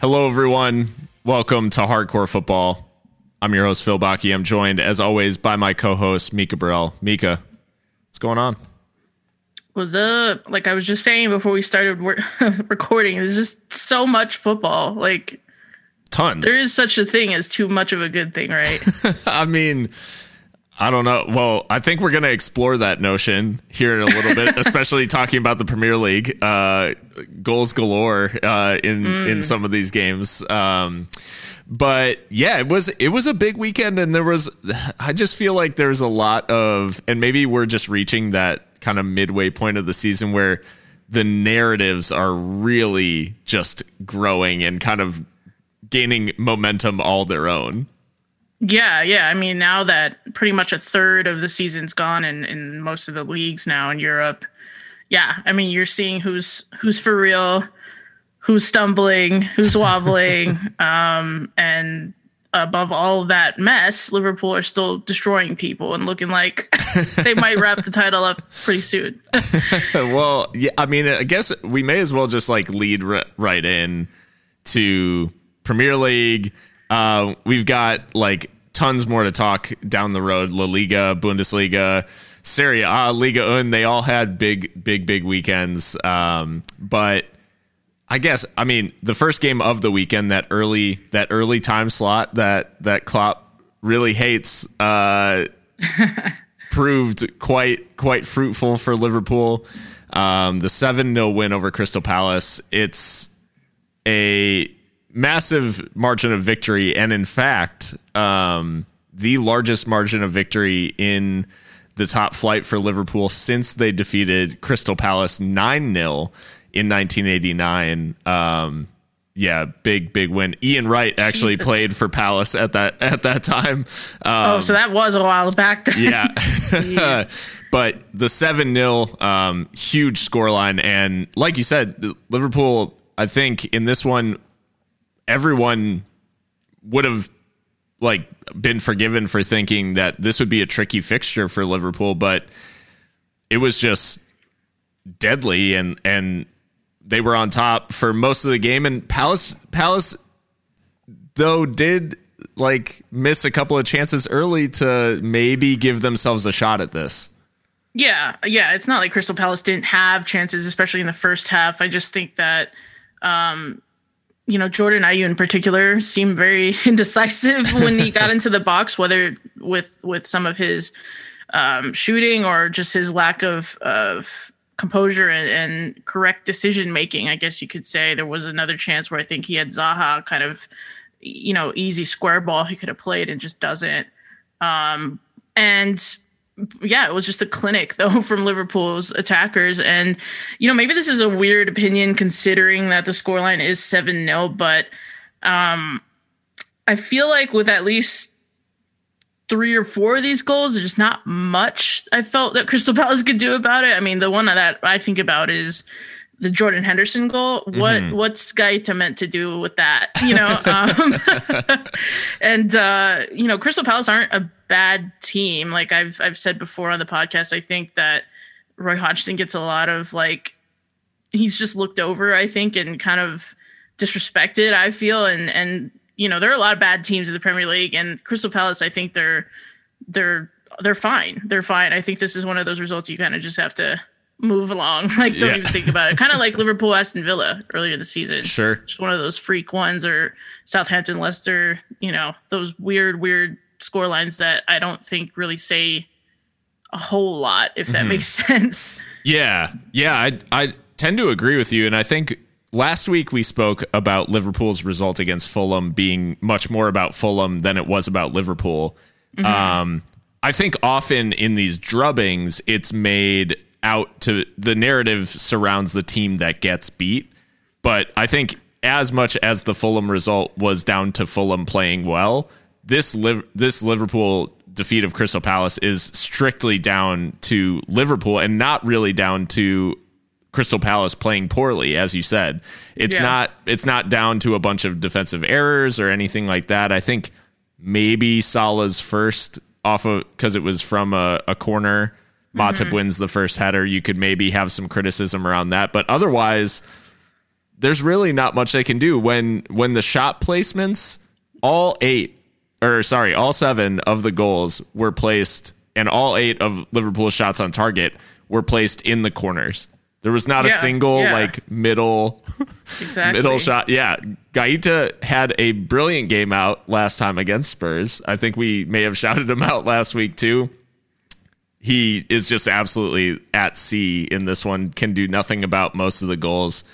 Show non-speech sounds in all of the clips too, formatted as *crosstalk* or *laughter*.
Hello, everyone. Welcome to Hardcore Football. I'm your host, Phil Baki. I'm joined, as always, by my co host, Mika Burrell. Mika, what's going on? What's up? Like I was just saying before we started *laughs* recording, there's just so much football. Like, tons. There is such a thing as too much of a good thing, right? *laughs* I mean, I don't know. Well, I think we're going to explore that notion here in a little bit, *laughs* especially talking about the Premier League. Uh, goals galore uh, in mm. in some of these games. Um, but yeah, it was it was a big weekend, and there was. I just feel like there's a lot of, and maybe we're just reaching that kind of midway point of the season where the narratives are really just growing and kind of gaining momentum all their own. Yeah, yeah. I mean, now that pretty much a third of the season's gone in, in most of the leagues now in Europe, yeah. I mean, you're seeing who's who's for real, who's stumbling, who's wobbling, *laughs* um, and above all that mess, Liverpool are still destroying people and looking like *laughs* they might wrap the title up pretty soon. *laughs* well, yeah. I mean, I guess we may as well just like lead r- right in to Premier League uh, we've got like tons more to talk down the road. La Liga, Bundesliga, Serie A, Liga Un. They all had big, big, big weekends. Um, but I guess I mean the first game of the weekend, that early that early time slot that that Klopp really hates, uh, *laughs* proved quite quite fruitful for Liverpool. Um, the seven 0 win over Crystal Palace. It's a massive margin of victory, and in fact, um, the largest margin of victory in the top flight for Liverpool since they defeated Crystal Palace 9 0 in 1989. Um, yeah, big big win. Ian Wright actually Jesus. played for Palace at that *laughs* at that time. Um, oh, so that was a while back. Then. Yeah, *laughs* *laughs* but the seven 0 um, huge scoreline, and like you said, Liverpool. I think in this one everyone would have like been forgiven for thinking that this would be a tricky fixture for Liverpool, but it was just deadly and and they were on top for most of the game and Palace Palace though did like miss a couple of chances early to maybe give themselves a shot at this. Yeah, yeah, it's not like Crystal Palace didn't have chances especially in the first half. I just think that um you know, Jordan Ayew in particular seemed very *laughs* indecisive *laughs* when he got into the box, whether with with some of his um, shooting or just his lack of of composure and, and correct decision making. I guess you could say there was another chance where I think he had Zaha kind of, you know, easy square ball he could have played and just doesn't. Um, and yeah, it was just a clinic *laughs* though from Liverpool's attackers. And, you know, maybe this is a weird opinion considering that the scoreline is 7 0, but um, I feel like with at least three or four of these goals, there's not much I felt that *laughs* Crystal Palace could do about it. I mean, the one that I think about is the Jordan Henderson goal. What mm-hmm. what's Guaita meant to do with that? You know, *laughs* um, and uh, you know, Crystal Palace aren't a bad team. Like I've I've said before on the podcast, I think that Roy Hodgson gets a lot of like he's just looked over. I think and kind of disrespected. I feel and and you know there are a lot of bad teams in the Premier League and Crystal Palace. I think they're they're they're fine. They're fine. I think this is one of those results you kind of just have to move along. *laughs* Like, don't yeah. even think about it. kind of like Liverpool, Aston Villa earlier this season. Sure. Just one of those freak ones, or Southampton, Leicester, you know, those weird, weird score lines that I don't think really say a whole lot, if that mm-hmm. makes *laughs* sense. Yeah. Yeah. I, I tend to agree with you. And I think last week we spoke about Liverpool's result against Fulham being much more about Fulham than it was about Liverpool. Mm-hmm. Um, I think often in these drubbings, it's made out to the narrative surrounds the team that gets beat. But I think as much as the Fulham result was down to Fulham playing well, this this Liverpool defeat of Crystal Palace is strictly down to Liverpool and not really down to Crystal Palace playing poorly, as you said. It's yeah. not it's not down to a bunch of defensive errors or anything like that. I think maybe Salah's first off of because it was from a, a corner Matip mm-hmm. wins the first header. You could maybe have some criticism around that, but otherwise, there's really not much they can do when when the shot placements all eight or sorry all seven of the goals were placed and all eight of liverpool's shots on target were placed in the corners. There was not Yeah, a single yeah. like middle *laughs* Exactly. middle shot. Yeah Guaita had a brilliant game out last time against spurs. I think we may have shouted him out last week too. He is just absolutely at sea in this one can do nothing about most of the goals.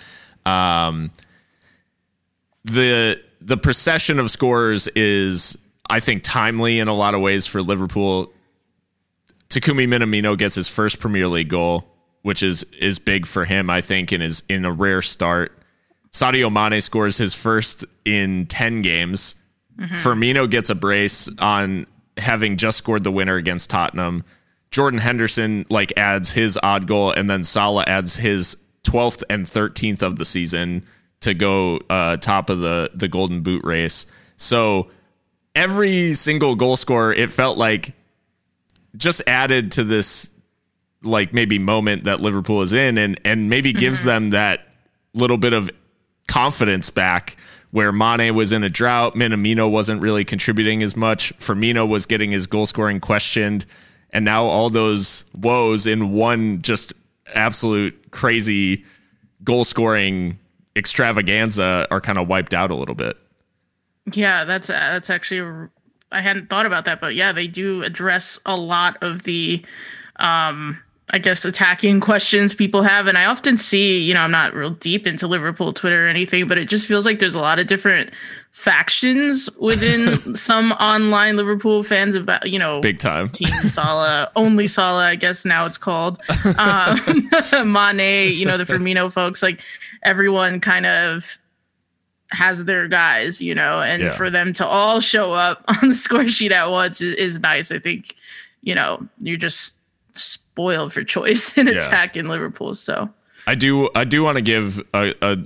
Um, the the procession of scorers is I think timely in a lot of ways for Liverpool. Takumi Minamino gets his first Premier League goal, which is is big for him, I think, and is in a rare start. Sadio Mane scores his first in 10 games. Firmino gets a brace on having just scored the winner against Tottenham. Jordan Henderson like adds his odd goal and then Salah adds his 12th and 13th of the season to go uh, top of the the golden boot race. So every single goal scorer it felt like just added to this like maybe moment that Liverpool is in and and maybe gives mm-hmm. them that little bit of confidence back where Mane was in a drought, Minamino wasn't really contributing as much, Firmino was getting his goal scoring questioned, and now all those woes in one just absolute crazy goal scoring extravaganza are kind of wiped out a little bit. Yeah, that's uh, that's actually I hadn't thought about that, but yeah, they do address a lot of the um I guess attacking questions people have and I often see, you know, I'm not real deep into Liverpool Twitter or anything, but it just feels like there's a lot of different factions within *laughs* some online Liverpool fans about, you know, Big time. Team Salah, only Salah, I guess now it's called. *laughs* Um, *laughs* Mane, you know, the Firmino folks, like everyone kind of has their guys, you know, and Yeah. for them to all show up *laughs* on the score sheet at once is, is nice. I think, you know, you're just spoiled for choice in Yeah. attack in Liverpool. So I do I do want to give a, a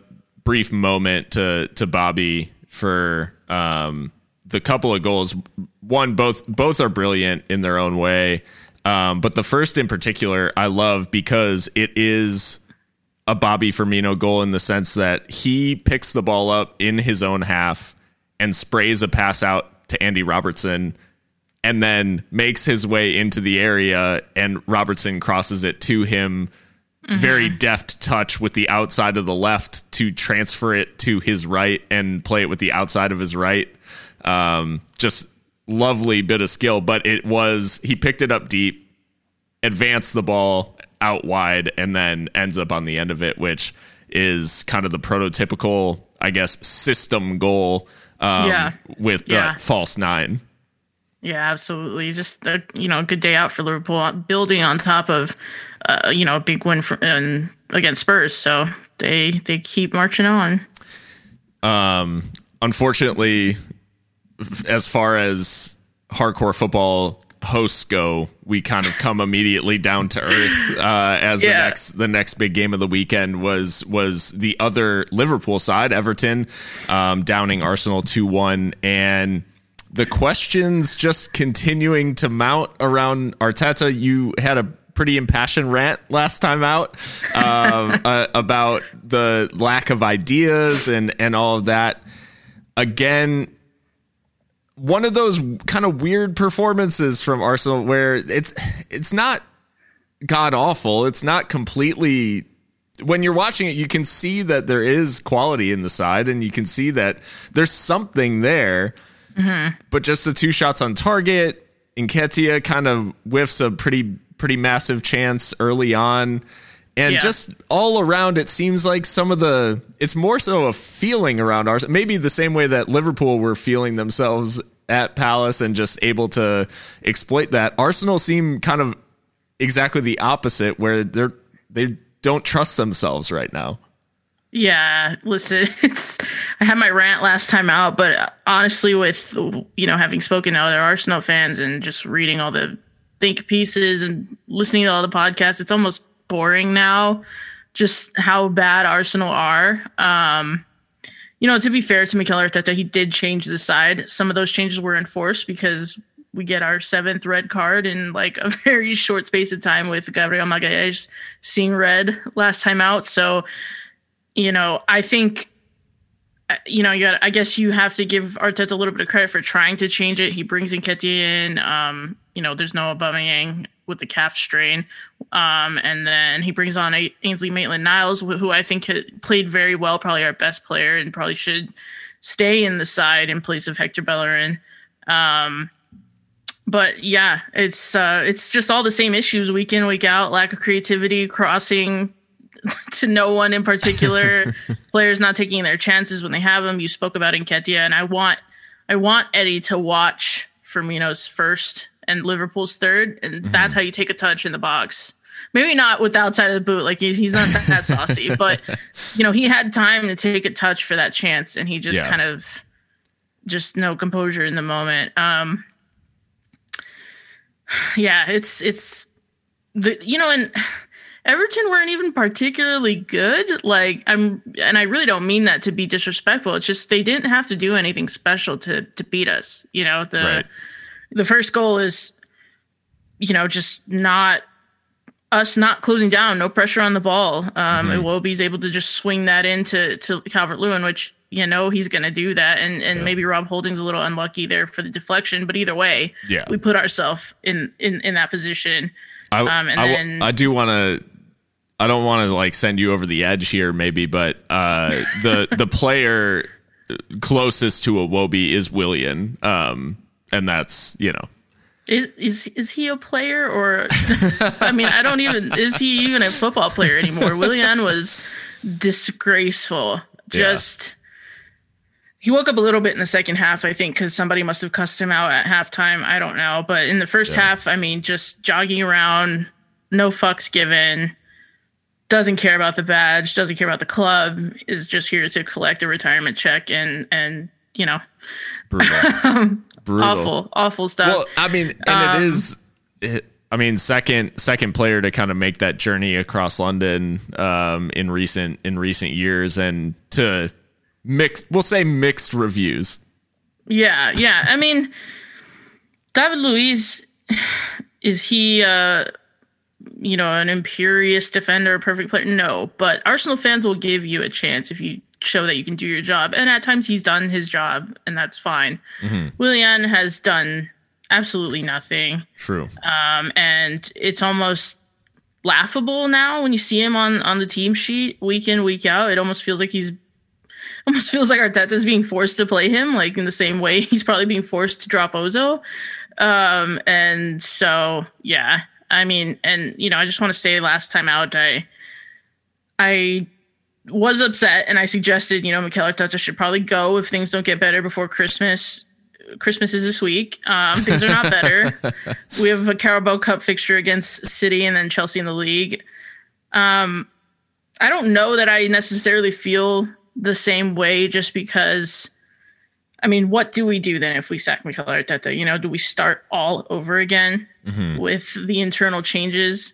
brief moment to to Bobby for um, the couple of goals. One, both both are brilliant in their own way, um, but the first in particular I love because it is a Bobby Firmino goal in the sense that he picks the ball up in his own half and sprays a pass out to Andy Robertson and then makes his way into the area and Robertson crosses it to him. Very deft touch with the outside of the left to transfer it to his right and play it with the outside of his right. Um, just lovely bit of skill but it was he picked it up deep advanced the ball out wide and then ends up on the end of it which is kind of the prototypical i guess system goal um, Yeah. with the Yeah. false nine Yeah, absolutely. Just a you know good day out for Liverpool, building on top of uh, you know a big win for, and against Spurs. So they they keep marching on. um, unfortunately, as far as hardcore football hosts go, we kind of come immediately down to earth. Uh, as the next the next big game of the weekend was was the other Liverpool side, Everton, um, downing Arsenal two one, and the questions just continuing to mount around Arteta. You had a pretty impassioned rant last time out um, *laughs* uh, about the lack of ideas and and all of that. Again, one of those kind of weird performances from Arsenal where it's it's not god awful. It's not completely when you're watching it, you can see that there is quality in the side, and you can see that there's something there. Mm-hmm. But just the two shots on target, Nketiah kind of whiffs a pretty pretty massive chance early on. And Yeah. just all around, it seems like some of the it's more so a feeling around ours. Maybe the same way that Liverpool were feeling themselves at Palace and just able to exploit that. Arsenal seem kind of exactly the opposite, where they're they don't trust themselves right now. Yeah, listen, *laughs* it's I had my rant last time out, but honestly, with you know having spoken to other Arsenal fans and just reading all the think pieces and listening to all the podcasts, it's almost boring now. Just how bad Arsenal are. Um, you know, to be fair to Mikel Arteta, he did change the side. Some of those changes were enforced because we get our seventh red card in like a *laughs* very short space of time with Gabriel Magalhaes seeing red last time out. So you know, I think uh, you know, you got. I guess you have to give Arteta a little bit of credit for trying to change it. He brings in Nketiah in. Um, you know, there's no Aubameyang with the calf strain, um, and then he brings on Ainsley Maitland-Niles, who I think played very well, probably our best player, and probably should stay in the side in place of Hector Bellerin. Um, but yeah, it's uh, it's just all the same issues week in week out. Lack of creativity, crossing *laughs* to no one in particular. *laughs* Players not taking their chances when they have them. You spoke about Nketiah, and I want I want Eddie to watch Firmino's first and Liverpool's third, and mm-hmm. that's how you take a touch in the box. Maybe not with the outside of the boot, like he's not that, that *laughs* saucy, but you know he had time to take a touch for that chance, and he just yeah. kind of just no composure in the moment. Um, *sighs* yeah, it's it's the you know and Everton weren't even particularly good. Like I'm, and I really don't mean that to be disrespectful. It's just they didn't have to do anything special to to beat us. You know, the right. The first goal is, you know, just not us not closing down, no pressure on the ball. Um, mm-hmm. Iwobi's able to just swing that into to Calvert Lewin, which you know he's going to do that, and and yeah. maybe Rob Holding's a little unlucky there for the deflection, but either way, yeah, we put ourselves in in in that position. I, um, and I, then, I do want to I don't want to like send you over the edge here, maybe, but uh, *laughs* the the player closest to Iwobi is Willian, um, and that's you know. Is is is he a player or? *laughs* I mean, I don't even. Is he even a football player anymore? Willian was disgraceful. Just. Yeah. He woke up a little bit in the second half, I think, because somebody must have cussed him out at halftime. I don't know, but in the first yeah. half, I mean, just jogging around, no fucks given doesn't care about the badge, doesn't care about the club, is just here to collect a retirement check and and you know, *laughs* brutal. awful, awful stuff. Well, I mean, and um, it is. It, I mean, second second player to kind of make that journey across London um, in recent in recent years, and to mix, we'll say mixed reviews. Yeah, yeah. I mean, David Luiz is he? Uh, you know, an imperious defender, a perfect player. No, but Arsenal fans will give you a chance if you show that you can do your job. And at times he's done his job, and that's fine. Mm-hmm. Willian has done absolutely nothing. True. Um, and it's almost laughable now when you see him on on the team sheet week in week out. It almost feels like he's *laughs* almost feels like Arteta's being forced to play him, like in the same way *laughs* he's probably being forced to drop Ozil. Um, and so yeah, I mean, and you know, I just want to say last time out, I I was upset and I suggested, you know, Mikel Arteta should probably go if things don't get better before Christmas. Christmas is this week. Um, things are not better. *laughs* we have a Carabao Cup fixture against City and then Chelsea in the league. Um, I don't know that I necessarily feel the same way just because I mean, what do we do then if we sack Mikel Arteta? You know, do we start all over again mm-hmm. with the internal changes?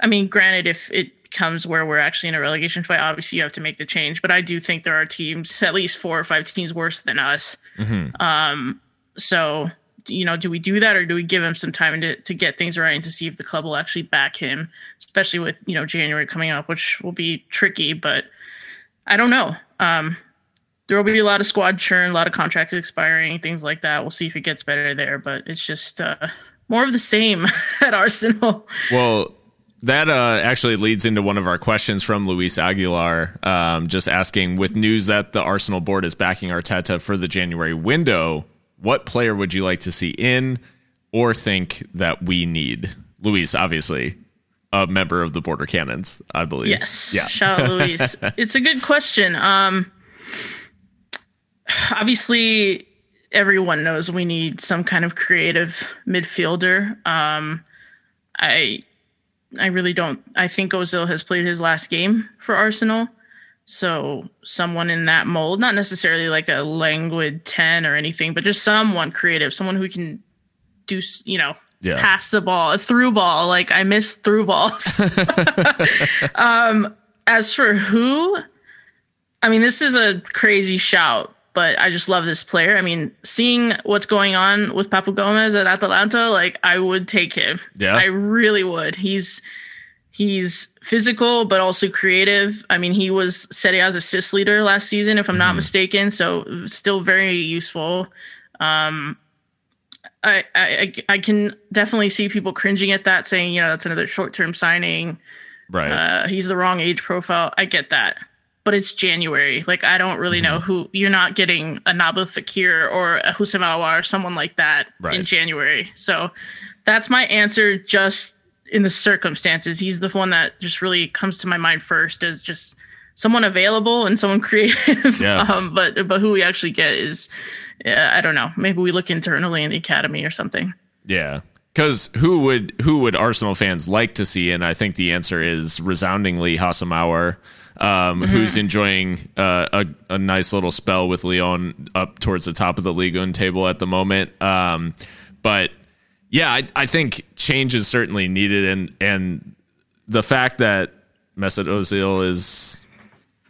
I mean, granted, if it becomes where we're actually in a relegation fight, obviously you have to make the change. But I do think there are teams, at least four or five teams worse than us. Mm-hmm. Um, so, you know, do we do that or do we give him some time to, to get things right and to see if the club will actually back him, especially with, you know, January coming up, which will be tricky, but I don't know. Um, there will be a lot of squad churn, a lot of contracts expiring, things like that. We'll see if it gets better there, but it's just uh, more of the same *laughs* at Arsenal. Well, that uh, actually leads into one of our questions from Luis Aguilar, um, just asking with news that the Arsenal board is backing Arteta for the January window, what player would you like to see in or think that we need? Luis, obviously, a member of the Border Cannons, I believe. Yes. Yeah. Shout out Luis. *laughs* it's a good question. Um, obviously everyone knows we need some kind of creative midfielder. Um, I I really don't. I think Ozil has played his last game for Arsenal, so someone in that mold, not necessarily like a languid ten or anything, but just someone creative, someone who can do you know yeah. pass the ball, a through ball. Like I miss through balls. *laughs* um, as for who, I mean, this is a crazy shout, but I just love this player. I mean, seeing what's going on with Papu Gomez at Atalanta, like I would take him. Yeah. I really would. He's He's physical, but also creative. I mean, he was Serie A's assist leader last season, if I'm mm-hmm. not mistaken. So still very useful. Um, I, I I can definitely see people cringing at that, saying, you know, that's another short term signing. Right. Uh, he's the wrong age profile. I get that, but it's January. Like I don't really mm-hmm. know who you're not getting a Nabil Fekir or a Houssem Aouar or someone like that right. in January. So that's my answer. Just in the circumstances, he's the one that just really comes to my mind first as just someone available and someone *laughs* creative. Yeah. *laughs* um, but but who we actually get is, uh, I don't know. Maybe we look internally in the academy or something. Yeah, because who would who would Arsenal fans like to see? And I think the answer is resoundingly Houssem Aouar. Um, mm-hmm. who's enjoying uh, a, a nice little spell with Lyon up towards the top of the league on table at the moment. Um, but yeah, I, I think change is certainly needed, and and the fact that Mesut Ozil is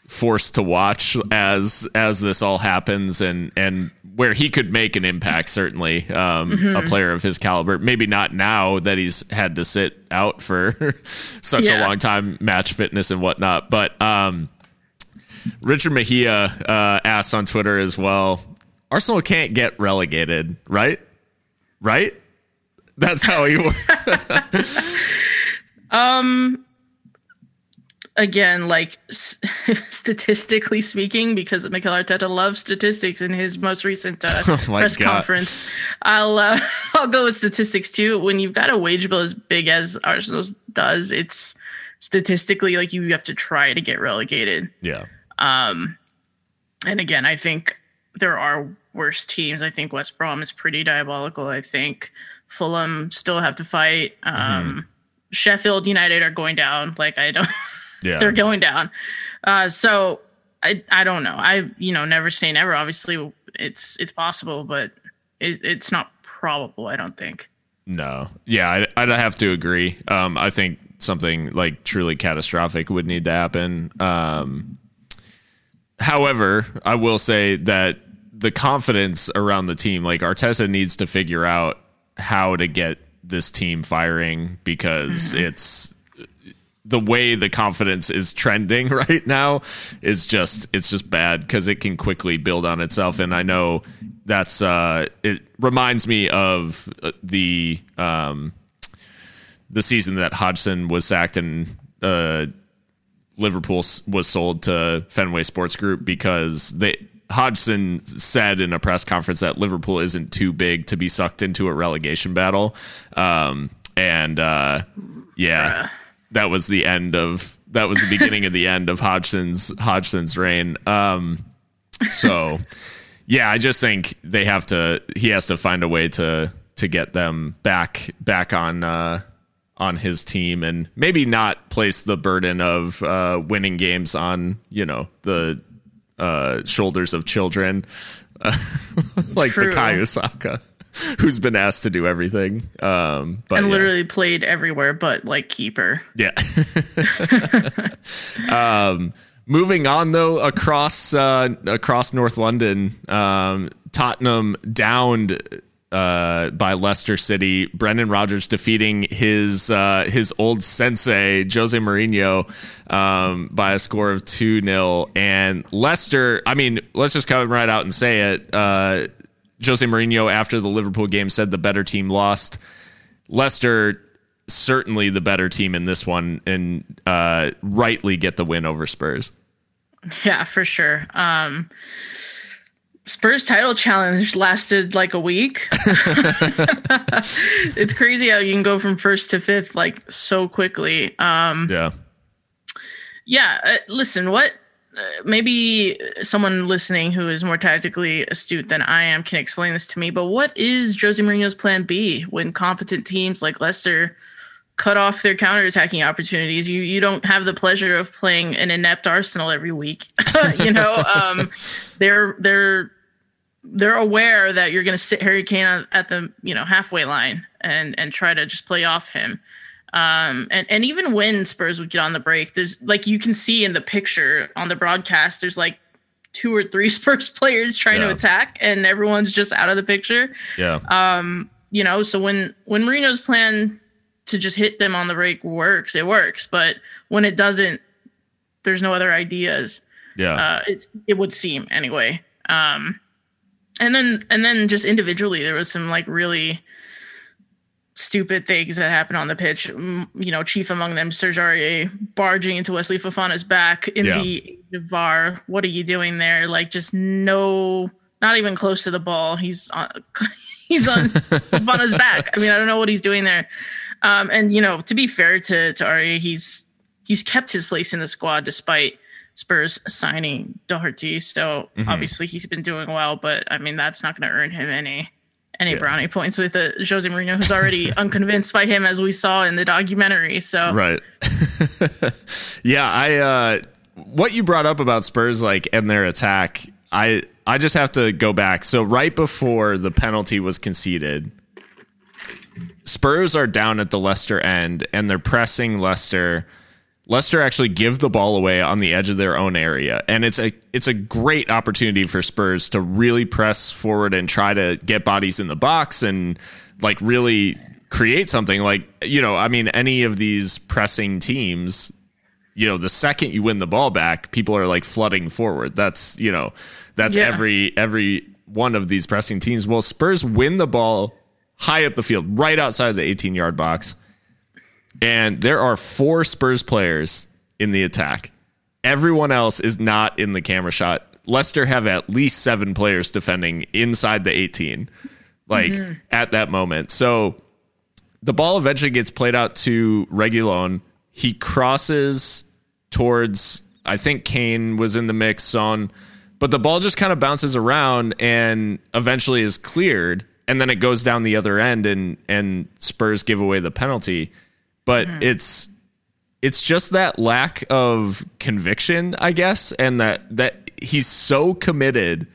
forced to watch as as this all happens, and and where he could make an impact, certainly um, mm-hmm. a player of his caliber. Maybe not now that he's had to sit out for *laughs* such yeah. a long time, match fitness and whatnot, but. um Richard Mejia uh, asked on Twitter as well. Arsenal can't get relegated, right? Right? That's how he works. *laughs* *laughs* um again, like *laughs* statistically speaking, because Mikel Arteta loves statistics in his most recent uh, *laughs* oh press God. conference, I'll uh, *laughs* I'll go with statistics too. When you've got a wage bill as big as Arsenal's does, it's statistically like you have to try to get relegated. Yeah. Um, and again, I think there are worse teams. I think West Brom is pretty diabolical. I think Fulham still have to fight. Um, mm-hmm. Sheffield United are going down. Like I don't. Yeah. they're going down. Uh, so I I don't know. I you know never say never. Obviously, it's it's possible, but it, it's not probable. I don't think. No. Yeah, I, I'd have to agree. Um, I think something like truly catastrophic would need to happen. Um, however, I will say that the confidence around the team, like Arteta needs to figure out how to get this team firing because mm-hmm. it's the way the confidence is trending *laughs* right now is just it's just bad because it can quickly build on itself. And i know that's uh it reminds me of uh, the um the season that hodgson was sacked and uh liverpool was sold to fenway sports group because they Hodgson said in a press conference that Liverpool isn't too big to be sucked into a relegation battle. Um, and uh, yeah, that was the end of that was the beginning of the end of Hodgson's Hodgson's reign. Um, so yeah, I just think they have to. He has to find a way to to get them back back on uh, on his team and maybe not place the burden of uh, winning games on you know the uh, shoulders of children, *laughs* like True. Bukayo Saka, *laughs* who's been asked to do everything. Um, but, and literally yeah. played everywhere but like keeper. Yeah. *laughs* um, moving on though, across uh, across North London, um, Tottenham downed uh, by Leicester City. Brendan Rodgers defeating his uh, his old sensei Jose Mourinho um, by a score of two 0 And Leicester, I mean, let's just come right out and say it. Uh, Jose Mourinho after the Liverpool game said the better team lost. Leicester certainly the better team in this one and uh, rightly get the win over Spurs. *laughs* Yeah, for sure. Um, Spurs title challenge lasted like a week. *laughs* it's crazy how you can go from first to fifth like so quickly. Um, yeah. Yeah. Uh, listen, what maybe someone listening who is more tactically astute than I am can explain this to me. But what is Jose Mourinho's plan B when competent teams like Leicester cut off their counterattacking opportunities? You you don't have the pleasure of playing an inept Arsenal every week. *laughs* you know, um, they're they're they're aware that you're going to sit Harry Kane at the you know halfway line and and try to just play off him. Um, and and even when Spurs would get on the break, there's like you can see in the picture on the broadcast, there's like two or three *laughs* Spurs players trying yeah. to attack, and everyone's just out of the picture. Yeah. Um, you know, so when when Mourinho's plan to just hit them on the break works, it works. But when it doesn't, there's no other ideas. Yeah. Uh, it's it would seem anyway. Um, and then and then just individually, there was some like really stupid things that happen on the pitch. You know, chief among them, Serge Aurier barging into Wesley Fofana's back in Yeah. the VAR. What are you doing there? Like, just no, not even close to the ball. He's on, *laughs* he's on *laughs* Fofana's back. I mean, I don't know what he's doing there. Um, and you know, to be fair to to Aurier, he's he's kept his place in the squad despite Spurs signing Doherty. So Mm-hmm. obviously he's been doing well, but I mean that's not going to earn him any any Yeah. brownie points with uh, Jose Mourinho, who's already *laughs* unconvinced by him, as we saw in the documentary. So Right. *laughs* yeah, I uh what you brought up about Spurs like and their attack, I I just have to go back. So right before the penalty was conceded, Spurs are down at the Leicester end and they're pressing Leicester. Leicester actually give the ball away on the edge of their own area, and it's a it's a great opportunity for Spurs to really press forward and try to get bodies in the box and like really create something. Like you know, I mean, any of these pressing teams, you know, the second you win the ball back, people are like flooding forward. That's you know, that's Yeah. every every one of these pressing teams. Well, Spurs win the ball high up the field, right outside the 18 yard box and there are four Spurs players in the attack. Everyone else is not in the camera shot. Leicester have at least seven players defending inside the 18, like mm-hmm. at that moment. So the ball eventually gets played out to Reguilon. He crosses towards, I think Kane was in the mix on, but the ball just kind of bounces around and eventually is cleared. And then it goes down the other end and, and Spurs give away the penalty but mm-hmm. it's it's just that lack of conviction, I guess, and that that he's so committed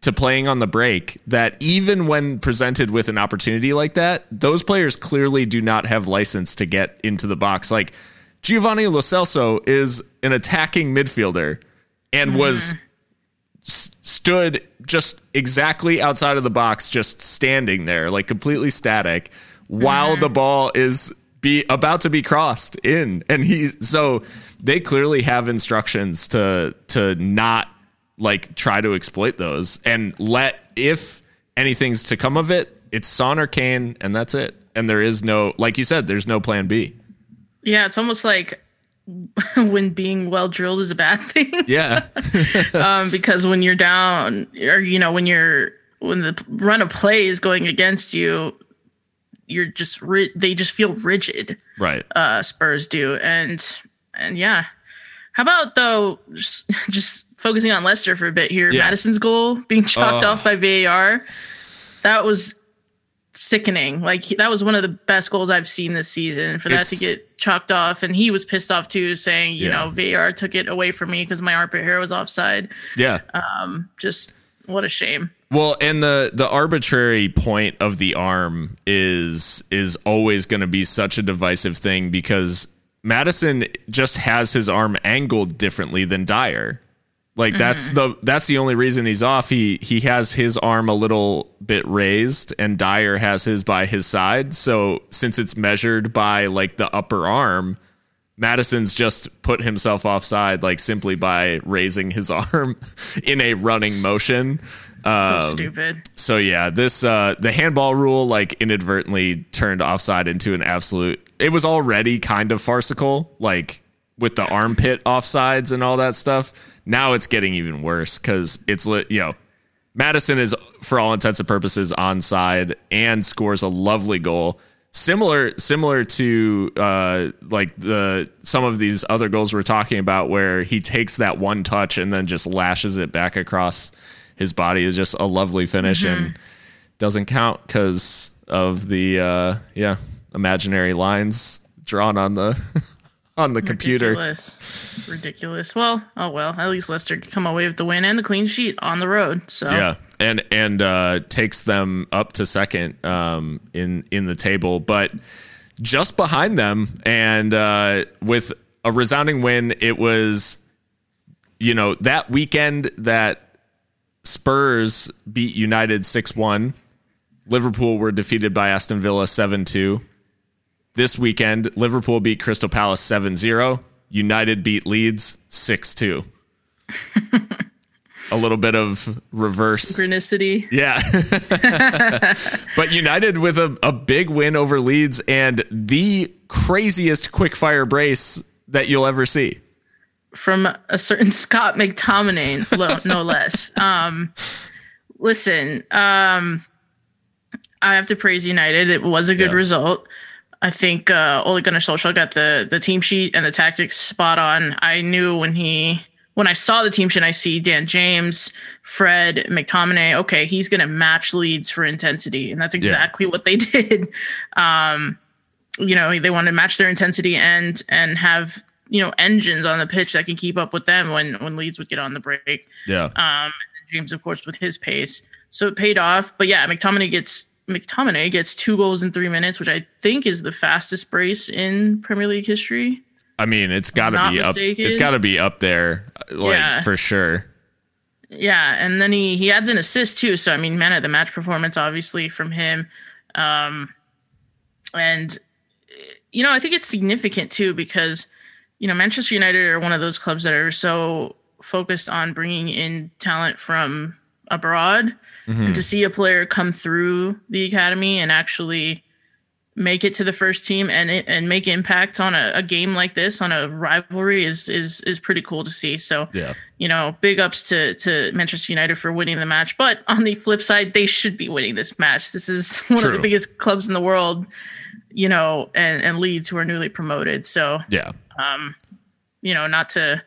to playing on the break that even when presented with an opportunity like that, those players clearly do not have license to get into the box. Like Giovanni Lo Celso is an attacking midfielder and mm-hmm. was s- stood just exactly outside of the box, just standing there, like completely static, while mm-hmm. the ball is be about to be crossed in. And he's so they clearly have instructions to to not like try to exploit those and let if anything's to come of it, it's Son or Kane, and that's it. And there is no, like you said, there's no plan B. yeah, it's almost like *laughs* when being well drilled is a bad thing. *laughs* Yeah, *laughs* um, because when you're down, or you know, when you're when the run of play is going against you, you're just ri- they just feel rigid. right. Uh, Spurs do, and and yeah. How about though, just, *laughs* just focusing on Leicester for a bit here? Yeah. Maddison's goal being *laughs* chopped off by VAR. That was sickening. Like he- that was one of the best goals I've seen this season. For that to get chalked off, and he was pissed off too, saying, you Yeah. know, VAR took it away from me because my armpit hair was offside. Yeah. Um. Just what a shame. Well, and the the arbitrary point of the arm is is always going to be such a divisive thing because Maddison just has his arm angled differently than Dyer. Like that's mm-hmm. the that's the only reason he's off. He he has his arm a little bit raised and Dyer has his by his side. So since it's measured by like the upper arm, Maddison's just put himself offside like simply by raising his *laughs* arm in a running motion. So Um, stupid. so yeah, this uh the handball rule like inadvertently turned offside into an absolute it was already kind of farcical, like with the armpit offsides and all that stuff. Now it's getting even worse because it's lit you know, Maddison is for all intents and purposes onside and scores a lovely goal. Similar similar to uh like the some of these other goals we're talking about where he takes that one touch and then just lashes it back across his body is just a lovely finish and doesn't count because of the uh yeah imaginary lines drawn on the *laughs* on the computer Ridiculous. Ridiculous. Well, oh well. At least Leicester could come away with the win and the clean sheet on the road. So yeah and and uh takes them up to second um in in the table but just behind them and uh with a resounding win it was you know that weekend that Spurs beat United 6-1 Liverpool were defeated by Aston Villa 7-2 this weekend, Liverpool beat Crystal Palace 7 0. United beat Leeds 6 2. *laughs* a little bit of reverse synchronicity. Yeah. *laughs* but United with a, a big win over Leeds and the craziest quickfire brace that you'll ever see. From a certain *laughs* Scott McTominay, no less. Um, listen, um, I have to praise United. It was a good yeah. result. I think uh, Ole Gunnar Solskjaer got the the team sheet and the tactics spot on. I knew when he when I saw the team sheet, I see Dan James, Fred, McTominay. Okay, he's going to match Leeds for intensity, and that's exactly yeah. what they *laughs* did. Um, you know, they wanted to match their intensity and and have you know engines on the pitch that can keep up with them when when Leeds would get on the break. Yeah. Um, James, of course, with his pace, so it paid off. But yeah, McTominay gets McTominay gets two goals in three minutes, which I think is the fastest brace in Premier League history. I mean, it's got to be mistaken. up. It's got to be up there, like yeah. for sure. Yeah, and then he he adds an assist too. So I mean, man of the match performance, obviously from him. Um, and you know, I think it's significant too because you know Manchester United are one of those clubs that are so focused on bringing in talent from abroad mm-hmm. and to see a player come through the academy and actually make it to the first team and and make impact on a, a, game like this on a rivalry is is is pretty cool to see. So yeah, you know, big ups to to Manchester United for winning the match. But on the flip side, they should be winning this match. This is *laughs* one True. of the biggest clubs in the world, you know, and and Leeds who are newly promoted. So yeah, um, you know, not to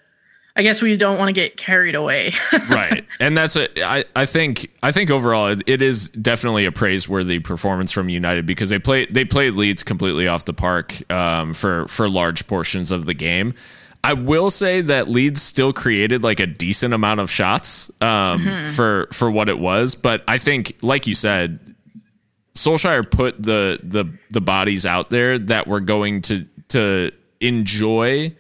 I guess we don't want to get carried away. *laughs* right. And that's a I, I think I think overall it, it is definitely a praiseworthy performance from United because they play they played Leeds completely off the park um, for for large portions of the game. I will say that Leeds still created like a decent amount of shots um, mm-hmm. for for what it was, but I think like you said Solskjaer put the the the bodies out there that were going to to enjoy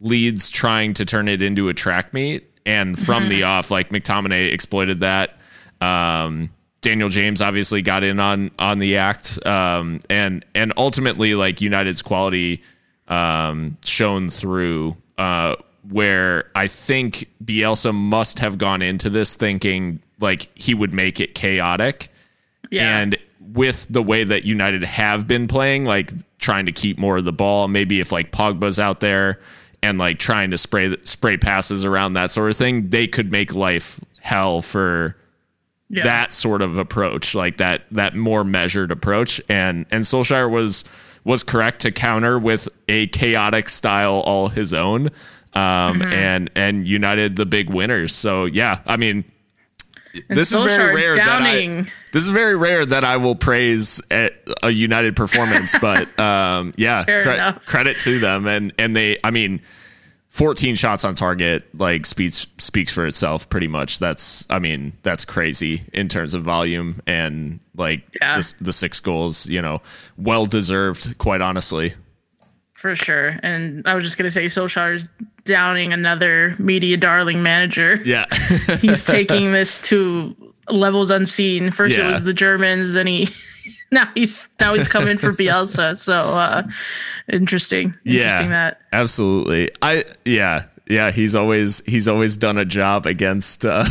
Leeds trying to turn it into a track meet. And from mm-hmm. the off, like McTominay exploited that. Um, Daniel James obviously got in on on the act, um, and and ultimately like United's quality um, shown through. Uh, where I think Bielsa must have gone into this thinking like he would make it chaotic, yeah. and with the way that United have been playing, like trying to keep more of the ball, maybe if like Pogba's out there and like trying to spray spray passes around that sort of thing, they could make life hell for yeah. that sort of approach, like that that more measured approach. And and Solskjaer was was correct to counter with a chaotic style all his own. Um, mm-hmm. and and United the big winners. So yeah, I mean, and this is very rare downing. that I, this is very rare that I will praise a United performance, *laughs* but um, yeah, cre- credit to them, and and they, I mean. 14 shots on target like speaks speaks for itself pretty much that's i mean that's crazy in terms of volume and like yeah. the, the six goals you know well deserved quite honestly for sure and i was just going to say Solskjaer's downing another media darling manager yeah *laughs* he's taking this to levels unseen first yeah. it was the germans then he *laughs* now he's now he's coming for bielsa *laughs* so uh interesting. Yeah, that absolutely. I yeah yeah he's always he's always done a job against uh,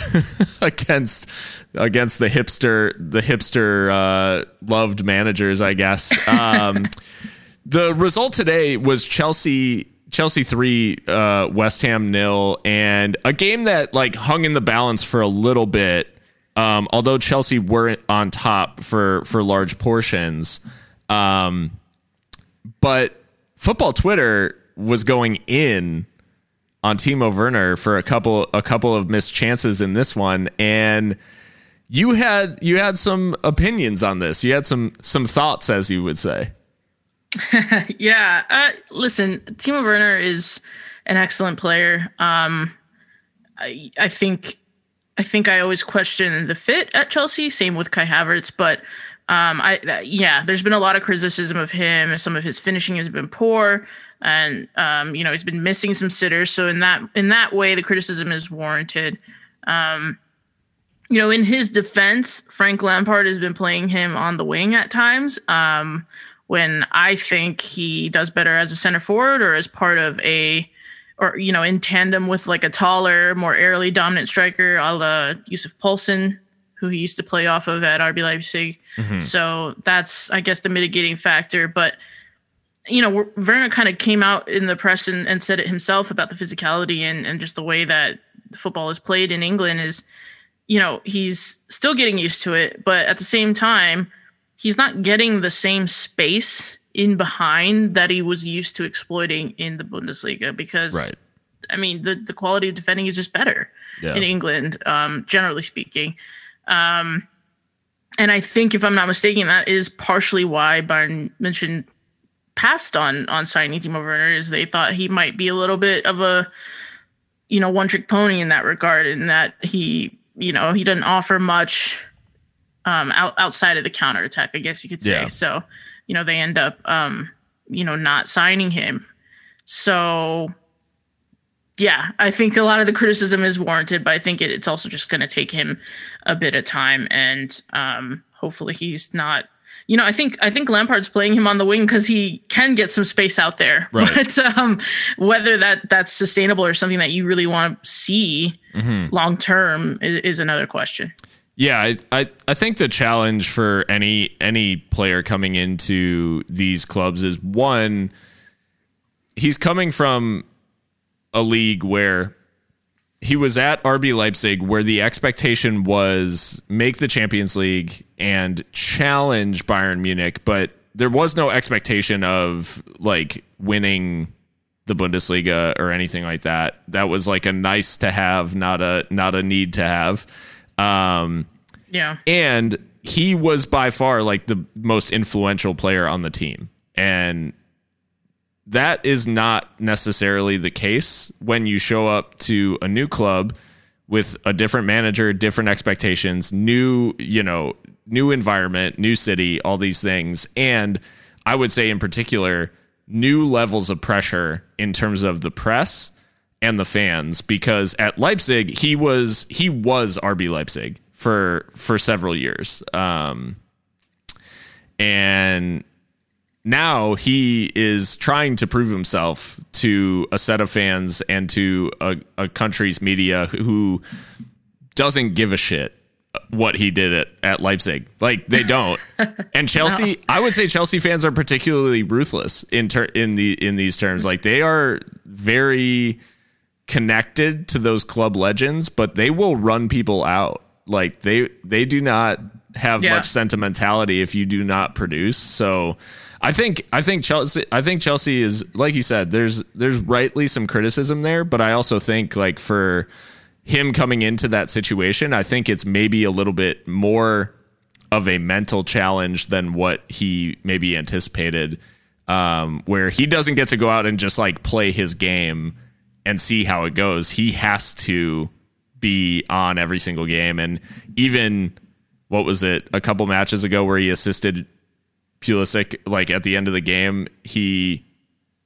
against against the hipster the hipster uh, loved managers I guess. Um, the result today was Chelsea Chelsea three, uh, West Ham nil, and a game that like hung in the balance for a little bit. Um, although Chelsea weren't on top for for large portions, um, but football Twitter was going in on Timo Werner for a couple a couple of missed chances in this one, and you had you had some opinions on this. You had some some thoughts, as you would say. *laughs* yeah, uh, listen, Timo Werner is an excellent player. Um, I, I think I think I always question the fit at Chelsea. Same with Kai Havertz, but um, I uh, yeah, there's been a lot of criticism of him. Some of his finishing has been poor, and um, you know he's been missing some sitters. So in that in that way, the criticism is warranted. Um, you know, in his defense, Frank Lampard has been playing him on the wing at times, um, when I think he does better as a center forward or as part of a or you know in tandem with like a taller, more aerially dominant striker, a la Yussuf Poulsen, who he used to play off of at RB Leipzig. Mm-hmm. So that's I guess the mitigating factor, but you know, Werner kind of came out in the press and, and said it himself about the physicality and, and just the way that football is played in England is, you know, he's still getting used to it, but at the same time, he's not getting the same space in behind that he was used to exploiting in the Bundesliga because right. I mean the the quality of defending is just better yeah. in England, um, generally speaking. Um, and I think if I'm not mistaken, that is partially why Bayern mentioned passed on on signing Timo Werner is they thought he might be a little bit of a you know one trick pony in that regard, in that he you know he doesn't offer much um, out, outside of the counter attack, I guess you could say. Yeah. So you know they end up um, you know not signing him. So yeah, I think a lot of the criticism is warranted, but I think it, it's also just going to take him a bit of time, and um, hopefully he's not you know, I think I think Lampard's playing him on the wing because he can get some space out there. *laughs* Right. But um, whether that that's sustainable or something that you really want to see mm-hmm. long term is, is, another question. Yeah, I, I I think the challenge for any any player coming into these clubs is one, he's coming from a league where he was at RB Leipzig where the expectation was make the Champions League and challenge Bayern Munich, but there was no expectation of like winning the Bundesliga or anything like that. That was like a nice to have, not a not a need to have. Um, yeah. And he was by far like the most influential player on the team. And that is not necessarily the case when you show up to a new club with a different manager, different expectations, new, you know, new environment, new city, all these things. And I would say in particular, new levels of pressure in terms of the press and the fans because at Leipzig he was he was RB Leipzig for for several years. Um and now he is trying to prove himself to a set of fans and to a, a country's media who doesn't give a shit what he did at, at Leipzig. Like they don't. *laughs* And Chelsea, no. I would say Chelsea fans are particularly ruthless in ter- in the in these terms. Like they are very connected to those club legends, but they will run people out. Like they they do not have yeah. much sentimentality if you do not produce. So I think I think Chelsea I think Chelsea is like you said there's there's rightly some criticism there but I also think like for him coming into that situation I think it's maybe a little bit more of a mental challenge than what he maybe anticipated um, where he doesn't get to go out and just like play his game and see how it goes he has to be on every single game and even what was it a couple matches ago where he assisted Pulisic, like at the end of the game, he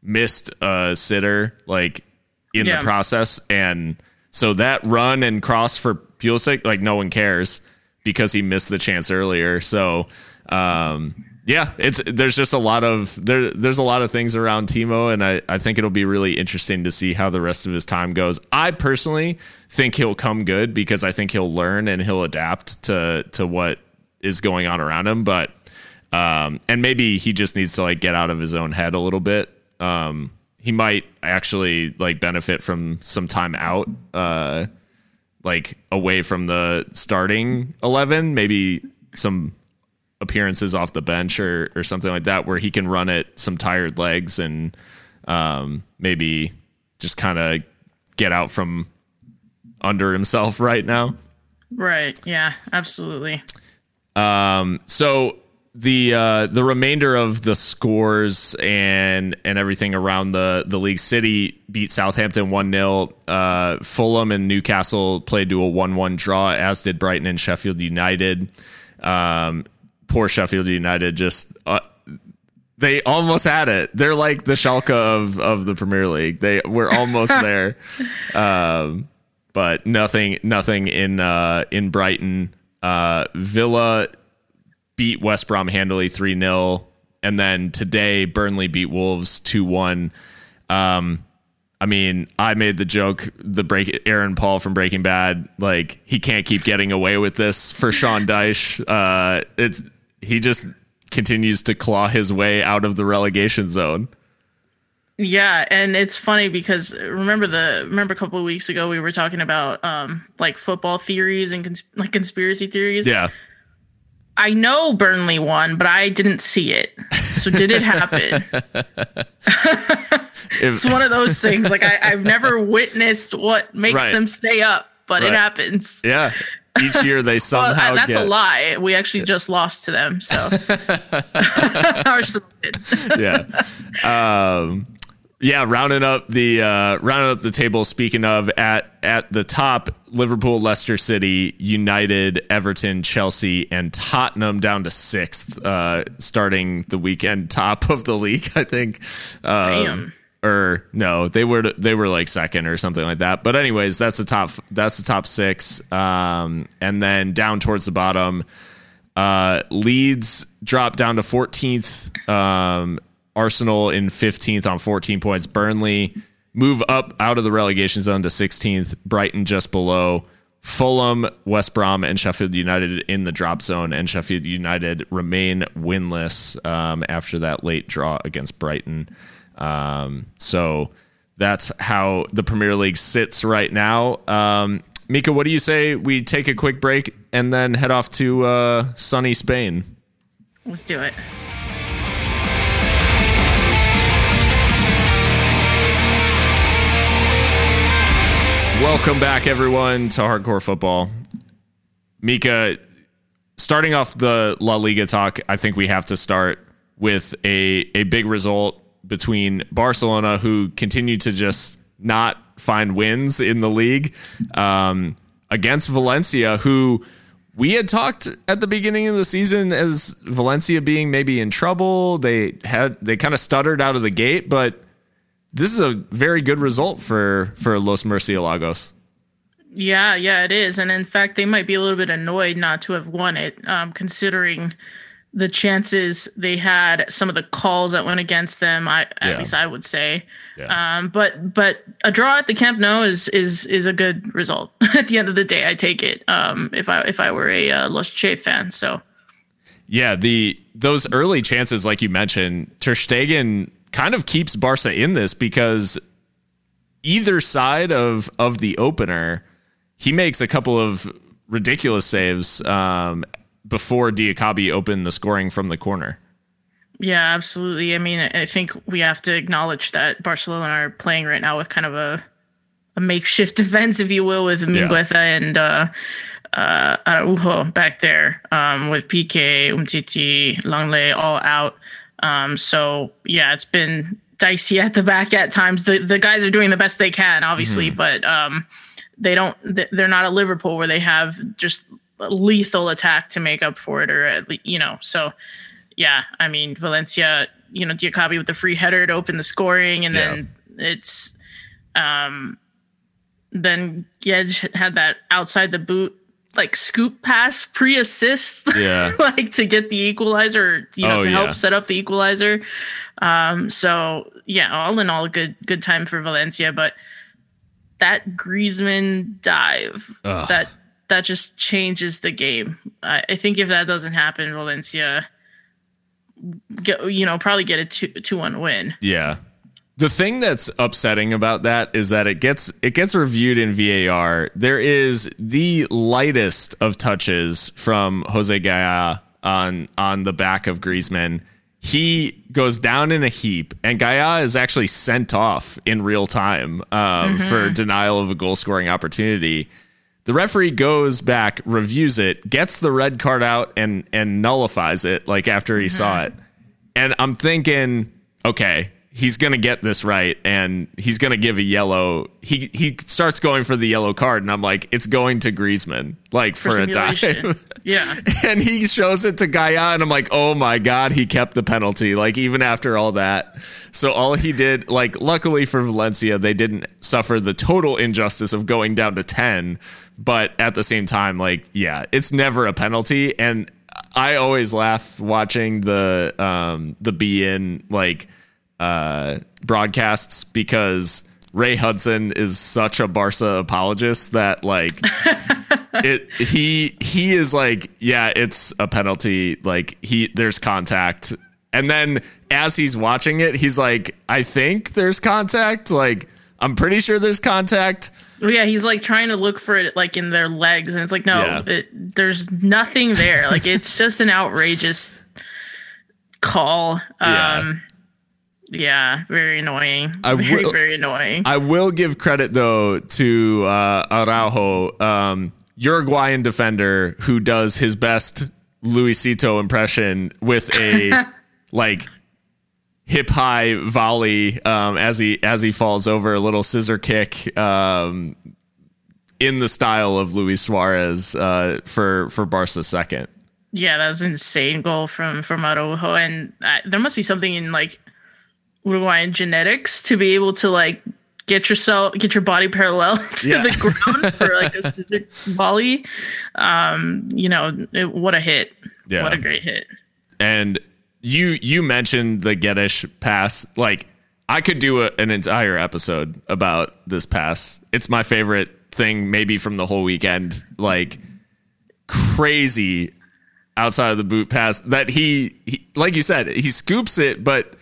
missed a sitter like in yeah. the process, and so that run and cross for Pulisic, like no one cares because he missed the chance earlier. So, um, yeah, it's there's just a lot of there there's a lot of things around Timo, and I I think it'll be really interesting to see how the rest of his time goes. I personally think he'll come good because I think he'll learn and he'll adapt to to what is going on around him, but um, and maybe he just needs to like get out of his own head a little bit. Um, he might actually like benefit from some time out, uh, like away from the starting 11, maybe some appearances off the bench or, or something like that, where he can run it some tired legs and, um, maybe just kind of get out from under himself right now. Right. Yeah, absolutely. Um, so the uh, the remainder of the scores and and everything around the the league city beat Southampton 1-0 uh, Fulham and Newcastle played to a 1-1 draw as did Brighton and Sheffield United um, poor Sheffield United just uh, they almost had it they're like the Schalke of of the Premier League they were almost *laughs* there um, but nothing nothing in uh, in Brighton uh, Villa beat West Brom handily 3 0. and then today Burnley beat Wolves two one. Um, I mean, I made the joke, the break Aaron Paul from Breaking Bad, like he can't keep getting away with this for Sean Dyche. Uh, it's he just continues to claw his way out of the relegation zone. Yeah, and it's funny because remember the remember a couple of weeks ago we were talking about um like football theories and cons- like conspiracy theories. Yeah. I know Burnley won, but I didn't see it. So did it happen? *laughs* *laughs* it's one of those things. Like I, have never witnessed what makes right. them stay up, but right. it happens. Yeah. Each year they somehow well, that's get... a lie. We actually just lost to them. So *laughs* *laughs* *laughs* yeah. Um, yeah, rounding up the uh, rounding up the table. Speaking of, at at the top, Liverpool, Leicester City, United, Everton, Chelsea, and Tottenham down to sixth, uh, starting the weekend top of the league. I think. Um, Damn. Or no, they were they were like second or something like that. But anyways, that's the top that's the top six, um, and then down towards the bottom. Uh, Leeds dropped down to 14th. Um, Arsenal in 15th on 14 points. Burnley move up out of the relegation zone to 16th. Brighton just below. Fulham, West Brom, and Sheffield United in the drop zone, and Sheffield United remain winless um, after that late draw against Brighton. Um, so that's how the Premier League sits right now. Um, Mika, what do you say we take a quick break and then head off to uh, sunny Spain? Let's do it. Welcome back, everyone, to Hardcore Football. Mika, starting off the La Liga talk, I think we have to start with a, a big result between Barcelona, who continue to just not find wins in the league, um, against Valencia, who we had talked at the beginning of the season as Valencia being maybe in trouble. They had they kind of stuttered out of the gate, but this is a very good result for for Los Murcielagos. Yeah, yeah, it is, and in fact, they might be a little bit annoyed not to have won it, um, considering the chances they had, some of the calls that went against them. I at yeah. least I would say, yeah. um, but but a draw at the Camp Nou is is is a good result. *laughs* at the end of the day, I take it. Um, if I if I were a uh, Los Che fan, so. Yeah, the those early chances, like you mentioned, Ter Stegen kind of keeps Barca in this because either side of of the opener, he makes a couple of ridiculous saves um, before Diakhaby opened the scoring from the corner. Yeah, absolutely. I mean, I think we have to acknowledge that Barcelona are playing right now with kind of a a makeshift *laughs* defense, if you will, with Mingueza yeah. and uh, uh, Araujo back there, um, with Piqué, Umtiti, Lenglet all out. Um, so yeah, it's been dicey at the back at times. The the guys are doing the best they can, obviously, mm-hmm. but um, they don't. They're not a Liverpool where they have just lethal attack to make up for it, or at least you know. So yeah, I mean Valencia, you know, Diakhaby with the free header to open the scoring, and yeah. then it's um, then Guedes had that outside the boot like scoop pass pre-assist *laughs* yeah like to get the equalizer you know oh, to help set up the equalizer um so yeah all in all good good time for valencia but that griezmann dive Ugh. that that just changes the game I, I think if that doesn't happen valencia get you know probably get a 2 2 1 win yeah the thing that's upsetting about that is that it gets it gets reviewed in VAR. There is the lightest of touches from Jose Gaya on on the back of Griezmann. He goes down in a heap, and Gaya is actually sent off in real time um, mm-hmm. for denial of a goal scoring opportunity. The referee goes back, reviews it, gets the red card out, and and nullifies it like after he mm-hmm. saw it. And I'm thinking, okay, he's going to get this right and he's going to give a yellow. He he starts going for the yellow card and I'm like it's going to Griezmann like for, for a dive. yeah. *laughs* and he shows it to Gaya and I'm like, "Oh my god, he kept the penalty like even after all that." So all he did like luckily for Valencia, they didn't suffer the total injustice of going down to 10, but at the same time like yeah, it's never a penalty and I always laugh watching the um the beIN like uh broadcasts because Ray Hudson is such a Barca apologist that like *laughs* it he he is like yeah it's a penalty like he there's contact and then as he's watching it he's like I think there's contact like I'm pretty sure there's contact yeah, he's like trying to look for it like in their legs, and it's like no, Yeah. it, there's nothing there. like it's just an outrageous call. *laughs* Um, yeah, very annoying. I *laughs* very will- very annoying. I will give credit though to uh, Araujo, um, Uruguayan defender who does his best Luisito impression with a *laughs* like hip high volley um, as he as he falls over a little scissor kick um, in the style of Luis Suarez uh, for for Barca's second. yeah, that was an insane goal from from Araujo, and uh, there must be something in like Uruguayan genetics to be able to like get yourself get your body parallel *laughs* to Yeah. the ground for like a scissor *laughs* volley. Um, you know, it, what a hit! Yeah. What a great hit! And you you mentioned the Guedes pass. Like I could do a, an entire episode about this pass. It's my favorite thing, maybe from the whole weekend. Like crazy outside of the boot pass that he, he like you said, he scoops it, but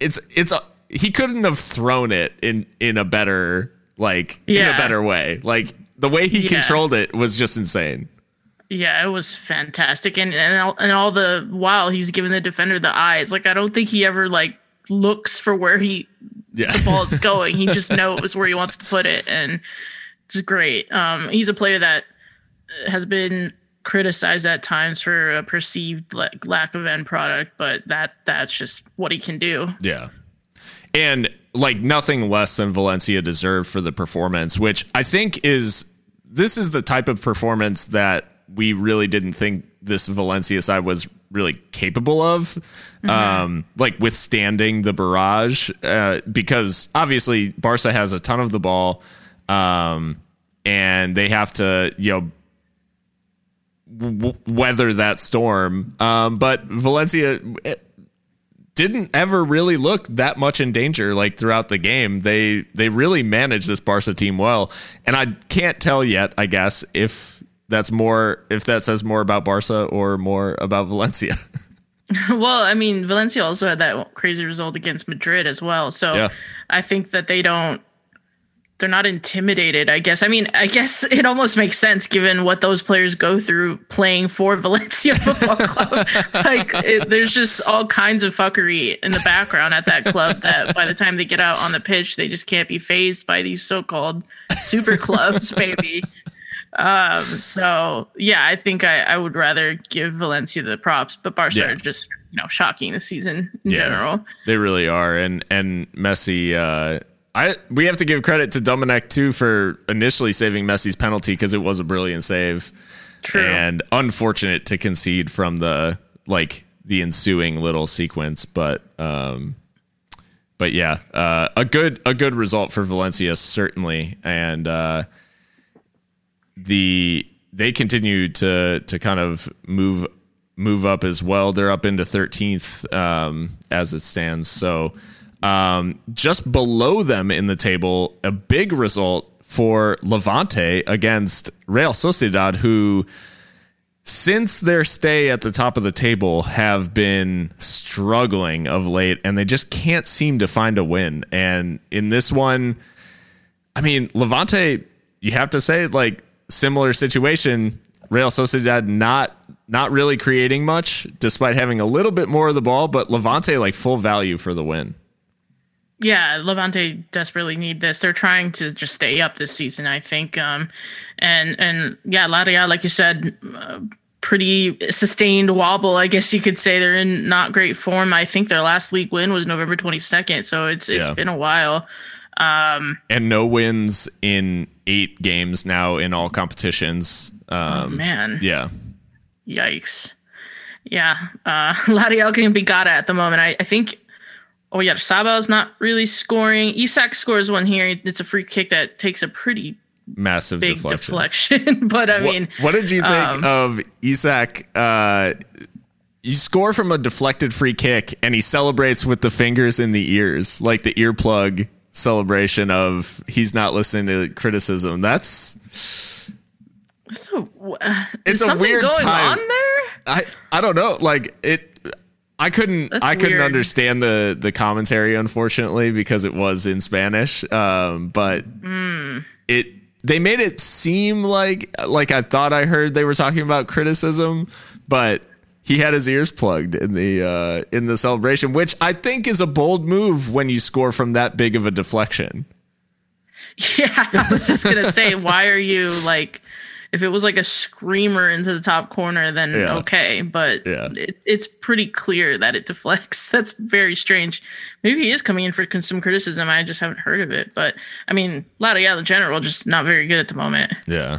it's it's a, he couldn't have thrown it in in a better like in a better way. Like the way he Yeah. controlled it was just insane. Yeah, it was fantastic, and and all, and all the while he's giving the defender the eyes. Like I don't think he ever like looks for where he Yeah. the ball is *laughs* going. he just knows where he wants to put it, and it's great. Um, he's a player that has been criticized at times for a perceived like lack of end product, but that that's just what he can do. Yeah. And like nothing less than Valencia deserved for the performance, which I think is this is the type of performance that we really didn't think this Valencia side was really capable of. Um, like withstanding the barrage, uh, because obviously Barca has a ton of the ball, um, and they have to, you know, w- weather that storm. Um, but Valencia didn't ever really look that much in danger like throughout the game. They they really managed this Barca team well, and I can't tell yet. I guess if that's more if that says more about Barca or more about Valencia. *laughs* well, I mean, Valencia also had that crazy result against Madrid as well. So Yeah. I think that they don't they're not intimidated, I guess. I mean, I guess *laughs* it almost makes sense given what those players go through playing for *laughs* Valencia Football Club. *laughs* like it, there's just all kinds of fuckery in the background at that club that by the time they get out on the pitch, they just can't be phased by these so-called super clubs, maybe. Um, so yeah, I think I, I would rather give Valencia the props, but Barca Yeah. are just you know shocking this season in general. They really are, and and Messi. Uh, I we have to give credit to Domènech too for initially saving Messi's penalty because it was a brilliant save. True. and unfortunate to concede from the like the ensuing little sequence but um but yeah uh a good a good result for Valencia certainly and uh the they continue to to kind of move move up as well they're up into 13th um as it stands so um just below them in the table a big result for Levante against Real Sociedad who since their stay at the top of the table have been struggling of late and they just can't seem to find a win. And in this one I mean Levante you have to say like similar situation. Real Sociedad not not really creating much despite having a little bit more of the ball but Levante like full value for the win Yeah, Levante desperately need this. They're trying to just stay up this season, I think. Um, and and yeah, La Real, like you said, uh, pretty sustained wobble. I guess you could say they're in not great form. I think their last league win was November twenty second, so it's it's Yeah. been a while. and no wins in 8 games now in all competitions um Man, yeah yikes. Yeah, uh, *laughs* La Real can be got at the moment. I, I think. Oh yeah, Saba's not really scoring. Isak scores one here. It's a free kick that takes a pretty massive big deflection. deflection. *laughs* but I What- mean, what, did you think um, of Isak? Uh, you score from a deflected free kick, and he celebrates with the fingers in the ears, like the earplug celebration of he's not listening to criticism. That's so, It's is a weird time. I I don't know. Like it. I couldn't. That's I couldn't weird. understand the the commentary, unfortunately, because it was in Spanish. Um, but Hmm. it they made it seem like like I thought I heard they were talking about criticism, but he had his ears plugged in the uh, in the celebration, which I think is a bold move when you score from that big of a deflection. *laughs* Yeah, I was just gonna say, why are you like? If it was like a screamer into the top corner, then Yeah. okay. But Yeah. it, it's pretty clear that it deflects. *laughs* That's very strange. Maybe he is coming in for some criticism. I just haven't heard of it. But I mean, Lauderdale in general, just not very good at the moment. Yeah.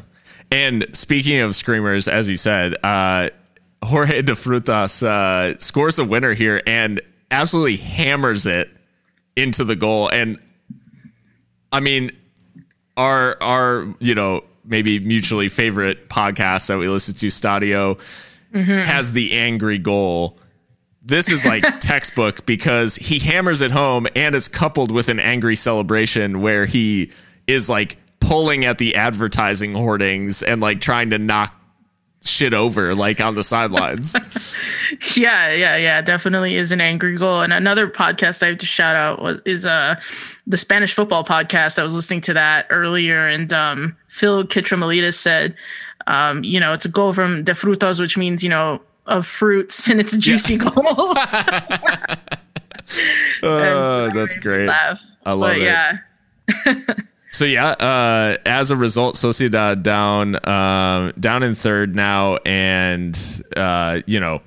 And speaking of screamers, as you said, uh, Jorge de Frutos uh, scores a winner here and absolutely hammers it into the goal. And I mean, our our you know maybe mutually favorite podcast that we listen to, Stadio, mm-hmm. has the angry goal. This is like *laughs* textbook because he hammers it home and it's coupled with an angry celebration where he is like pulling at the advertising hoardings and like trying to knock shit over like on the sidelines. *laughs* Yeah, yeah, yeah. Definitely is an angry goal. And another podcast I have to shout out is uh the Spanish football podcast. I was listening to that earlier, and um, Phil Kitromilides said, um, you know, it's a goal from De Frutos, which means you know of fruits, *laughs* and it's a juicy goal. *laughs* Uh, that's great. Laugh. I love but, it. Yeah, So yeah, uh, as a result, Sociedad down um, down in third now, and uh, you know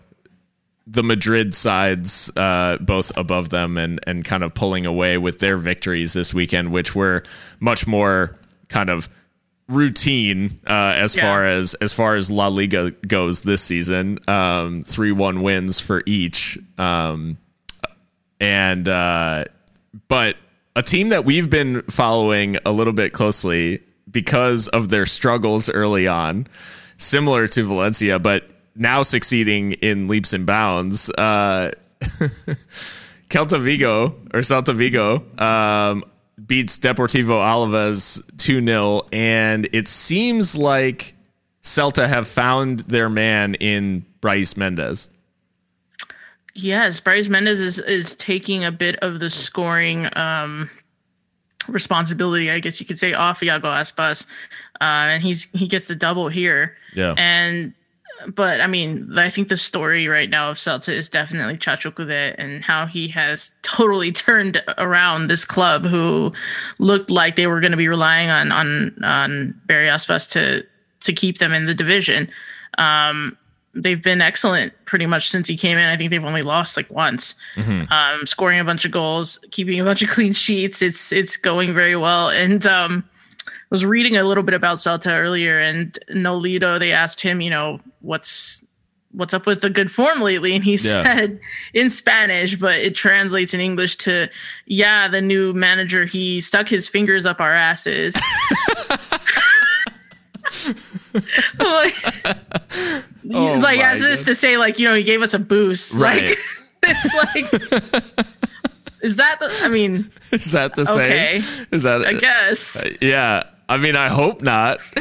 the Madrid sides uh, both above them and and kind of pulling away with their victories this weekend, which were much more kind of routine uh, as Yeah. far as as far as La Liga goes this season. Um, Three one wins for each. Um, and uh, but a team that we've been following a little bit closely because of their struggles early on, similar to Valencia, but now succeeding in leaps and bounds. Uh, *laughs* Celta Vigo or Celta Vigo um, beats Deportivo Alaves 2 0, and it seems like Celta have found their man in Brais Mendez. Yes. Brais Mendez is is taking a bit of the scoring um, responsibility, I guess you could say, off Iago Aspas, uh, and he's he gets the double here. Yeah. And but I mean, I think the story right now of Celta is definitely Chacho Coudet and how he has totally *laughs* turned around this club who looked like they were going to be relying on on on Barry Aspas to to keep them in the division. Um, they've been excellent pretty much since he came in. I think they've only lost like once. Um, scoring a bunch of goals, keeping a bunch of *laughs* clean sheets. It's it's going very well. And um, I was reading a little bit about Celta earlier, and Nolito. They asked him, you know, what's what's up with the good form lately, and he Yeah. said in Spanish, but it translates in English to, "Yeah, the new manager he stuck his fingers up our asses." *laughs* *laughs* *laughs* like, *laughs* Oh like as if to say, like you know, he gave us a boost. Right. Like *laughs* it's like, is that the? I mean, Is that the Okay. same? Is that I guess. Yeah. I mean, I hope not. *laughs*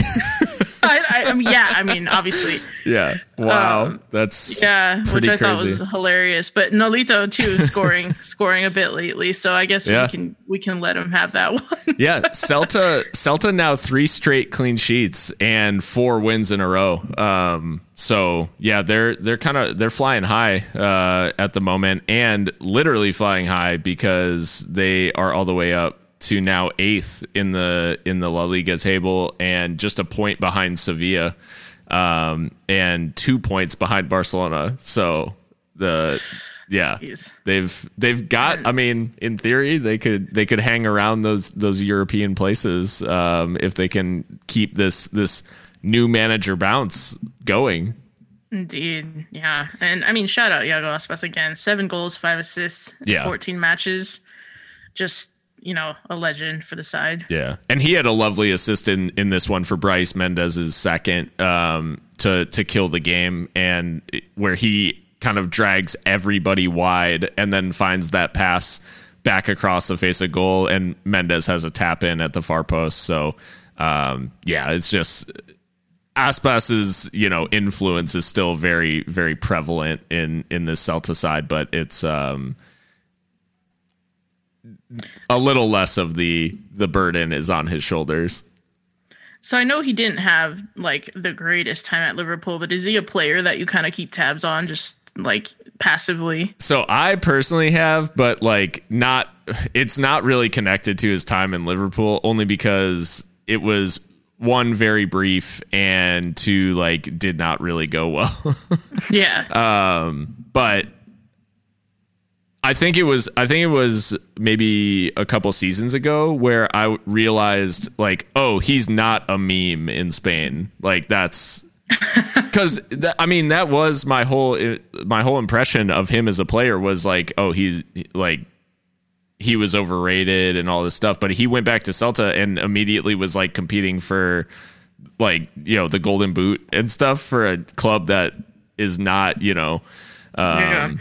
I, I, I mean, yeah. I mean, obviously, yeah. Wow. Um, That's yeah, which I thought was hilarious. But Nolito too, is scoring, *laughs* scoring a bit lately. So I guess Yeah. we can we can let him have that one. yeah. *laughs* Celta Celta now three straight clean sheets and four wins in a row. Um. So yeah, they're they're kind of they're flying high uh, at the moment, and literally flying high because they are all the way up to now eighth in the in the La Liga table and just a point behind Sevilla, um, and two points behind Barcelona. So the yeah. Jeez. They've they've got. I mean, in theory, they could they could hang around those those European places um, if they can keep this this new manager bounce going. Indeed, yeah. And I mean, shout out Iago Aspas again. Seven goals, five assists, Yeah. fourteen matches. Just you know, a legend for the side. Yeah, and he had a lovely assist in, in this one for Brais Mendez's second um, to to kill the game, and where he kind of drags everybody wide and then finds that pass back across the face of goal, and Mendez has a tap in at the far post. So, um, yeah, it's just Aspas's you know influence is still very very prevalent in in this Celta side, but it's um a little less of the the burden is on his shoulders. So I know he didn't have like the greatest time at Liverpool, but is he a player that you kind of keep tabs on just like passively? So I personally have, but like not it's not really connected to his time in Liverpool only because it was one very brief and two like did not really go well. *laughs* yeah. Um but I think it was I think it was maybe a couple seasons ago where I realized like oh he's not a meme in Spain. Like that's *laughs* because th- I mean that was my whole my whole impression of him as a player was like oh he's like he was overrated and all this stuff. But he went back to Celta and immediately was like competing for like you know the golden boot and stuff for a club that is not you know um, yeah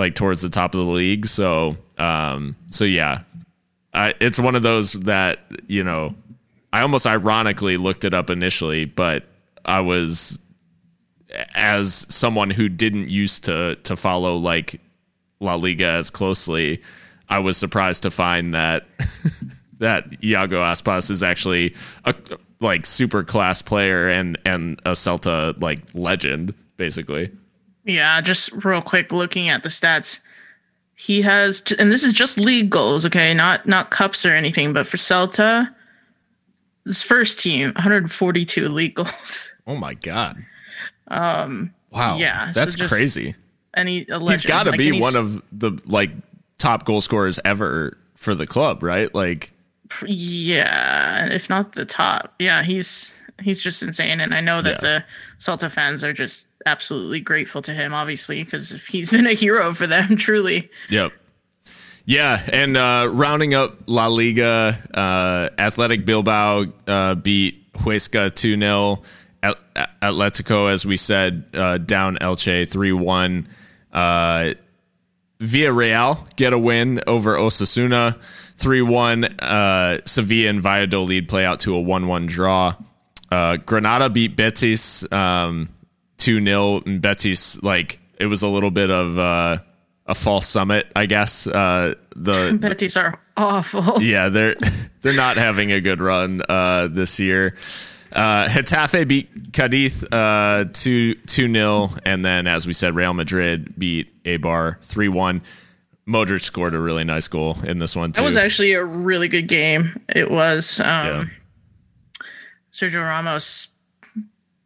like towards the top of the league. So, um, so yeah, I, it's one of those that you know, I almost ironically looked it up initially, but I was as someone who didn't used to to follow like La Liga as closely, I was surprised to find that *laughs* that Iago Aspas is actually a like super class player and and a Celta like legend basically. Yeah, just real quick looking at the stats. He has and this is just league goals, okay? Not not cups or anything, but for Celta, this first team, 142 league *laughs* goals. Oh my god. Um wow. Yeah. That's so crazy. Any He's got to like, be one of the like top goal scorers ever for the club, right? Like yeah, if not the top. Yeah, he's he's just insane and I know that yeah. the Celta fans are just absolutely grateful to him, obviously, because he's *laughs* been a hero for them, truly. Yep. Yeah, and uh, rounding up La Liga, uh, Athletic Bilbao uh, beat Huesca 2 0. Atletico, as we said, uh, down Elche 3 1. Uh, Villarreal get a win over Osasuna 3 1. Uh, Sevilla and Valladolid play out to a 1 1 draw. Granada beat Betis. Um, 2 0 and Betis like it was a little bit of uh, a false summit, I guess. Uh, the *laughs* Betis are awful. Yeah, they're *laughs* they're not having a good run uh, this year. Uh, Getafe beat Cadiz uh, 2 2 0. And then, as we said, Real Madrid beat Eibar 3 1. Modric scored a really nice goal in this one, too. That was actually a really good game. It was. Um, yeah. Sergio Ramos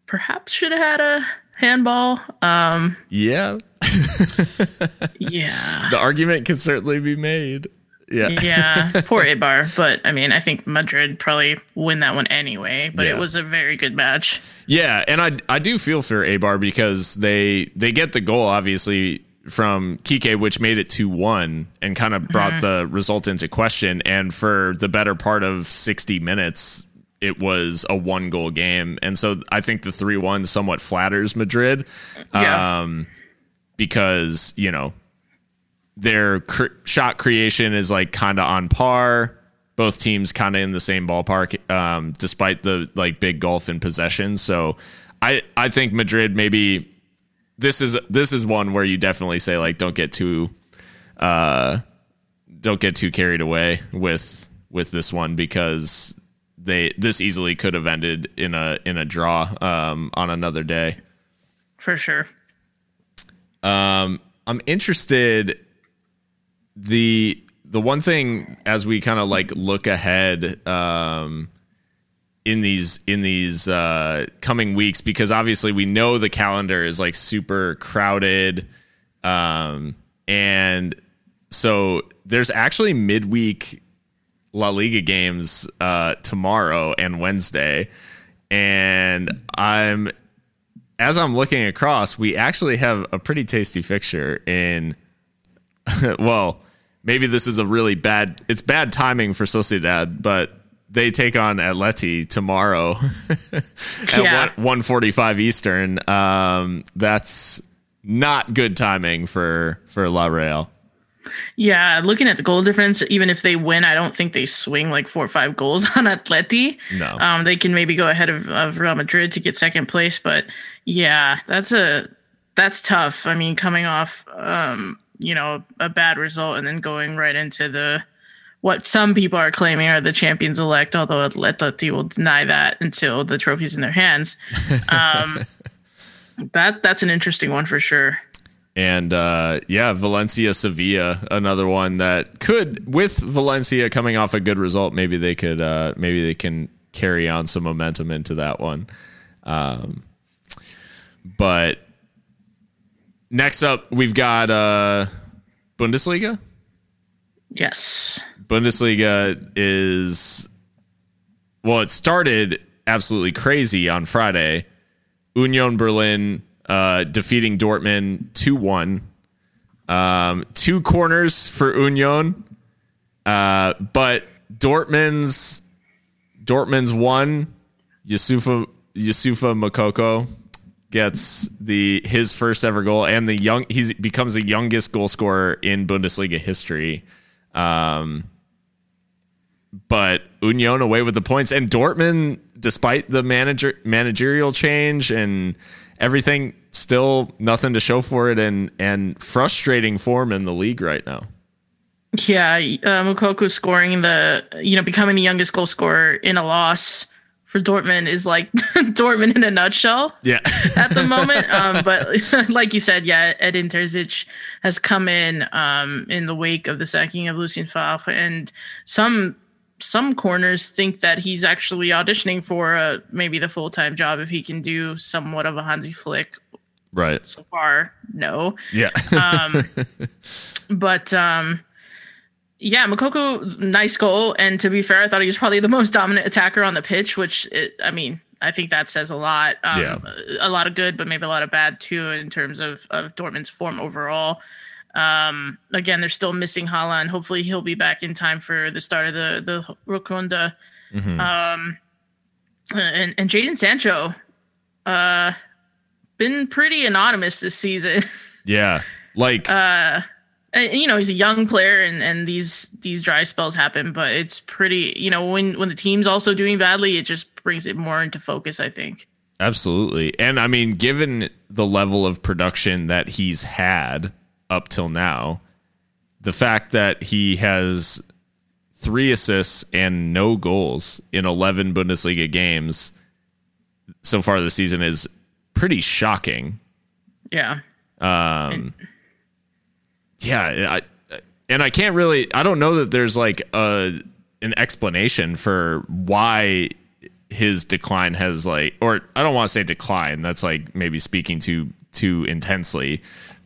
perhaps should have had a handball. Um, yeah. *laughs* yeah. The argument can certainly be made. Yeah. yeah. *laughs* Poor Eibar. But I mean, I think Madrid probably win that one anyway. But yeah. it was a very good match. Yeah. And I, I do feel for Eibar because they they get the goal, obviously, from Kike, which made it 2 1 and kind of brought mm-hmm. the result into question. And for the better part of 60 minutes, it was a one goal game. And so I think the 3 1 somewhat flatters Madrid. Yeah. Um, because, you know, their cr- shot creation is like kind of on par. Both teams kind of in the same ballpark, um, despite the like big gulf in possession. So I, I think Madrid maybe this is this is one where you definitely say like don't get too uh don't get too carried away with with this one because they this easily could have ended in a in a draw um, on another day. For sure. Um, I'm interested. The the one thing as we kind of like look ahead um, in these in these uh, coming weeks because obviously we know the calendar is like super crowded um, and so there's actually midweek La Liga games uh, tomorrow and Wednesday, and I'm as I'm looking across, we actually have a pretty tasty fixture in. *laughs* well, maybe this is a really bad. It's bad timing for Sociedad, but they take on Atleti tomorrow *laughs* at Yeah. one forty five Eastern. Um, that's not good timing for for La Real. Yeah, looking at the goal difference, even if they win, I don't think they swing like four or five goals *laughs* on Atleti. No. Um, they can maybe go ahead of, of Real Madrid to get second place, but yeah, that's a that's tough. I mean, coming off um, you know, a bad result and then going right into the what some people are claiming are the champions elect, although Atleti will deny that until the trophy's in their hands. *laughs* Um, that that's an interesting one for sure. And uh, yeah, Valencia Sevilla, another one that could, with Valencia coming off a good result, maybe they could, uh, maybe they can carry on some momentum into that one. Um, but next up, we've got uh, Bundesliga. Yes. Bundesliga is well, it started absolutely crazy on Friday. Union Berlin uh, defeating Dortmund two one. Um, two corners for Union, uh, but Dortmund's Dortmund's one. Youssoufa Youssoufa Moukoko gets the his first ever goal and the young he becomes the youngest goal scorer in Bundesliga history. Um, but Union away with the points and Dortmund, despite the manager managerial change and everything, still nothing to show for it and and frustrating form in the league right now. Yeah, uh, Moukoko scoring the, you know, becoming the youngest goal scorer in a loss for Dortmund is like *laughs* Dortmund in a nutshell Yeah, *laughs* at the moment. *laughs* um, but like you said, yeah, Edin Terzic has come in um, in the wake of the sacking of Lucien Favre, and some some corners think that he's actually auditioning for uh, maybe the full time job if he can do somewhat of a Hansi Flick. right. So far, no. Yeah, Um, *laughs* but um, yeah, Moukoko, nice goal. And to be fair, I thought he was probably the most dominant attacker on the pitch, which it, I mean, I think that says a lot. Um, Yeah. A lot of good, but maybe a lot of bad too in terms of, of Dortmund's form overall. Um, again, they're still missing Haaland. Hopefully, he'll be back in time for the start of the the Rückrunde. Mhm. Um, and and Jadon Sancho, uh, been pretty anonymous this season. *laughs* yeah. Like uh and, you know he's a young player and and these these dry spells happen but it's pretty you know when when the team's also doing badly it just brings it more into focus i think Absolutely. And I mean, given the level of production that he's had up till now, the fact that he has three assists and no goals in 11 Bundesliga games so far this season is pretty shocking. yeah Um, yeah, I, and I can't really. I don't know that there's like a an explanation for why his decline has like, or I don't want to say decline. That's like maybe speaking too too intensely,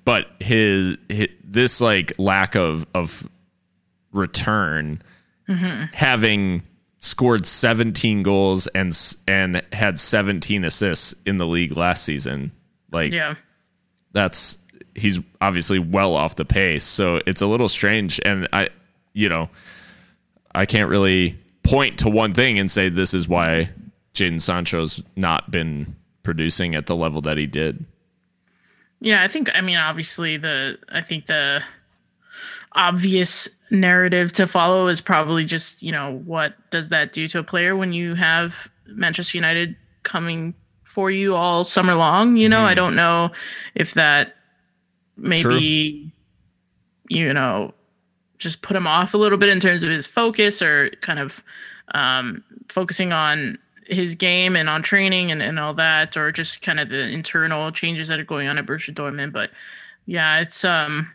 but his, his this like lack of of return, mm-hmm. having scored 17 goals and and had 17 assists in the league last season, like yeah that's he's obviously well off the pace. So it's a little strange. And I, you know, I can't really point to one thing and say this is why Jadon Sancho's not been producing at the level that he did. Yeah i think i mean obviously the i think the obvious narrative to follow is probably just you know what does that do to a player when you have manchester united coming for you all summer long you know? I don't know if that maybe you know just put him off a little bit in terms of his focus or kind of um, focusing on his game and on training and, and all that, or just kind of the internal changes that are going on at Borussia Dortmund. But yeah, it's um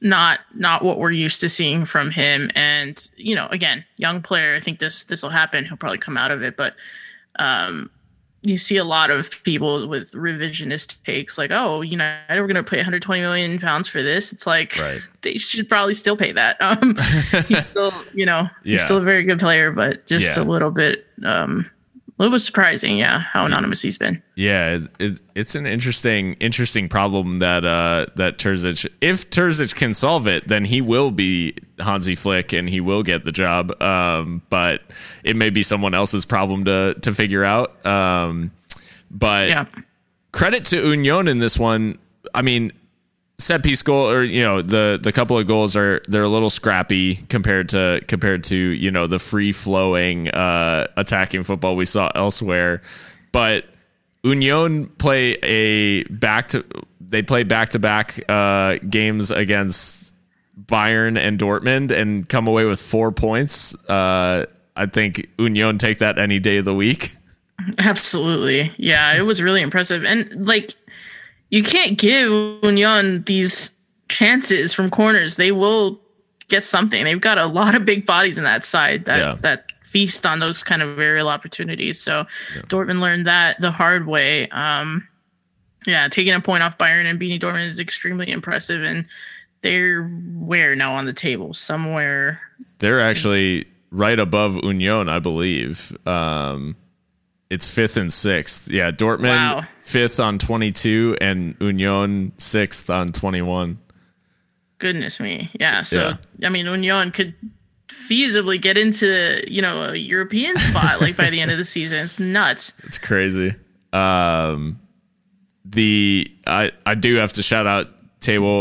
not not what we're used to seeing from him. And you know, again, young player. I think this this will happen. He'll probably come out of it, but um, you see a lot of people with revisionist takes like, oh, you know, we're going to pay 120 million pounds for this. It's like Right. they should probably still pay that. Um, he's *laughs* still, you know, Yeah. he's still a very good player, but just Yeah. a little bit um, little bit surprising, yeah, how anonymous he's been. Yeah, it, it, it's an interesting interesting problem that uh, that Terzic. If Terzic can solve it, then he will be Hansi Flick and he will get the job. Um, but it may be someone else's problem to to figure out. Um, but Yeah. credit to Union in this one. I mean, set piece goal or you know the the couple of goals are they're a little scrappy compared to compared to you know the free flowing uh, attacking football we saw elsewhere, but Union play a back to they play back to back uh games against Bayern and Dortmund and come away with four points. Uh, I think Union take that any day of the week. *laughs* Absolutely. Yeah, it was really impressive. And like you can't give Union these chances from corners. They will get something. They've got a lot of big bodies in that side that Yeah. that feast on those kind of aerial opportunities. So Dortmund learned that the hard way. Um yeah, taking a point off Bayern and beating Dortmund is extremely impressive and they're where now on the table? Somewhere They're actually right above Union, I believe. Um, it's fifth and sixth. Yeah, Dortmund Wow. fifth on twenty two, and Union sixth on twenty one. goodness me yeah so i mean union could feasibly get into you know a european spot like by the end of the season it's nuts It's crazy. Um, the I I do have to shout out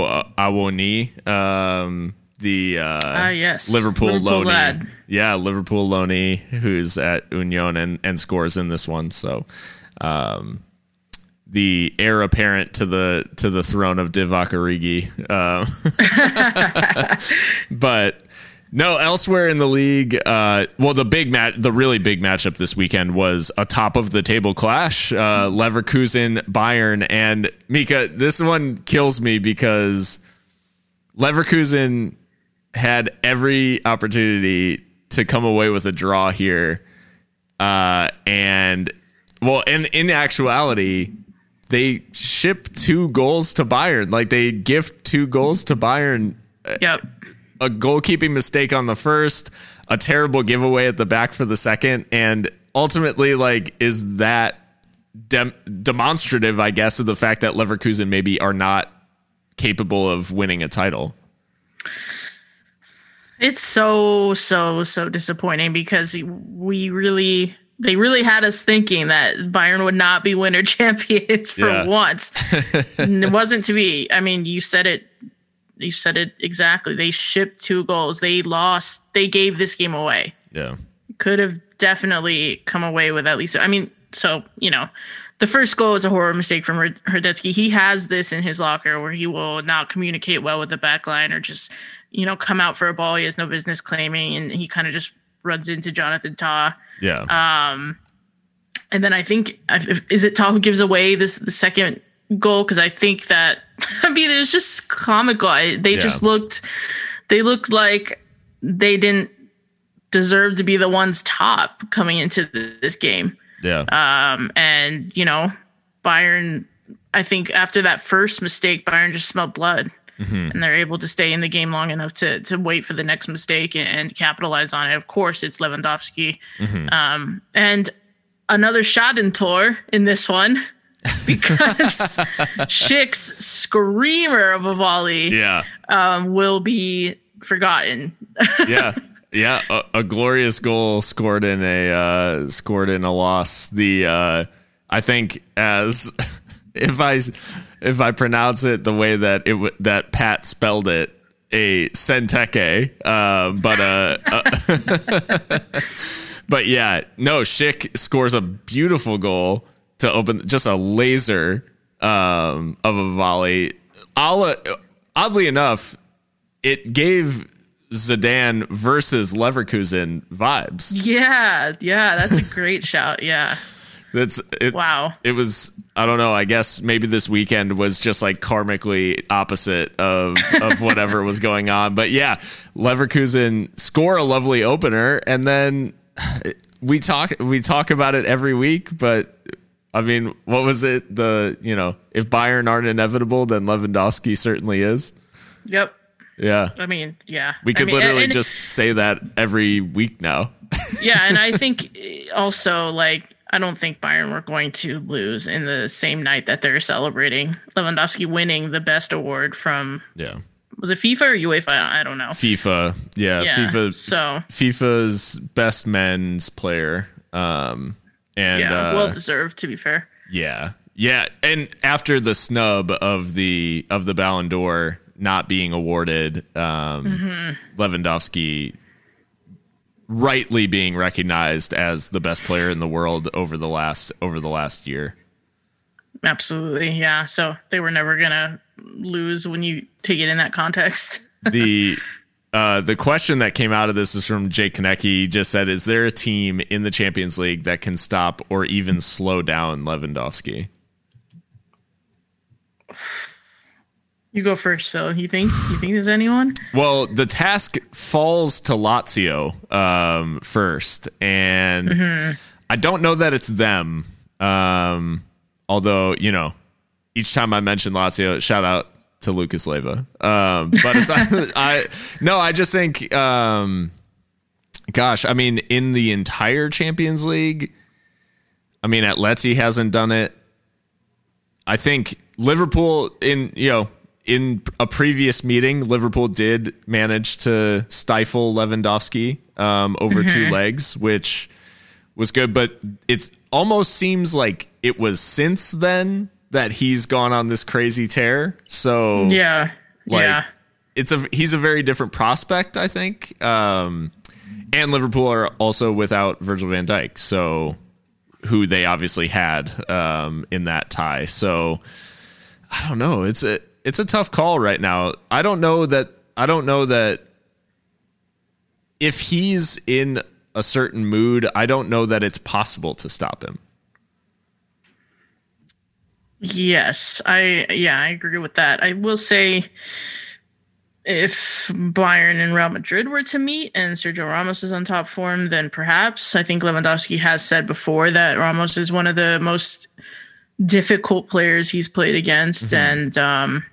uh, Awoniyi, um, the uh, Ah, yes. Liverpool, Liverpool lad. Yeah, Liverpool Loney, who's at Union and, and scores in this one. So, um, the heir apparent to the to the throne of Divock Origi. Um, *laughs* but no, elsewhere in the league, uh, well, the big match, the really big matchup this weekend was a top of the table clash, uh, Leverkusen Bayern, and Mika. This one kills me because Leverkusen had every opportunity to come away with a draw here, uh, and well, in in actuality, they ship two goals to Bayern. Like they gift two goals to Bayern yep a goalkeeping mistake on the first, a terrible giveaway at the back for the second, and ultimately, like, is that dem- demonstrative, I guess, of the fact that Leverkusen maybe are not capable of winning a title? It's so so so disappointing because we really they really had us thinking that Bayern would not be winter *laughs* champions for Yeah. once. *laughs* It wasn't to be. I mean, you said it. You said it exactly. They shipped two goals. They lost. They gave this game away. Yeah. Could have definitely come away with at least. I mean, so you know, the first goal was a horror mistake from Herd- Hradecky. He has this in his locker where he will not communicate well with the back line or just you know come out for a ball he has no business claiming, and he kind of just runs into Jonathan Tah. Yeah. Um, and then I think if, is it Tah who gives away this the second goal because I think that *laughs* I mean it was just comical. I, they Yeah. just looked they looked like they didn't deserve to be the ones top coming into th- this game. yeah. Um, and you know, Bayern. I think after that first mistake, Bayern just smelled blood, and they're able to stay in the game long enough to to wait for the next mistake and, and capitalize on it. Of course, it's Lewandowski, um, and another Schadentor in Tor in this one *laughs* because Schick's screamer of a volley yeah. um, will be forgotten. *laughs* yeah, yeah, a, a glorious goal scored in a uh, scored in a loss. The uh, I think as *laughs* if I if I pronounce it the way that it w- that Pat spelled it, a Senteke, uh, but uh, uh *laughs* but yeah, no, Schick scores a beautiful goal to open just a laser um, of a volley. Alla, oddly enough, it gave Zidane versus Leverkusen vibes. Yeah, yeah, that's a great shout. Yeah, *laughs* That's it. wow. It was. I don't know. I guess maybe this weekend was just like karmically opposite of of *laughs* whatever was going on. But yeah, Leverkusen score a lovely opener, and then we talk we talk about it every week. But I mean, what was it? The you know, if Bayern aren't inevitable, then Lewandowski certainly is. Yep. Yeah. I mean, yeah. We could I mean, literally and- just say that every week now. yeah, and I *laughs* think also like I don't think Bayern were going to lose in the same night that they're celebrating Lewandowski winning the best award from Yeah. was it FIFA or UEFA? I don't know. FIFA. Yeah, Yeah, FIFA so- FIFA's best men's player. Um and yeah, uh, well deserved to be fair. Yeah. Yeah, and after the snub of the of the Ballon d'Or not being awarded, um, Mm-hmm. Lewandowski rightly being recognized as the best player in the world over the last over the last year. Absolutely, yeah. So they were never gonna lose when you take it in that context. *laughs* The uh, the question that came out of this is from Jake Konecki. Just said, "Is there a team in the Champions League that can stop or even slow down Lewandowski?" *sighs* *laughs* You go first, Phil. You think? You think there's anyone? Well, the task falls to Lazio um, first, and I don't know that it's them. Um, although you know, each time I mention Lazio, shout out to Lucas Leiva. Um, but it's, *laughs* I no, I just think, um, gosh, I mean, in the entire Champions League, I mean, Atleti hasn't done it. I think Liverpool in you know in a previous meeting, Liverpool did manage to stifle Lewandowski um, over two legs, which was good. But it almost seems like it was since then that he's gone on this crazy tear. So Yeah, like yeah. it's a he's a very different prospect, I think. Um, and Liverpool are also without Virgil van Dijk, so who they obviously had um, in that tie. So I don't know. It's a it's a tough call right now. I don't know that I don't know that if he's in a certain mood, I don't know that it's possible to stop him. Yes, I yeah, I agree with that. I will say if Bayern and Real Madrid were to meet and Sergio Ramos is on top form, then perhaps I think Lewandowski has said before that Ramos is one of the most difficult players he's played against and um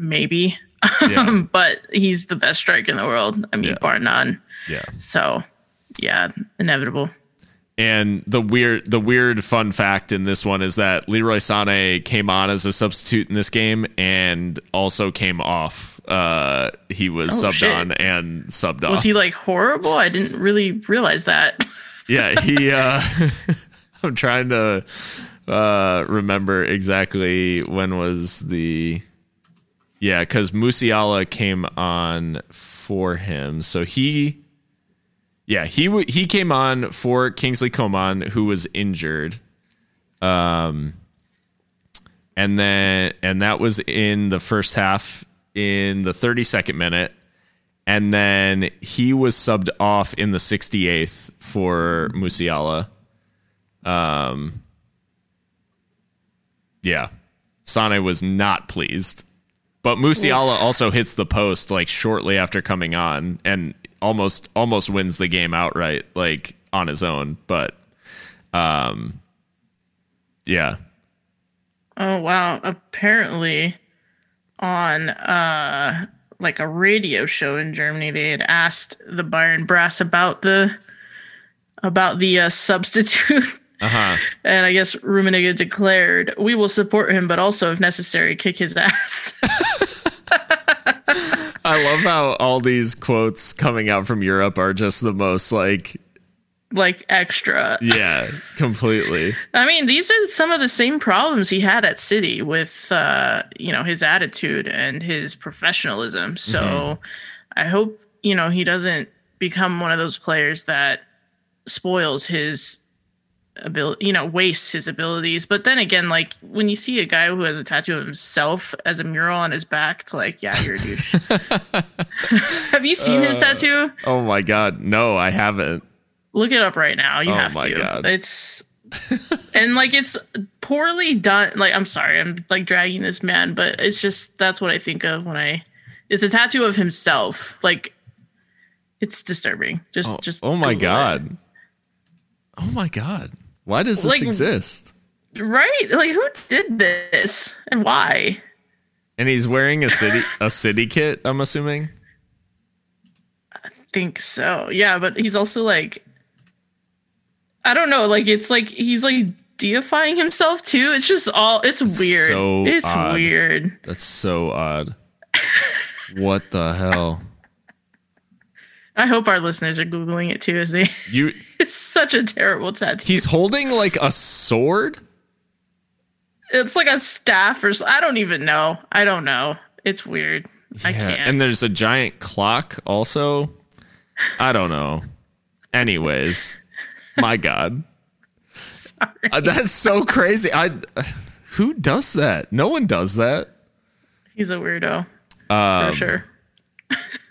maybe Yeah. *laughs* but he's the best striker in the world. I mean, Yeah. bar none. Yeah. So, yeah, inevitable. And the weird, the weird fun fact in this one is that Leroy Sané came on as a substitute in this game and also came off. Uh, he was Oh, subbed shit. on and subbed off. Was he like horrible? I didn't really realize that. *laughs* yeah, he. *laughs* Uh, I'm trying to uh, remember exactly when was the. Yeah, because Musiala came on for him, so he. Yeah, he w- he came on for Kingsley Coman, who was injured. Um, and then and that was in the first half in the 32nd minute and then he was subbed off in the 68th for Musiala. Um, yeah, Sane was not pleased, but Musiala also hits the post like shortly after coming on and almost almost wins the game outright, like on his own. But, um, yeah, Oh wow! Apparently, on uh like a radio show in Germany, they had asked the Bayern brass about the about the uh, substitute, *laughs* uh huh. and I guess Rummenigge declared, "We will support him, but also, if necessary, kick his ass." *laughs* I love how all these quotes coming out from Europe are just the most like, like extra. yeah, completely. I mean, these are some of the same problems he had at City with, uh, you know, his attitude and his professionalism. So I hope, you know, he doesn't become one of those players that spoils his ability, you know, wastes his abilities. But then again, like when you see a guy who has a tattoo of himself as a mural on his back, it's like, yeah, you're a dude. *laughs* *laughs* Have you seen his uh, tattoo? Oh my god, no, I haven't. Look it up right now. You Oh have my to. God. It's and like it's poorly done. Like I'm sorry, I'm like dragging this man, but it's just that's what I think of when I. It's a tattoo of himself. Like it's disturbing. Just Oh, just. oh my Google it. god. Oh my god. Why does this Like- exist? Right? Like who did this and why? And he's wearing a city a city kit, I'm assuming. I think so. Yeah, but he's also like. I don't know. Like it's like he's like deifying himself too. It's just all. It's weird. so it's odd. weird. That's so odd. what the hell? I hope our listeners are googling it too, as they. You *laughs* It's such a terrible tattoo. he's holding like a sword? it's like a staff or I don't even know. I don't know. It's weird. I can't. And there's a giant clock also. I don't know. Anyways, my god. Sorry. Uh, that's so crazy. I who does that? No one does that. He's a weirdo Um, for sure.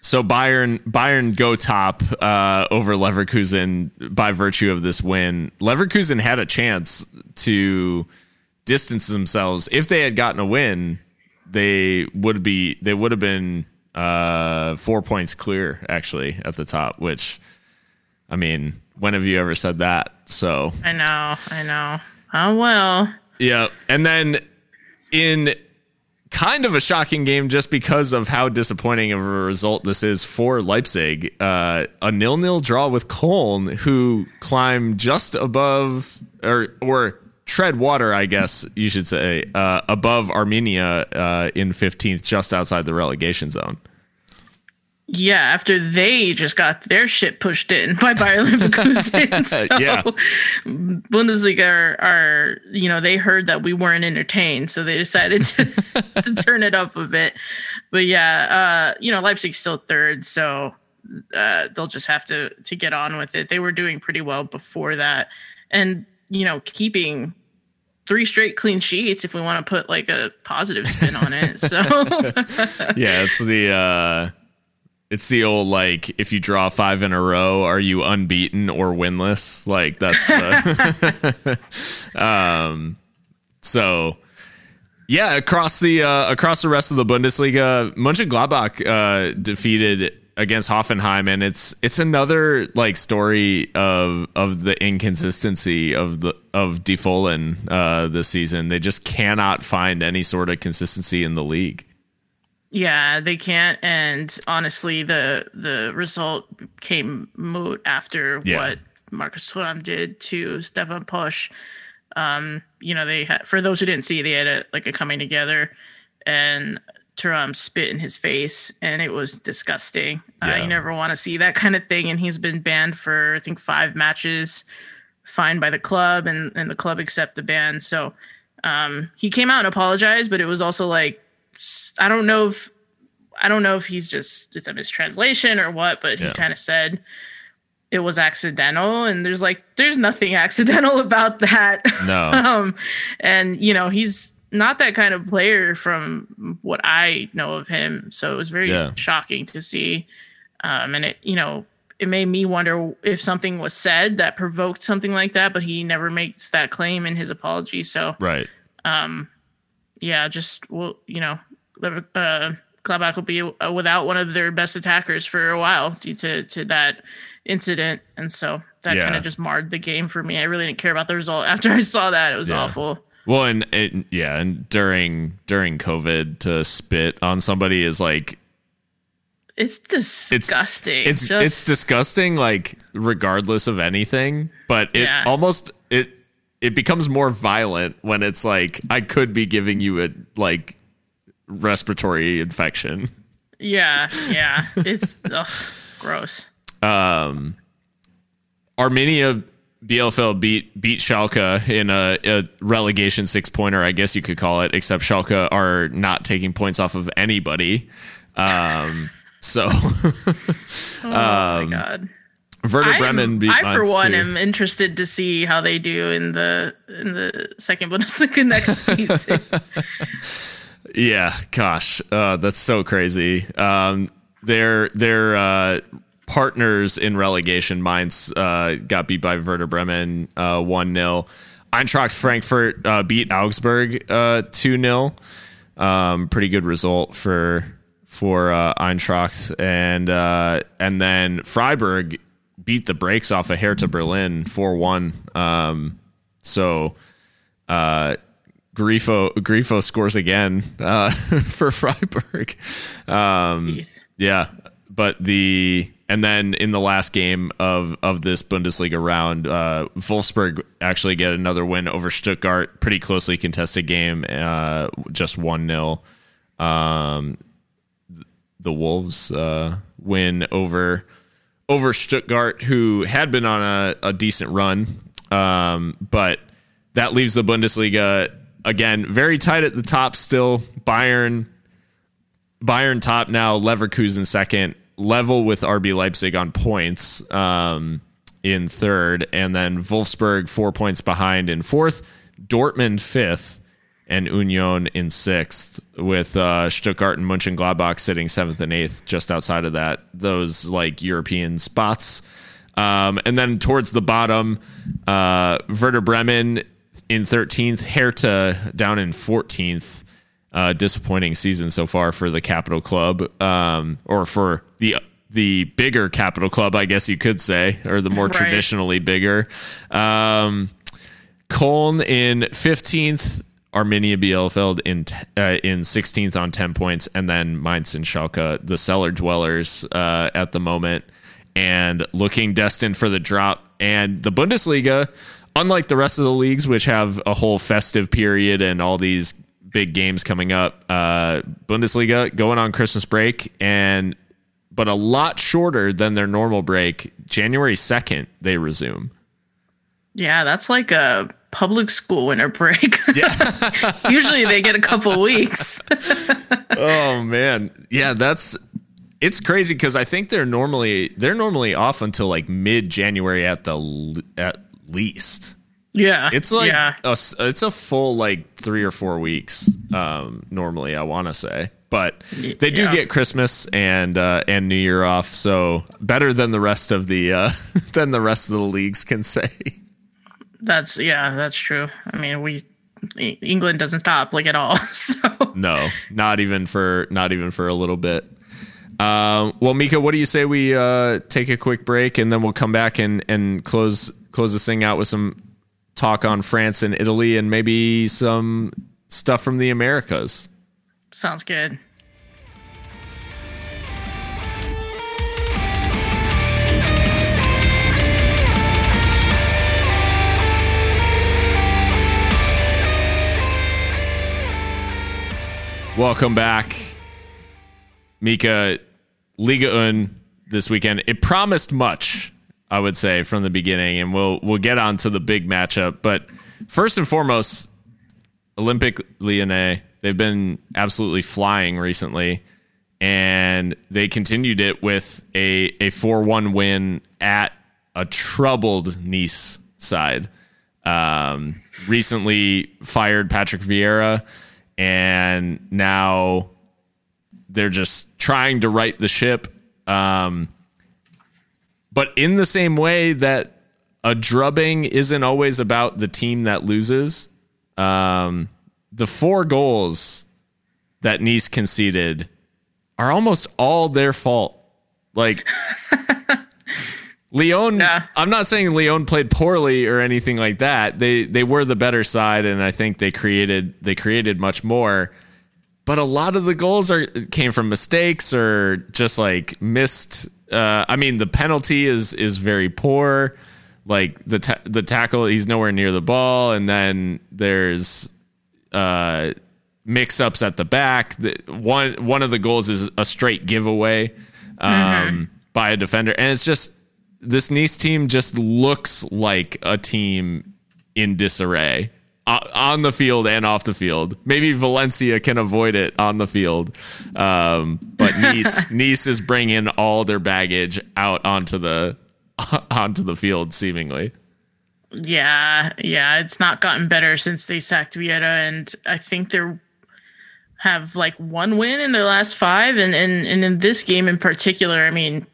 So Bayern Bayern go top uh, over Leverkusen by virtue of this win. Leverkusen had a chance to distance themselves if they had gotten a win. They would be they would have been uh, four points clear actually at the top. Which I mean, when have you ever said that? So I know. I know. Oh well. yeah, and then in kind of a shocking game just because of how disappointing of a result this is for Leipzig. Uh, a nil-nil draw with Köln, who climb just above or or tread water, I guess you should say, uh, above Arminia uh, in 15th, just outside the relegation zone. Yeah, after they just got their shit pushed in by Bayer Leverkusen. *laughs* so Yeah. Bundesliga are, are, you know, they heard that we weren't entertained, so they decided to, *laughs* to turn it up a bit. But yeah, uh, you know, Leipzig's still third, so uh, they'll just have to to get on with it. They were doing pretty well before that, and you know, keeping three straight clean sheets if we want to put like a positive spin on it. So *laughs* yeah, it's the uh it's the old like if you draw five in a row, are you unbeaten or winless? Like that's the *laughs* um so yeah, across the uh, across the rest of the Bundesliga, Mönchengladbach uh, defeated against Hoffenheim, and it's it's another like story of of the inconsistency of the of De Fohlen uh, this season. They just cannot find any sort of consistency in the league. Yeah, they can't. And honestly, the the result came moot after Yeah. what Marcus Thuram did to Stefan Posch. Um, you know, they had for those who didn't see, they had a like a coming together, and Thuram spit in his face, and it was disgusting. Uh, you never want to see that kind of thing. And he's been banned for I think five matches, fined by the club, and and the club accept the ban. So um, he came out and apologized, but it was also like I don't know if I don't know if he's just it's a mistranslation or what, but Yeah. he kind of said it was accidental, and there's like there's nothing *laughs* accidental about that. No. *laughs* um, and you know he's not that kind of player from what I know of him, so it was very Yeah. shocking to see. Um, and it you know it made me wonder if something was said that provoked something like that, but he never makes that claim in his apology. So Right. Um yeah, just well, you know, uh, Gladbach will be uh, without one of their best attackers for a while due to to that incident, and so that Yeah. kind of just marred the game for me. I really didn't care about the result *laughs* after I saw that; it was Yeah. awful. Well, and it, yeah, and during during COVID to spit on somebody is like It's disgusting. it's Just- it's disgusting like regardless of anything, but it Yeah. almost it it becomes more violent when it's like I could be giving you a like respiratory infection. yeah, yeah. It's ugh, gross. Um, Arminia Bielefeld beat beat Schalke in a, a relegation six pointer, I guess you could call it. Except Schalke are not taking points off of anybody. Um, so *laughs* Oh my god. Werder Bremen beat I for one too. am interested to see how they do in the in the second *laughs* Bundesliga next season. *laughs* Yeah, gosh, uh, that's so crazy. Um, their their uh, partners in relegation, Mainz, uh, got beat by Werder Bremen one 0 Eintracht Frankfurt uh, beat Augsburg two 0 Um, pretty good result for for uh, Eintracht, and uh, and then Freiburg beat the brakes off of Hertha Berlin four one. Um, so. Grifo Grifo scores again uh, *laughs* for Freiburg. Um, yeah, but the and then in the last game of of this Bundesliga round, uh, Wolfsburg actually get another win over Stuttgart. Pretty closely contested game, uh, just one 0 um, The Wolves uh, win over over Stuttgart, who had been on a, a decent run, um, but that leaves the Bundesliga again very tight at the top. Still, Bayern Bayern top now, Leverkusen second, level with RB Leipzig on points um, in third, and then Wolfsburg four points behind in fourth, Dortmund fifth, and Union in sixth, with uh, Stuttgart and Mönchengladbach sitting seventh and eighth, just outside of that those like European spots. Um, and then towards the bottom, uh, Werder Bremen in 13th, Hertha down in 14th uh, disappointing season so far for the Capital Club, um, or for the the bigger Capital Club, I guess you could say, or the more right. traditionally bigger. Um, Köln in fifteenth, Arminia Bielefeld in uh, in sixteenth on ten points, and then Mainz and Schalke, the cellar dwellers uh, at the moment, and looking destined for the drop. And the Bundesliga, unlike the rest of the leagues, which have a whole festive period and all these big games coming up. Uh, Bundesliga going on Christmas break, and but a lot shorter than their normal break. January second, they resume. Yeah, that's like a public school winter break. *laughs* Yeah. Usually they get a couple weeks. *laughs* oh man, yeah, that's it's crazy because I think they're normally they're normally off until like mid January at the at least. Yeah, it's like yeah. A, it's a full like three or four weeks. Um, normally, I want to say, but they do yeah. get Christmas and uh, and New Year off, so better than the rest of the uh, *laughs* than the rest of the leagues can say. That's yeah, that's true. I mean, we England doesn't stop like at all. *laughs* So no, not even for not even for a little bit. Um, well, Mika, what do you say we uh, take a quick break and then we'll come back and and close close this thing out with some talk on France and Italy and maybe some stuff from the Americas. Sounds good. Welcome back. Mika, Liga Un this weekend. It promised much I would say from the beginning, and we'll we'll get on to the big matchup. But first and foremost, Olympique Lyonnais they've been absolutely flying recently, and they continued it with a a four one win at a troubled Nice side. Um, recently fired Patrick Vieira, and now they're just trying to right the ship. Um, but in the same way that a drubbing isn't always about the team that loses, um, the four goals that Nice conceded are almost all their fault. Like *laughs* Lyon, yeah. I'm not saying Lyon played poorly or anything like that. They they were the better side, and I think they created they created much more. But a lot of the goals are came from mistakes or just like missed uh, I mean, the penalty is is very poor. Like the ta- the tackle, he's nowhere near the ball, and then there's uh, mix ups at the back. The, one one of the goals is a straight giveaway um, mm-hmm. by a defender, and it's just this Nice team just looks like a team in disarray on the field and off the field. Maybe Valencia can avoid it on the field, um, but *laughs* Nice Nice is bringing all their baggage out onto the *laughs* onto the field, seemingly. Yeah, yeah, it's not gotten better since they sacked Vieira, and I think they're have like one win in their last five, and and and in this game in particular, I mean,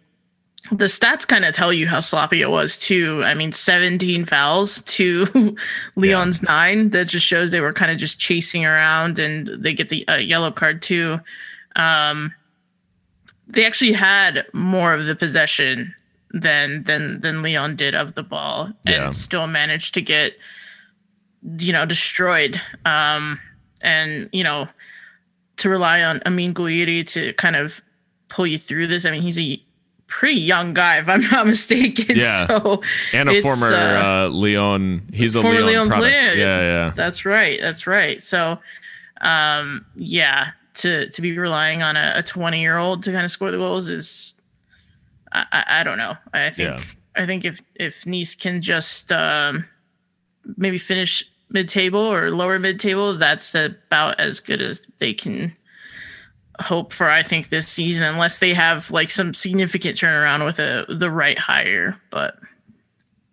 the stats kind of tell you how sloppy it was too. I mean, 17 fouls to *laughs* Lyon's yeah. nine. That just shows they were kind of just chasing around, and they get the uh, yellow card too. Um, they actually had more of the possession than than than Lyon did of the ball, and still managed to get you know destroyed. Um, and you know to rely on Amine Gouiri to kind of pull you through this. I mean, he's a pretty young guy, if I'm not *laughs* mistaken. Yeah. So and a former uh, uh, Lyon. He's a former Lyon, Lyon player. Yeah, yeah. That's right. That's right. So, um, yeah, to to be relying on a 20 year old to kind of score the goals is, I, I, I don't know. I think Yeah. I think if if Nice can just um, maybe finish mid table or lower mid table, that's about as good as they can hope for. I think this season, unless they have like some significant turnaround with a the right hire, but.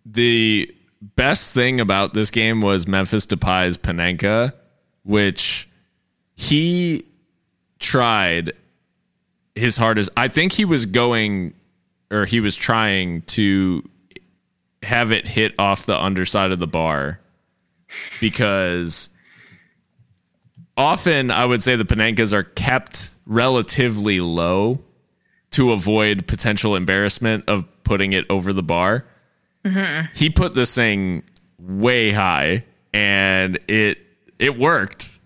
the best thing about this game was Memphis Depay's Panenka, which he tried his hardest. I think he was going or he was trying to have it hit off the underside of the bar because often I would say the Panenkas are kept relatively low to avoid potential embarrassment of putting it over the bar. Mm-hmm. He put this thing way high and it it worked.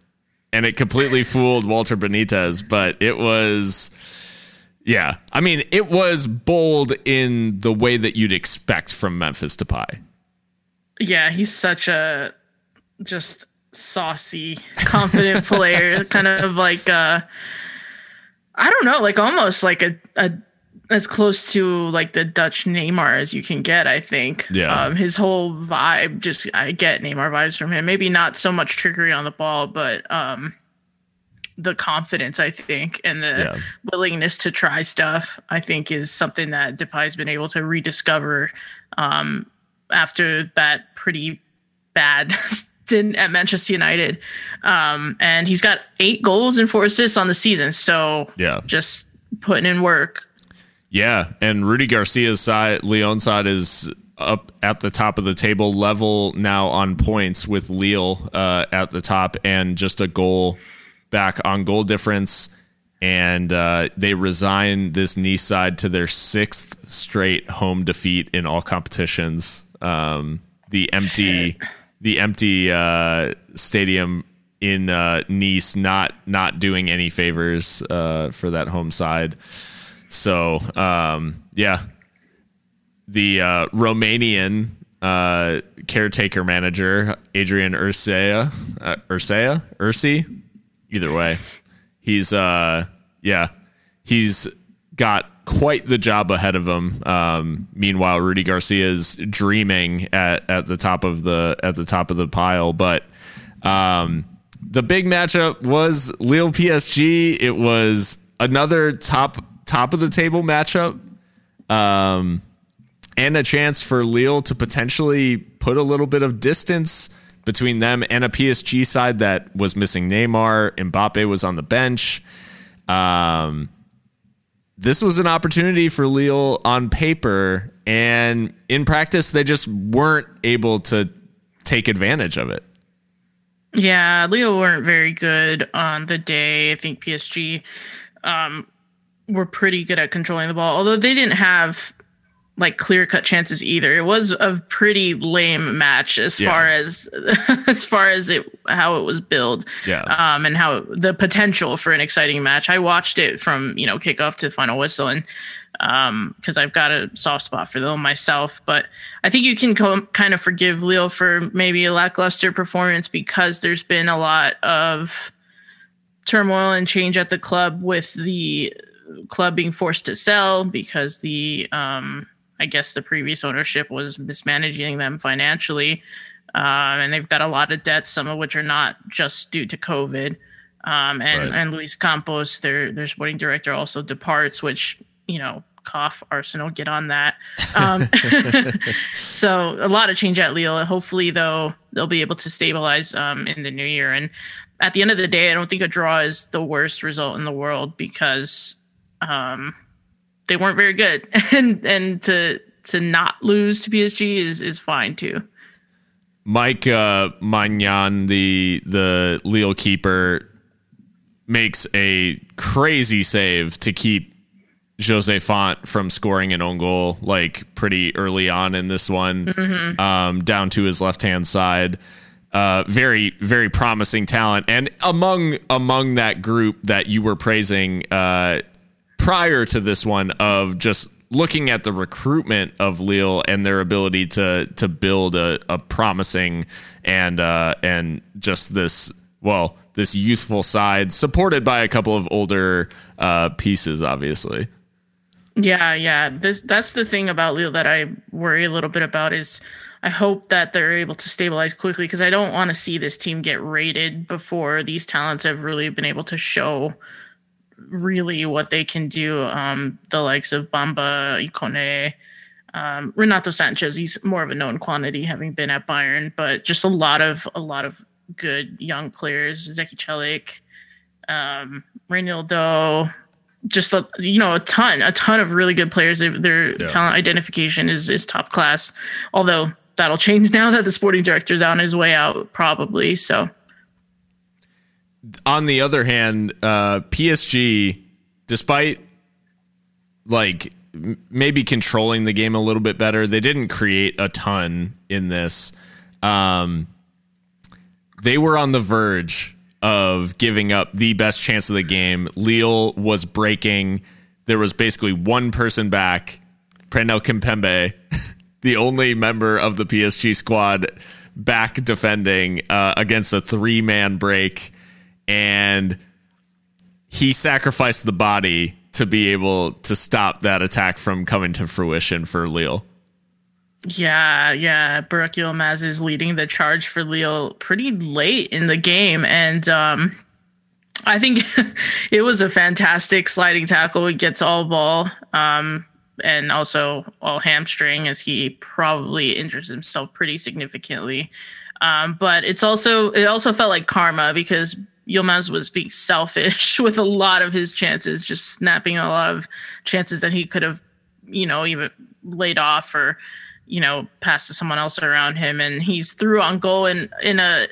And it completely fooled Walter Benitez but it was yeah. I mean it was bold in the way that you'd expect from Memphis Depay Yeah, he's such a just saucy, confident *laughs* player. kind of like uh I don't know, like almost like a, a as close to like the Dutch Neymar as you can get, I think. Yeah. Um his whole vibe just I get Neymar vibes from him. Maybe not so much trickery on the ball, but um the confidence I think and the Yeah. willingness to try stuff I think is something that Depay's been able to rediscover um after that pretty bad *laughs* stint at Manchester United. Um, and he's got eight goals and four assists on the season. So yeah just putting in work. Yeah, and Rudy Garcia's side, Lyon's side is up at the top of the table, level now on points with Lille uh, at the top, and just a goal back on goal difference. And uh, they resign this Nice side to their sixth straight home defeat in all competitions. Um, the empty, the empty uh, stadium in uh, Nice not not doing any favors uh, for that home side. So um, yeah, the uh, Romanian uh, caretaker manager Adrian Ursea, uh, Ursea, Ursi, either way, he's uh, yeah, he's got quite the job ahead of him. Um, meanwhile, Rudy Garcia is dreaming at, at the top of the at the top of the pile, but. Um, the big matchup was Lille PSG. It was another top top of the table matchup, um, and a chance for Lille to potentially put a little bit of distance between them and a PSG side that was missing Neymar. Mbappe was on the bench. Um, this was an opportunity for Lille on paper, and in practice, they just weren't able to take advantage of it. Yeah, Lille weren't very good on the day. I think PSG um, were pretty good at controlling the ball, although they didn't have like clear cut chances either. It was a pretty lame match as Yeah. far as *laughs* as far as it how it was billed. Yeah. Um, and how the potential for an exciting match. I watched it from you know kickoff to final whistle, and um, because I've got a soft spot for them myself. But I think you can co- kind of forgive Lille for maybe a lackluster performance because there's been a lot of turmoil and change at the club with the club being forced to sell because the um, I guess the previous ownership was mismanaging them financially, um, and they've got a lot of debts, some of which are not just due to COVID. Um, and Right. and Luis Campos, their their sporting director, also departs, which you know, cough Arsenal, get on that. Um, *laughs* so a lot of change at Lille. Hopefully, though, they'll be able to stabilize um, in the new year. And at the end of the day, I don't think a draw is the worst result in the world because um, they weren't very good, *laughs* and and to to not lose to PSG is is fine too. Mike uh, Maignan, the the Lille keeper, makes a crazy save to keep Jose Fonte from scoring an own goal, like pretty early on in this one, um, down to his left hand side. Uh, very very promising talent, and among among that group that you were praising uh, prior to this one of just looking at the recruitment of Lille and their ability to to build a, a promising and uh, and just this well this youthful side supported by a couple of older uh, pieces, obviously. Yeah, yeah. This that's the thing about Lille that I worry a little bit about is I hope that they're able to stabilize quickly because I don't want to see this team get rated before these talents have really been able to show really what they can do. Um, the likes of Bamba, Ikone, um, Renato Sanches. He's more of a known quantity, having been at Bayern, but just a lot of a lot of good young players. Zeki Celik, um, Reinildo, just a, you know a ton, a ton of really good players. Their, their yeah. talent identification is is top class. Although that'll change *laughs* now that the sporting director's on his way out, probably. So on the other hand, uh, PSG, despite like maybe controlling the game a little bit better, they didn't create a ton in this. Um, they were on the verge of giving up the best chance of the game. Lille was breaking. There was basically one person back, Presnel Kimpembe, *laughs* the only member of the PSG squad back defending uh, against a three man break and he sacrificed the body to be able to stop that attack from coming to fruition for Lille. Yeah, yeah. Burak Yilmaz is leading the charge for Lille pretty late in the game. And um, I think *laughs* it was a fantastic sliding tackle. He gets all ball um, and also all hamstring as he probably injures himself pretty significantly. Um, but it's also it also felt like karma because Yilmaz was being selfish *laughs* with a lot of his chances, just snapping a lot of chances that he could have, you know, even laid off or, you know, passed to someone else around him. And he's through on goal in in a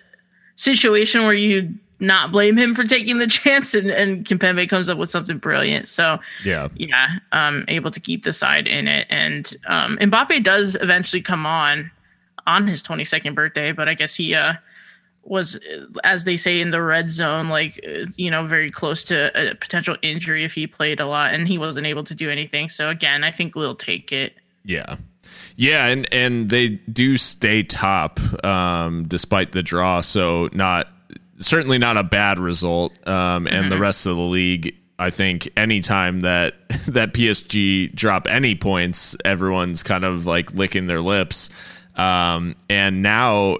situation where you not blame him for taking the *laughs* chance and, and Kimpembe comes up with something brilliant. So yeah, yeah, um, able to keep the side in it. And um, Mbappe does eventually come on on his 22nd birthday, but I guess he uh was as they say in the red zone like you know very close to a potential injury if he played a lot and he wasn't able to do anything so again i think we'll take it yeah yeah and and they do stay top um despite the draw so not certainly not a bad result um and mm-hmm. the rest of the league I think anytime that *laughs* that PSG drop any points, everyone's kind of like licking their lips. Um, and now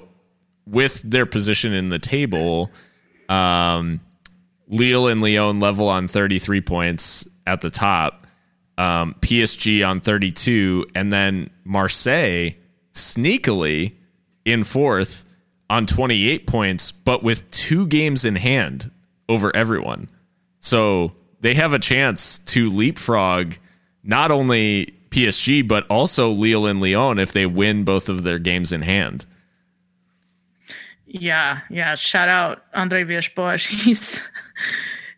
with their position in the table, um, Lille and Lyon level on 33 points at the top, um, PSG on 32, and then Marseille sneakily in fourth on 28 points, but with two games in hand over everyone. So they have a chance to leapfrog not only PSG, but also Lille and Lyon if they win both of their games in hand. Yeah, yeah. Shout out Andre Villas-Boas. *laughs* He's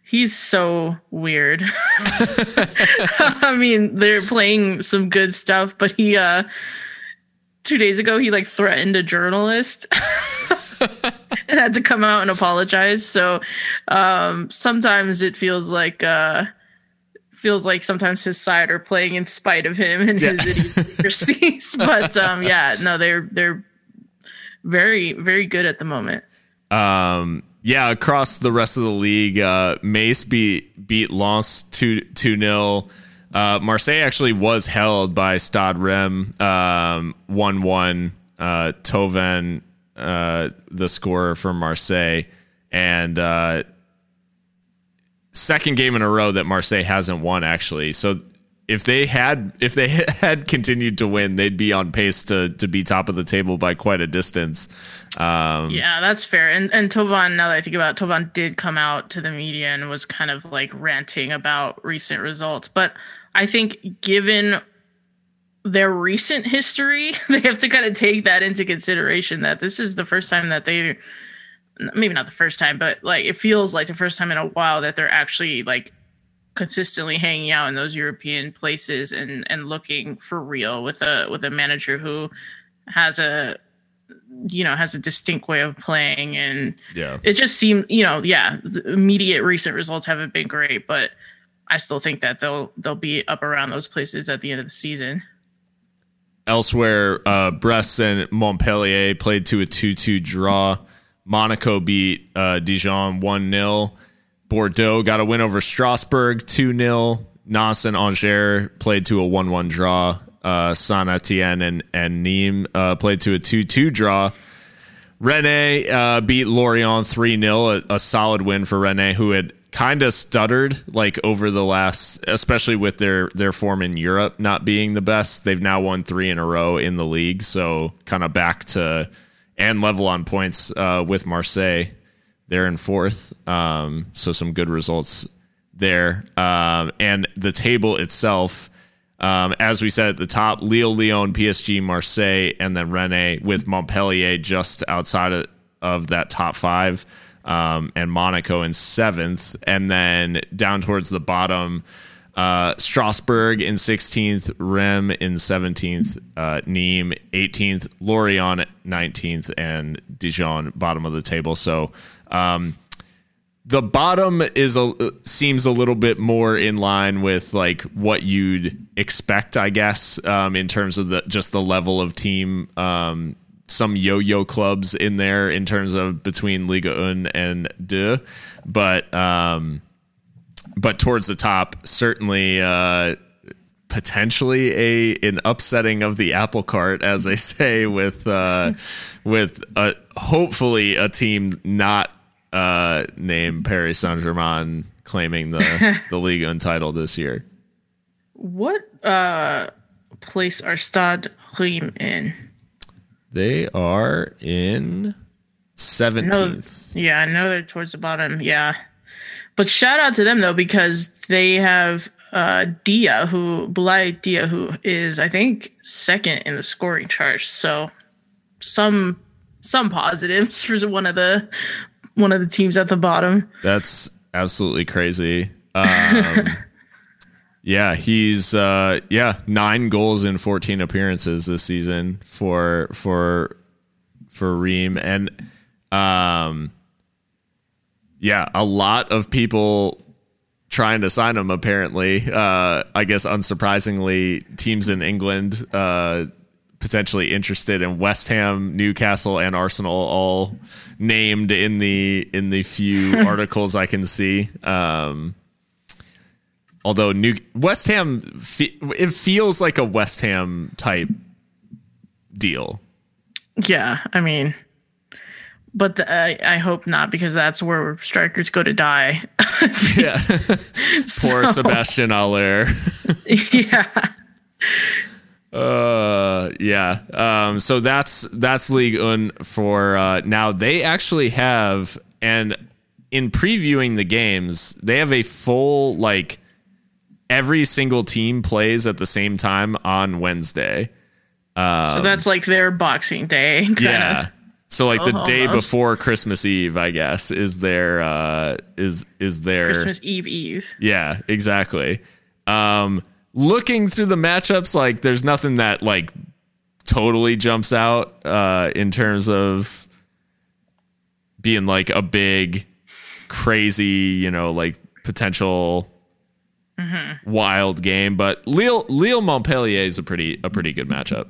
he's so weird. *laughs* I mean, they're playing some good stuff, but he uh two days ago he like threatened a journalist *laughs* and had to come out and apologize. So um sometimes it feels like uh feels like sometimes his side are playing in spite of him and his idiosyncrasies. but um yeah, no, they're they're very very good at the moment. Um, yeah, across the rest of the league, uh, Metz beat beat Lens two two nil. Uh, Marseille actually was held by Stade Reims um, one one. Uh, Thauvin, uh, the scorer for Marseille, and uh, second game in a row that Marseille hasn't won actually. So if they had if they *laughs* had continued to win, they'd be on pace to to be top of the table by quite a distance. Um, yeah, that's fair. And and Thauvin, now that I think about it, Thauvin did come out to the media and was kind of like ranting about recent results. But I think given their recent history, *laughs* they have to kind of take that into consideration that this is the first time that they maybe not the first time, but like it feels like the first time in a while that they're actually like consistently hanging out in those European places and and looking for real with a with a manager who has a you know has a distinct way of playing and yeah it just seemed you know yeah the immediate recent results haven't been great but I still think that they'll they'll be up around those places at the end of the season. Elsewhere, uh, Brest and Montpellier played to a 2 2 draw. Monaco beat uh, Dijon 1 0. Bordeaux got a win over Strasbourg 2 0. Nice and Angers played to a 1 1 draw. Uh, Saint Etienne and, and Nîmes uh, played to a 2 2 draw. Rennes uh, beat Lorient 3 0, a, a solid win for Rennes, who had kind of stuttered like over the last especially with their their form in Europe not being the best they've now won 3 in a row in the league so kind of back to and level on points uh, with Marseille they're in fourth um, so some good results there um, and the table itself um, as we said at the top Lille Lyon PSG Marseille and then Rennes with Montpellier just outside of, of that top 5 um, and Monaco in seventh, and then down towards the bottom, uh, Strasbourg in 16th, Reims in 17th, uh, Nîmes 18th, Lorient 19th, and Dijon bottom of the table. So um, the bottom is a seems a little bit more in line with like what you'd expect, I guess, um, in terms of the just the level of team. Um, some yo-yo clubs in there in terms of between Liga Un and De, but um, but towards the top, certainly uh, potentially a an upsetting of the apple cart, as they *laughs* say, with uh, with a, hopefully a team not uh, named Paris Saint Germain claiming the *laughs* the league Un title this year. What uh, place are Stade Reims in? They are in seventeenth. Yeah, I know they're towards the bottom. Yeah, but shout out to them though because they have uh Dia, who Boulaye Dia, who is I think second in the scoring chart. So some some positives *laughs* for one of the one of the teams at the bottom. That's absolutely crazy. Um, *laughs* yeah, he's uh, yeah nine goals in fourteen appearances this season for for for Reims and um, yeah, a lot of people trying to sign him. Apparently, uh, I guess unsurprisingly, teams in England uh, potentially interested in West Ham, Newcastle, and Arsenal all named in the in the few *laughs* articles I can see. Um, although New West Ham, it feels like a West Ham type deal. Yeah, I mean, but the, I, I hope not because that's where strikers go to die. *laughs* yeah, *laughs* poor Sebastian Haller. yeah. Uh yeah. Um so that's that's League Un for uh now they actually have and in previewing the games, they have a full like every single team plays at the same time on Wednesday. Um, so that's like their Boxing Day. *laughs* Kinda. Yeah. So like the oh, day almost. before Christmas Eve, I guess, is their uh is is their Christmas Eve Eve. Yeah, exactly. Um looking through the matchups, like there's nothing that like totally jumps out uh, in terms of being like a big, crazy, you know, like potential mm-hmm. wild game. But Lille Lille Montpellier is a pretty a pretty good matchup.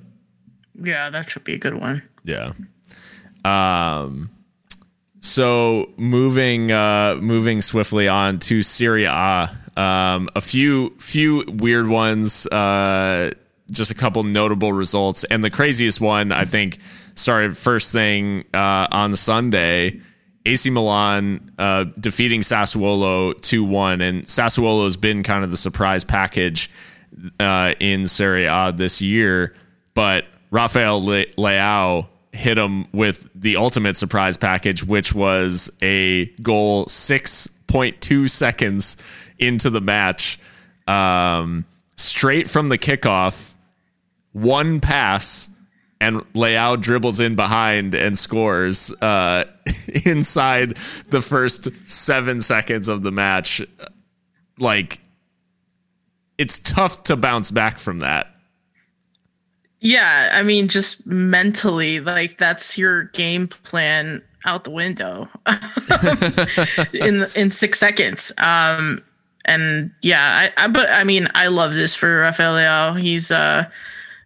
Yeah, that should be a good one. Yeah. Um. So moving uh moving swiftly on to Serie A. Um, a few few weird ones. Uh, just a couple notable results, and the craziest one I think started first thing uh, on Sunday. AC Milan uh, defeating Sassuolo two one, and Sassuolo has been kind of the surprise package uh, in Serie A this year. But Rafael Le- Leao hit him with the ultimate surprise package, which was a goal six point two seconds into the match, um, straight from the kickoff, one pass, and Leao dribbles in behind and scores uh, *laughs* inside the first seven seconds of the match. Like, it's tough to bounce back from that. Yeah, I mean, just mentally, like that's your game plan out the window *laughs* in in six seconds. Um, and yeah, I, I but I mean, I love this for Rafael Leao. He's uh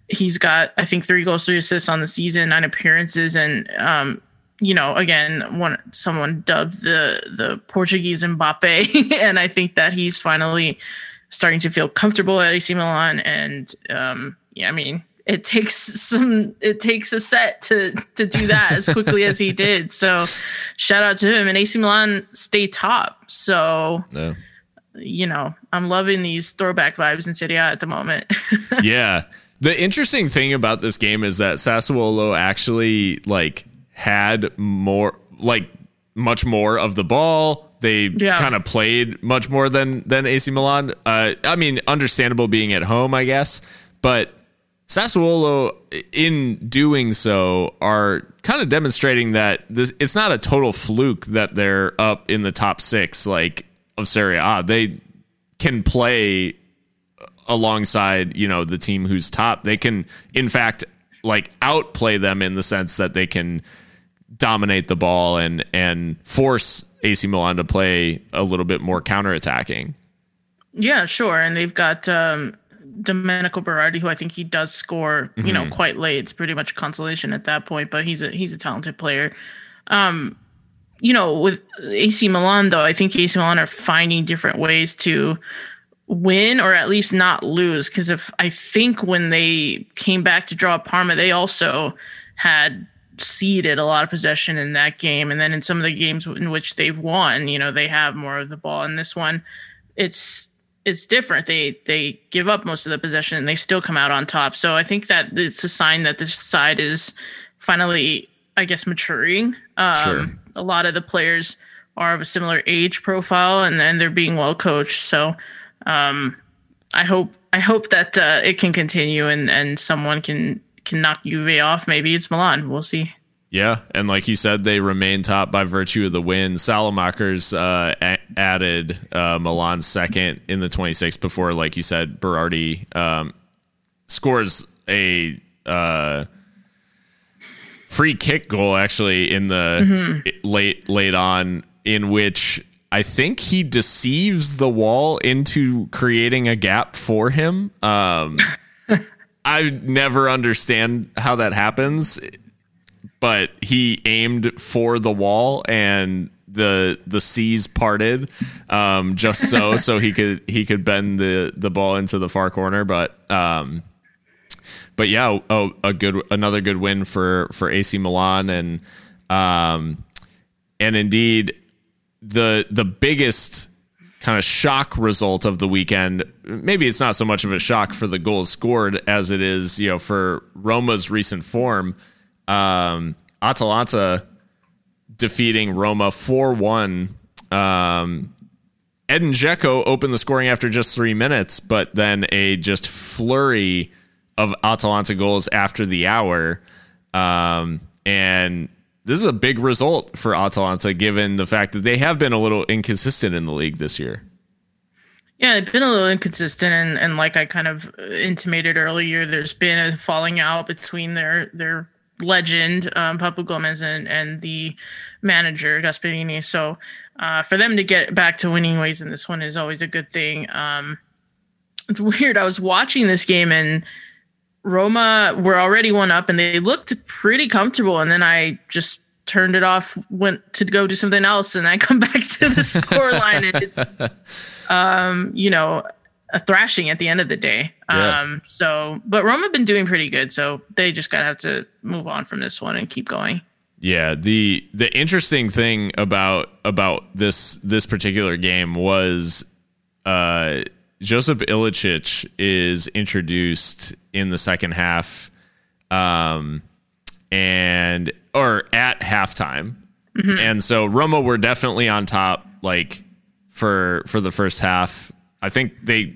he's got I think three goals, three assists on the season, nine appearances, and um you know, again, one someone dubbed the the Portuguese Mbappe, *laughs* and I think that he's finally starting to feel comfortable at AC Milan. And um, yeah, I mean, it takes some it takes a set to to do that as quickly as he *laughs* did. So shout out to him and AC Milan stay top. So yeah. You know, I'm loving these throwback vibes in Serie A at the moment. *laughs* yeah. The interesting thing about this game is that Sassuolo actually like had more like much more of the ball. They yeah. kind of played much more than than AC Milan. Uh, I mean, understandable being at home, I guess, but Sassuolo, in doing so, are kind of demonstrating that this it's not a total fluke that they're up in the top six like of Serie A. They can play alongside you know the team who's top. They can, in fact, like outplay them in the sense that they can dominate the ball and and force AC Milan to play a little bit more counterattacking. Yeah, sure. And they've got um, Domenico Berardi, who I think he does score, you mm-hmm. know, quite late. It's pretty much consolation at that point, but he's a he's a talented player. Um, you know, with AC Milan though, I think AC Milan are finding different ways to win or at least not lose. Because if I think when they came back to draw Parma, they also had ceded a lot of possession in that game, and then in some of the games in which they've won, you know, they have more of the ball. In this one, it's it's different. They they give up most of the possession and they still come out on top. So I think that it's a sign that this side is finally, I guess, maturing. Um, sure. A lot of the players are of a similar age profile and then they're being well coached. So um, I hope I hope that uh, it can continue and and someone can can knock Juve off. Maybe it's Milan. We'll see. Yeah, and like you said, they remain top by virtue of the win. Saelemaekers uh, a- added uh, Milan second in the 26th before, like you said, Berardi um, scores a uh, free kick goal actually in the mm-hmm. late late on, in which I think he deceives the wall into creating a gap for him. Um, *laughs* I never understand how that happens but he aimed for the wall and the the seas parted um, just so *laughs* so he could he could bend the the ball into the far corner but um, but yeah a good another good win for for AC Milan and um, and indeed the the biggest kind of shock result of the weekend maybe it's not so much of a shock for the goals scored as it is you know for Roma's recent form um, Atalanta defeating Roma 4 1. Um, Edin Dzeko opened the scoring after just three minutes, but then a just flurry of Atalanta goals after the hour. Um, and this is a big result for Atalanta given the fact that they have been a little inconsistent in the league this year. Yeah, they've been a little inconsistent, and, and like I kind of intimated earlier, there's been a falling out between their their legend, um, Gomez, and, and the manager, Gasperini. So uh, for them to get back to winning ways in this one is always a good thing. Um, it's *laughs* weird. I was watching this game and Roma were already one up and they looked pretty comfortable. And then I just turned it off, went to go do something else, and I come *laughs* back to the score line and it's, *laughs* um, you know, a thrashing at the end of the day. Yeah. Um, so, but Roma been doing pretty good, so they just gotta have to move on from this one and keep going. Yeah, the the interesting thing about about this this particular game was uh, Joseph Ilicic is introduced in the second half, um, and or at halftime, mm-hmm. and so Roma were definitely on top, like for for the first half I think they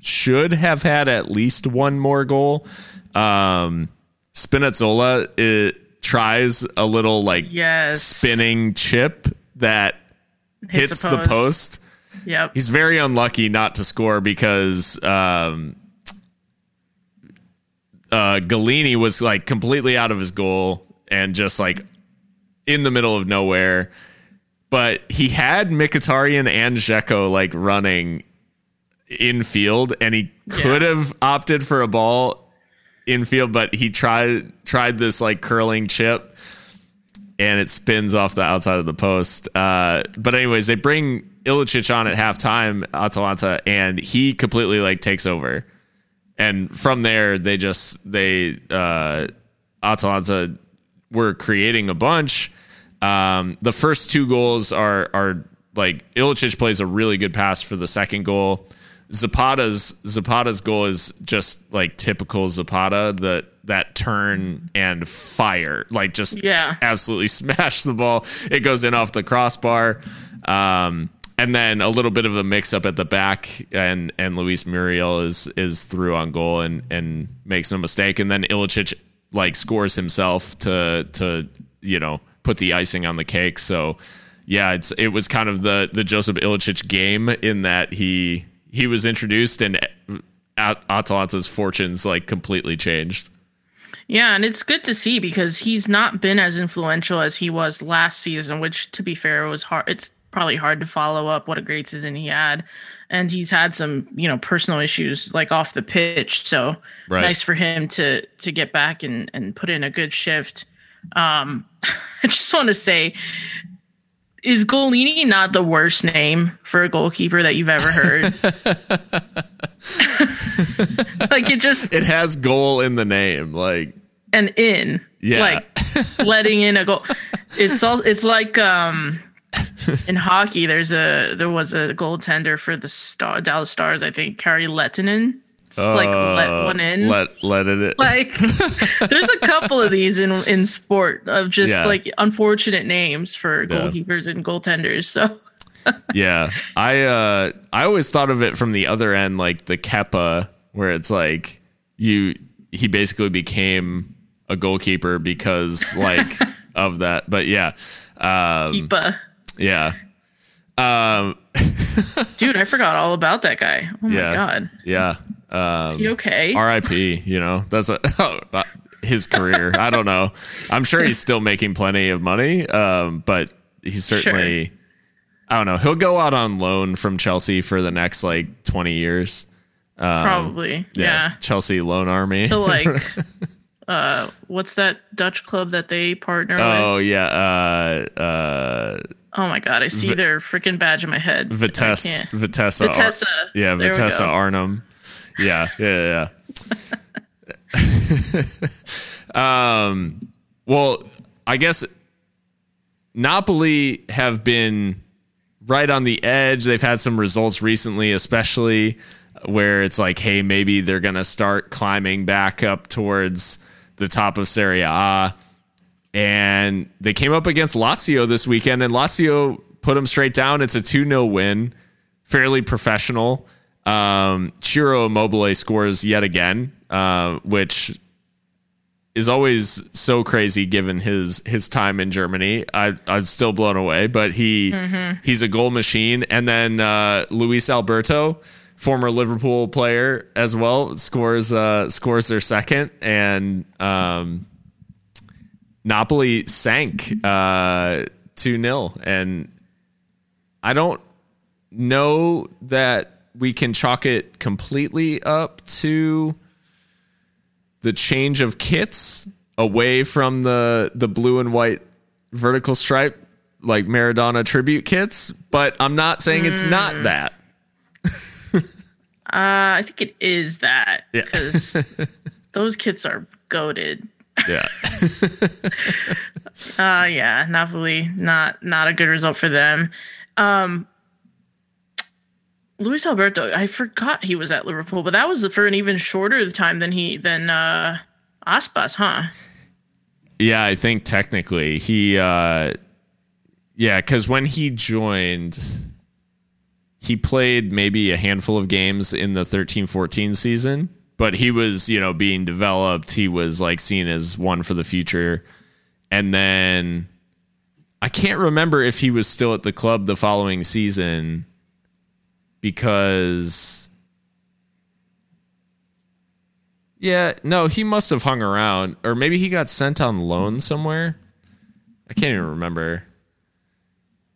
should have had at least one more goal. Um, Spinazzola it tries a little like yes. spinning chip that hits, hits the, post. the, post. Yep. He's very unlucky not to score because um, uh, Gollini was like completely out of his goal and just like in the middle of nowhere but he had Mkhitaryan and Dzeko like running in field, and he could Yeah. have opted for a ball in field, but he tried tried this like curling chip, and it spins off the outside of the post. Uh, but anyways, they bring Ilicic on at halftime, Atalanta, and he completely like takes over. And from there, they just they uh, Atalanta were creating a bunch. Um, the first two goals are are like Ilicic plays a really good pass for the second goal. Zapata's Zapata's goal is just like typical Zapata that that turn and fire like just Yeah. absolutely *laughs* smash the ball. It goes in off the crossbar. Um, and then a little bit of a mix up at the back and and Luis Muriel is is through on goal and and makes no mistake and then Ilicic like scores himself to to you know put the icing on the cake. So yeah, it's it was kind of the the Joseph Ilicic game in that he he was introduced and At- Atalanta's fortunes like completely changed. Yeah, and it's good to see because he's not been as influential as he was last season, which to be fair was hard. It's probably hard to follow up what a great season he had. And he's had some, you know, personal issues like off the pitch. So Right. nice for him to to get back and and put in a good shift. Um *laughs* I just want to say is Gollini not the worst name for a goalkeeper that you've ever heard? *laughs* *laughs* like it just It has goal in the name, like an in. Yeah. Like letting in a goal. It's all it's like um *laughs* in hockey there's a there was a goaltender for the Star Dallas Stars, I think, Kari Lehtonen. It's like let uh, one in. Let let it. In. Like *laughs* there's a couple of these in in sport of just Yeah. like unfortunate names for Yeah. goalkeepers and goaltenders. So *laughs* yeah, I uh I always thought of it from the other end, like the Kepa, where it's like you he basically became a goalkeeper because like of that. But yeah, um, Kepa. Yeah, um, *laughs* Dude, I forgot all about that guy. Oh Yeah. my god. yeah. Um, Is he okay? R.I.P. You know, that's a, *laughs* his career. I don't know. I'm sure he's still making plenty of money, um, but he's certainly. I don't know. He'll go out on loan from Chelsea for the next like 20 years. Probably. yeah. Chelsea loan army. to *laughs* like uh what's that Dutch club that they partner with? oh with? yeah, uh, uh, Oh my god, I see their freaking badge in my head. Vitesse, can't. Vitesse, Ar- yeah, There we Vitesse. Arnhem. Yeah, yeah, yeah. *laughs* um, well, I guess Napoli have been right on the edge. They've had some results recently, especially where it's like, hey, maybe they're going to start climbing back up towards the top of Serie A. And they came up against Lazio this weekend, and Lazio put them straight down. It's a 2 0 win, fairly professional. Um, Ciro Immobile scores yet again, uh, which is always so crazy given his his time in Germany. I I'm still blown away, but he he's a goal machine. And then uh, Luis Alberto, former Liverpool player as well, scores uh, scores their second, and um, Napoli sank uh, two 0 and I don't know that we can chalk it completely up to the change of kits away from the the blue and white vertical stripe like Maradona tribute kits, but I'm not saying it's not that. Uh I think it is that Yeah. because *laughs* those kits are goaded. Yeah. *laughs* Uh yeah, Napoli not not a good result for them. Um Luis Alberto, I forgot he was at Liverpool, but that was for an even shorter time than he than uh Aspas, huh? Yeah, I think technically he uh yeah, cuz when he joined he played maybe a handful of games in the 13-14 season, but he was, you know, being developed. He was like seen as one for the future. And then I can't remember if he was still at the club the following season because yeah, no, he must have hung around or maybe he got sent on loan somewhere. I can't even remember.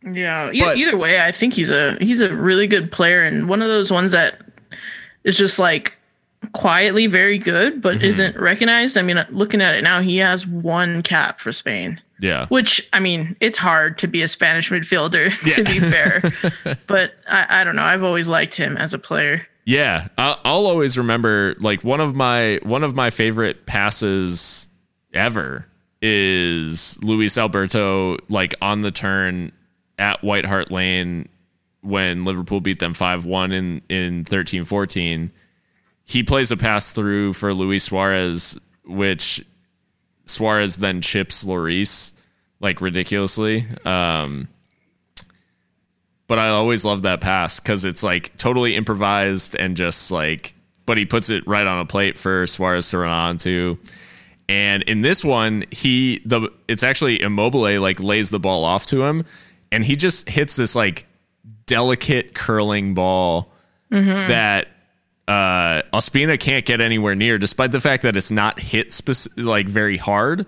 Yeah. E- either way, I think he's a he's a really good player and one of those ones that is just like quietly very good, but mm-hmm. isn't recognized. I mean, looking at it now, he has one cap for Spain. Yeah. Which I mean, it's hard to be a Spanish midfielder yeah. *laughs* to be fair, *laughs* but I, I don't know. I've always liked him as a player. Yeah, I'll, I'll always remember like one of my one of my favorite passes ever is Luis Alberto like on the turn at White Hart Lane when Liverpool beat them 5-1 in in 13-14. He plays a pass through for Luis Suarez which Suarez then chips Lloris like ridiculously. Um, but I always love that pass because it's like totally improvised and just like, but he puts it right on a plate for Suarez to run onto. And in this one, he the it's actually Immobile like lays the ball off to him, and he just hits this like delicate curling ball mm-hmm. that uh, Ospina can't get anywhere near, despite the fact that it's not hit spec- like very hard.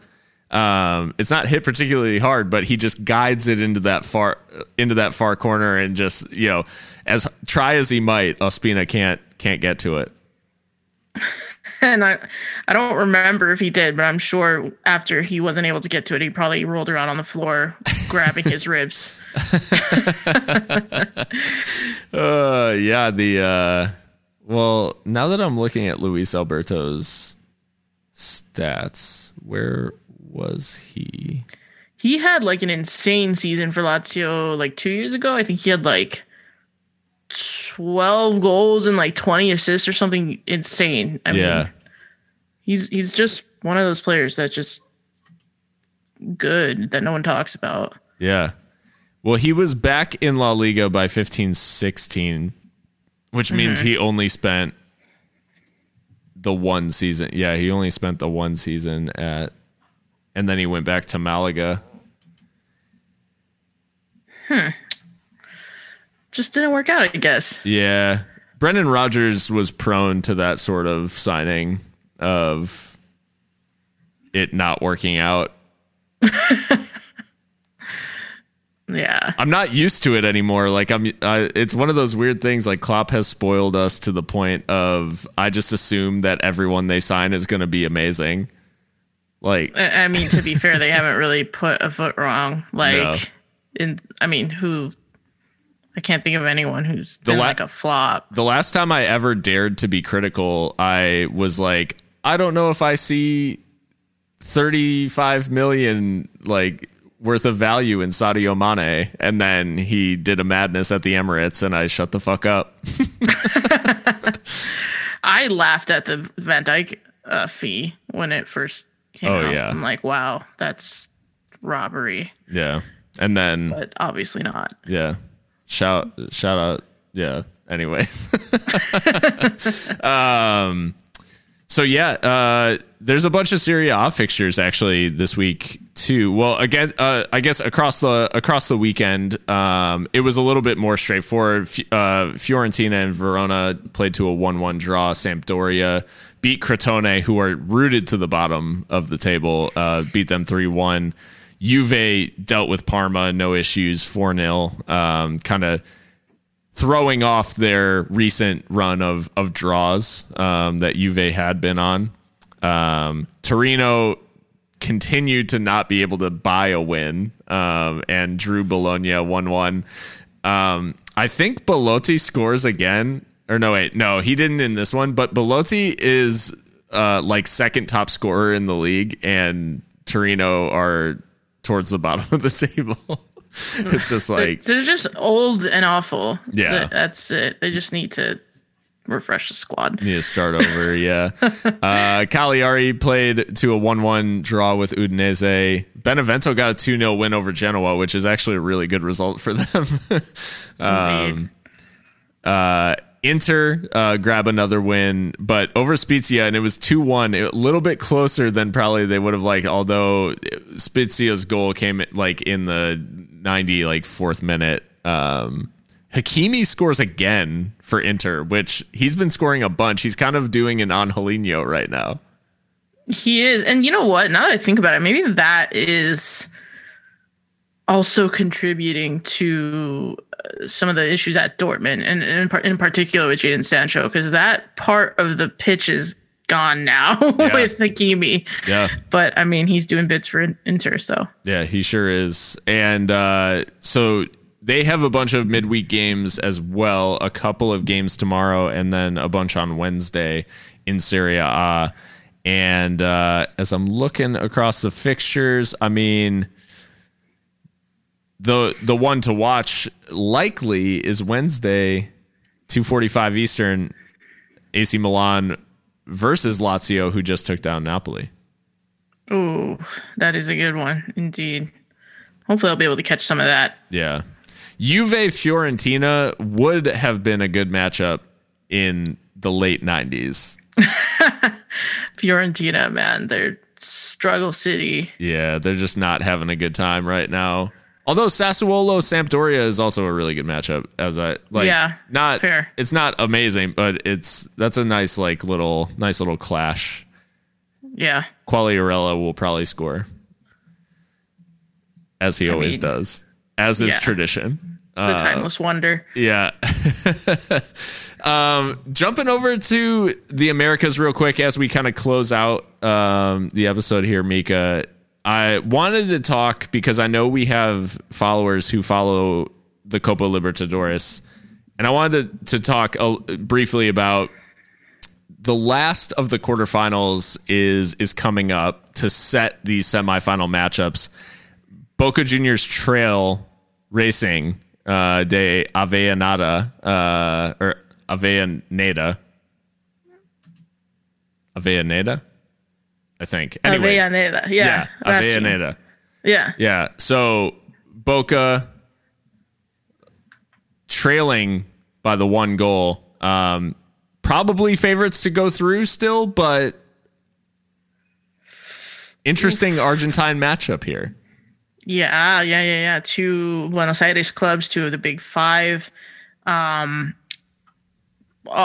Um, it's not hit particularly hard, but he just guides it into that far into that far corner and just you know, as try as he might, Ospina can't can't get to it. *laughs* and I I don't remember if he did, but I'm sure after he wasn't able to get to it, he probably rolled around on the floor grabbing his ribs. *laughs* uh yeah, the uh well, now that I'm looking at Luis Alberto's stats, where was he? He had like an insane season for Lazio like two years ago. I think he had like 12 goals and like 20 assists or something insane. I yeah. mean, he's he's just one of those players that's just good that no one talks about. Yeah. Well, he was back in La Liga by 15 16, which means mm-hmm. he only spent the one season. Yeah, he only spent the one season at and then he went back to Malaga. Hmm. Just didn't work out, I guess. Yeah. Brendan Rodgers was prone to that sort of signing of it not working out. *laughs* yeah. I'm not used to it anymore. Like I'm uh, it's one of those weird things like Klopp has spoiled us to the point of I just assume that everyone they sign is going to be amazing. Like, I mean, to be fair, they haven't really put a foot wrong. *laughs* Like, no. in I mean, who? I can't think of anyone who's the la- like a flop. The last time I ever dared to be critical, I was like, I don't know if I see 35 million like worth of value in Sadio Mane, and then he did a madness at the Emirates, and I shut the fuck up. *laughs* I laughed at the Van Dijk uh, fee when it first came oh know? yeah. I'm like, wow, that's robbery. Yeah. And then But obviously not. Yeah. Shout shout out. Yeah. Anyways. *laughs* um so yeah, uh, there's a bunch of Serie A fixtures actually this week too. Well, again, uh, I guess across the across the weekend, um, it was a little bit more straightforward. F- uh, Fiorentina and Verona played to a one-one draw. Sampdoria beat Crotone, who are rooted to the bottom of the table, uh, beat them three one. Juve dealt with Parma, no issues, four 0 um, Kind of throwing off their recent run of of draws um, that Juve had been on. Um, Torino continued to not be able to buy a win um, and drew Bologna one one. Um, I think Belotti scores again. Or no, wait, no, he didn't in this one. But Belotti is uh, like second top scorer in the league, and Torino are towards the *laughs* bottom of the table. *laughs* it's just like they're, they're, just old and awful. Yeah, that's it. They just need to refresh the squad. Need to start over. *laughs* yeah. uh, Cagliari played to a one-one draw with Udinese. Benevento got a two 0 win over Genoa, which is actually a really good result for them. *laughs* um, Indeed. Uh, Inter uh, grab another win, but over Spezia, and it was 2 1, a little bit closer than probably they would have liked, although Spezia's goal came like in the 90, like fourth minute. Um, Hakimi scores again for Inter, which he's been scoring a bunch. He's kind of doing an Angelino right now. He is. And you know what? Now that I think about it, maybe that is also contributing to uh, some of the issues at Dortmund, and, and in, par- in particular with Jadon Sancho, because that part of the pitch is gone now *laughs* Yeah. with Hakimi. Yeah. But I mean, he's doing bits for Inter, so Yeah, he sure is. And uh, so they have a bunch of midweek games as well, a couple of games tomorrow, and then a bunch on Wednesday in Serie. A. And uh, as I'm looking across the fixtures, I mean, the the one to watch likely is Wednesday, 2:45 Eastern, AC Milan versus Lazio, who just took down Napoli. Oh, that is a good one indeed. Hopefully, I'll be able to catch some of that. Yeah. Juve Fiorentina would have been a good matchup in the late 90s. *laughs* Fiorentina, man, they're struggle city. Yeah, they're just not having a good time right now. Although Sassuolo Sampdoria is also a really good matchup as I like Yeah, not fair. it's not amazing, but it's that's a nice like little nice little clash. Yeah, Quagliarella will probably score. As he always mean, does. As is yeah. tradition. The Uh, timeless wonder. Yeah. *laughs* um, jumping over to the Americas real quick as we kind of close out um, the episode here, Mika. I wanted to talk because I know we have followers who follow the Copa Libertadores, and I wanted to, to talk a, briefly about the last of the quarterfinals is is coming up to set these semifinal matchups. Boca Juniors Trail Racing uh, de Avellaneda uh, or Avellaneda, Avellaneda, I think. Anyways, Avellaneda. yeah, Yeah, Avellaneda. Yeah, Yeah. So Boca trailing by the one goal. Um, probably favorites to go through still, but interesting Argentine matchup here. Yeah, yeah, yeah, yeah. Two Buenos Aires clubs, two of the big five. Um,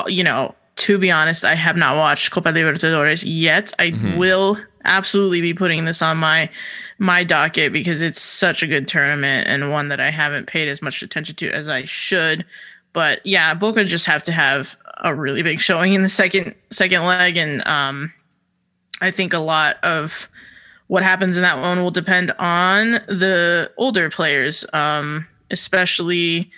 you know, to be honest, I have not watched Copa Libertadores yet. I will absolutely be putting this on my my docket because it's such a good tournament and one that I haven't paid as much attention to as I should. But yeah, Boca just have to have a really big showing in the second second leg, and um, I think a lot of what happens in that one will depend on the older players, um, especially.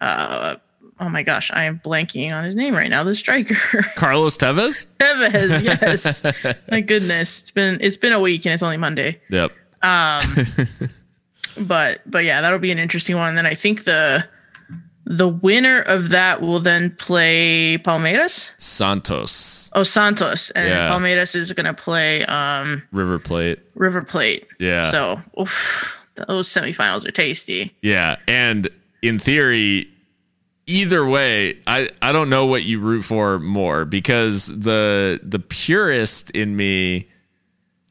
Uh, oh my gosh, I am blanking on his name right now. The striker, *laughs* Carlos Tevez? Tevez. *laughs* Yes, my goodness, it's been it's been a week and it's only Monday. Yep. Um, *laughs* But but yeah, that'll be an interesting one. And then I think the the winner of that will then play Palmeiras. Santos, Oh, Santos, and Yeah. Palmeiras is going to play um, River Plate. River Plate. Yeah. So oof, those semifinals are tasty. Yeah, and in theory, either way, I I don't know what you root for more because the the purist in me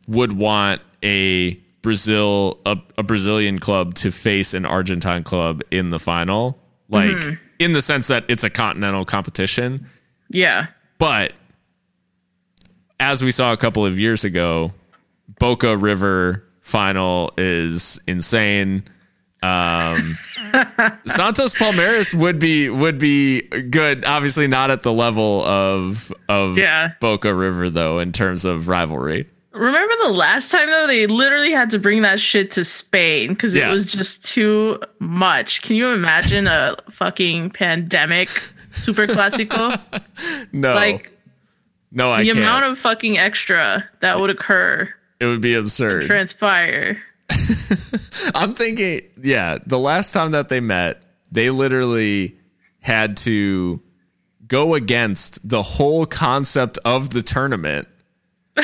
would want a Brazil a, a Brazilian club to face an Argentine club in the final, like in the sense that it's a continental competition. Yeah. But as we saw a couple of years ago, Boca River final is insane. Um, *laughs* Santos Palmeiras would be would be good. Obviously, not at the level of of Yeah. Boca River though in terms of rivalry. Remember the last time though they literally had to bring that shit to Spain because Yeah. it was just too much. Can you imagine a fucking pandemic super classical? *laughs* No, like no, I the can't. amount of fucking extra that would occur, it would be absurd. transpire. *laughs* I'm thinking, yeah, the last time that they met, they literally had to go against the whole concept of the tournament. *laughs*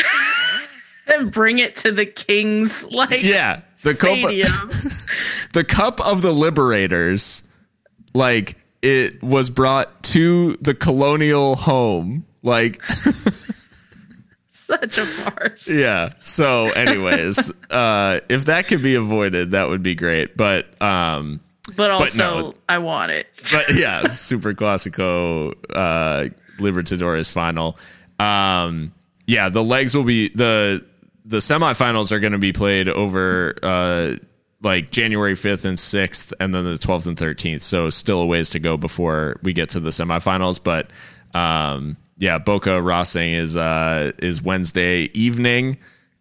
And bring it to the Kings like Yeah, the stadium. *laughs* the Cup of the Liberators, like it was brought to the colonial home. Like, *laughs* Such a farce. yeah. So, anyways, *laughs* uh, if that could be avoided, that would be great. But, um, But also no. I want it. but yeah, Super Classico uh Libertadores final. Um yeah, the legs will be the the semifinals are going to be played over uh like January 5th and 6th, and then the 12th and 13th. So still a ways to go before we get to the semifinals. But um, yeah, Boca Racing is uh, is Wednesday evening.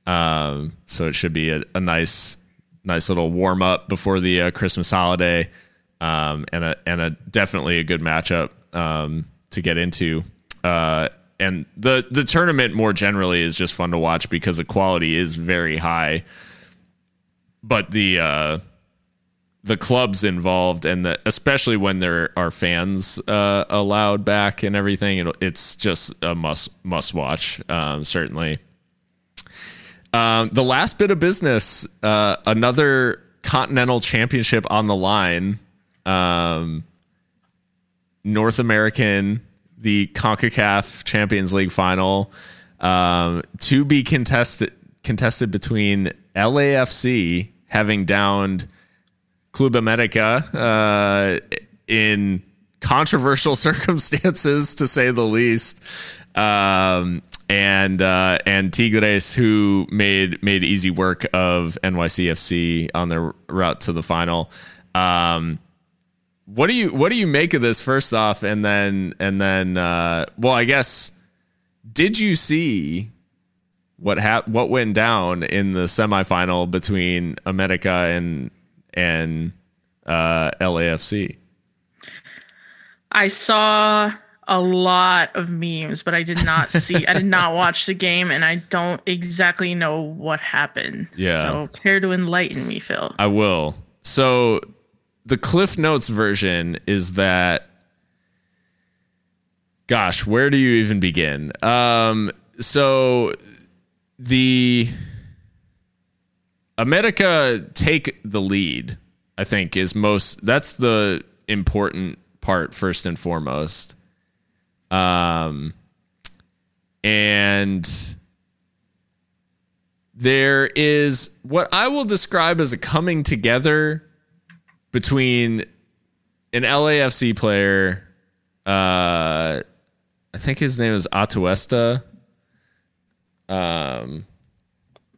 Um, so it should be a, a nice nice little warm up before the uh, Christmas holiday, um, and a and a definitely a good matchup um, to get into. Uh, and the the tournament more generally is just fun to watch because the quality is very high but the uh, the clubs involved and the, especially when there are fans uh, allowed back and everything, it, it's just a must must watch. Um, certainly. Um, the last bit of business, uh, another continental championship on the line. Um, North American, the CONCACAF Champions League final, um, to be contested contested between LAFC having downed Club America uh, in controversial *laughs* circumstances, to say the least, um, and uh, and Tigres, who made made easy work of NYCFC on their route to the final. Um, what do you what do you make of this first off, and then and then uh, well, I guess did you see what hap- what went down in the semifinal between America and and uh, LAFC? I saw a lot of memes, but I did not see. I did not *laughs* watch the game, and I don't exactly know what happened. Yeah. So care to enlighten me, Phil? I will. So the Cliff Notes version is that. Gosh, where do you even begin? Um, so the America take the lead, I think, is most that's the important part first and foremost. Um and there is what I will describe as a coming together between an LAFC player, uh I think his name is Atuesta um,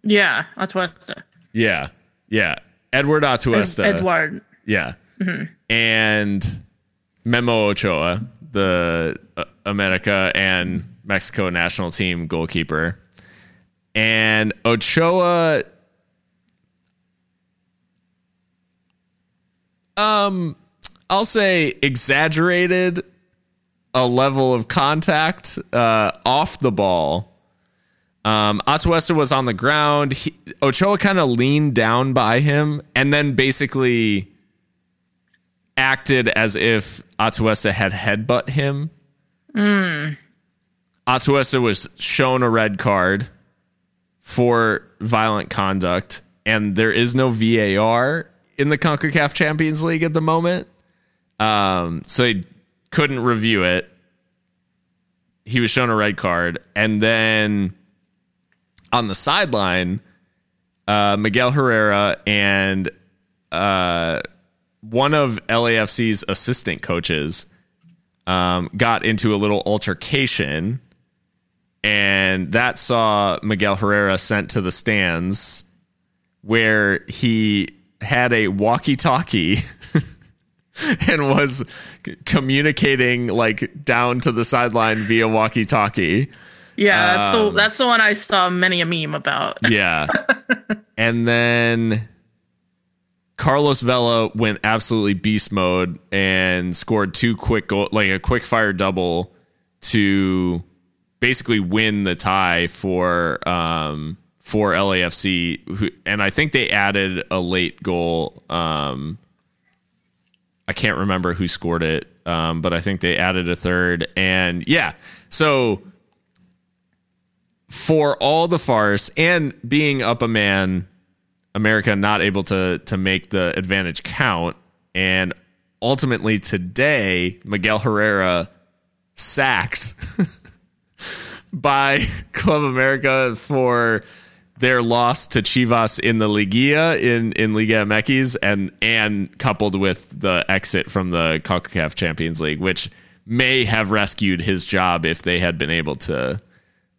yeah, Atuesta. Yeah, yeah. Edward Atuesta. Ed- Edward. Yeah. Mm-hmm. And Memo Ochoa, the uh, America and Mexico national team goalkeeper. And Ochoa um I'll say exaggerated a level of contact uh, off the ball um, Atuesta was on the ground. He, Ochoa kind of leaned down by him and then basically acted as if Atuesta had headbutt him. Mm. Atuesta was shown a red card for violent conduct, and there is no VAR in the CONCACAF Champions League at the moment. Um, so he couldn't review it. He was shown a red card, and then on the sideline, uh, Miguel Herrera and uh, one of LAFC's assistant coaches um, got into a little altercation, and that saw Miguel Herrera sent to the stands where he had a walkie-talkie. *laughs* and was communicating like down to the sideline via walkie-talkie yeah, that's um, the that's the one I saw many a meme about. *laughs* yeah. and then Carlos Vela went absolutely beast mode and scored two quick goal like a quick fire double to basically win the tie for um for LAFC who, and I think they added a late goal um I can't remember who scored it um but I think they added a third and yeah so for all the farce and being up a man, America not able to to make the advantage count, and ultimately today Miguel Herrera sacked *laughs* by *laughs* Club America for their loss to Chivas in the Liguilla in in Liga MX and and coupled with the exit from the CONCACAF Champions League, which may have rescued his job if they had been able to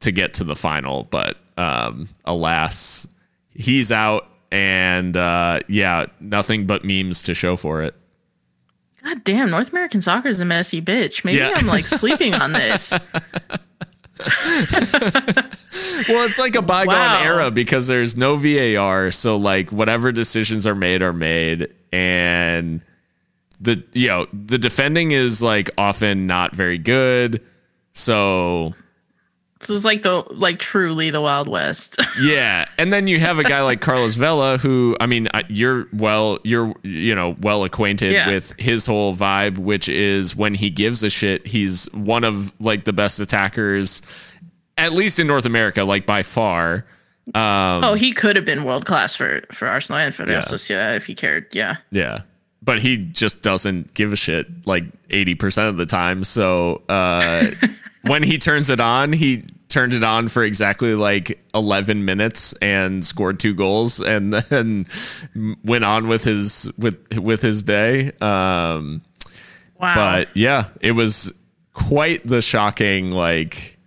to get to the final, but um, alas, he's out. and uh, yeah, nothing but memes to show for it. God damn, North American soccer is a messy bitch. Maybe Yeah. I'm like sleeping on this. *laughs* Well, it's like a bygone Wow. era because there's no VAR, so like whatever decisions are made are made, and the you know the defending is like often not very good. So This is like the like truly the Wild West. *laughs* yeah, and then you have a guy like Carlos Vela, who I mean, you're well, you're you know well acquainted Yeah. with his whole vibe, which is when he gives a shit, he's one of like the best attackers, at least in North America, like by far. Um, oh, he could have been world class for for Arsenal and for Real Yeah. Sociedad if he cared. Yeah. Yeah. But he just doesn't give a shit like 80% of the time. So uh, *laughs* when he turns it on, he turned it on for exactly like 11 minutes and scored two goals and *laughs* then went on with his with with his day. Um, Wow. but yeah, it was quite the shocking like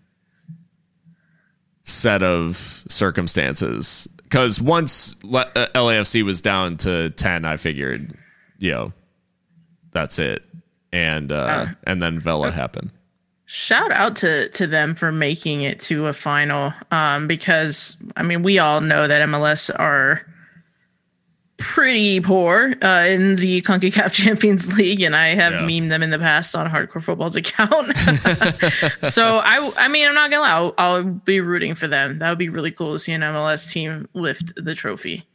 set of circumstances. Because once Le- uh, LAFC was down to ten, I figured, you know, that's it, and uh, and then Vela happened. shout out to to them for making it to a final um because i mean we all know that mls are pretty poor uh, in the CONCACAF *laughs* Champions League, and I have Yeah. memed them in the past on Hardcore Football's account. *laughs* so I, I mean, I'm not gonna lie, I'll, I'll be rooting for them. That would be really cool to see an MLS team lift the trophy.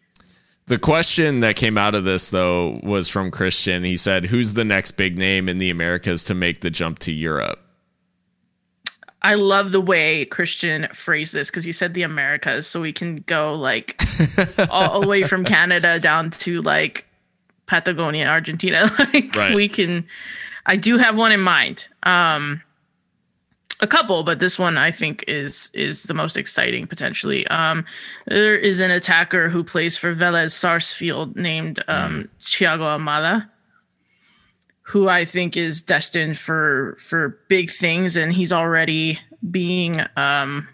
The question that came out of this though was from Christian. He said, "Who's the next big name in the Americas to make the jump to Europe?" I love the way Christian phrased this because he said the Americas, so we can go like *laughs* all, the way from Canada down to like Patagonia, Argentina. *laughs* like Right. we can. I do have one in mind. Um, a couple, but this one I think is is the most exciting potentially. Um, there is an attacker who plays for Vélez Sarsfield named um, Thiago Almada who I think is destined for for big things, and he's already being um,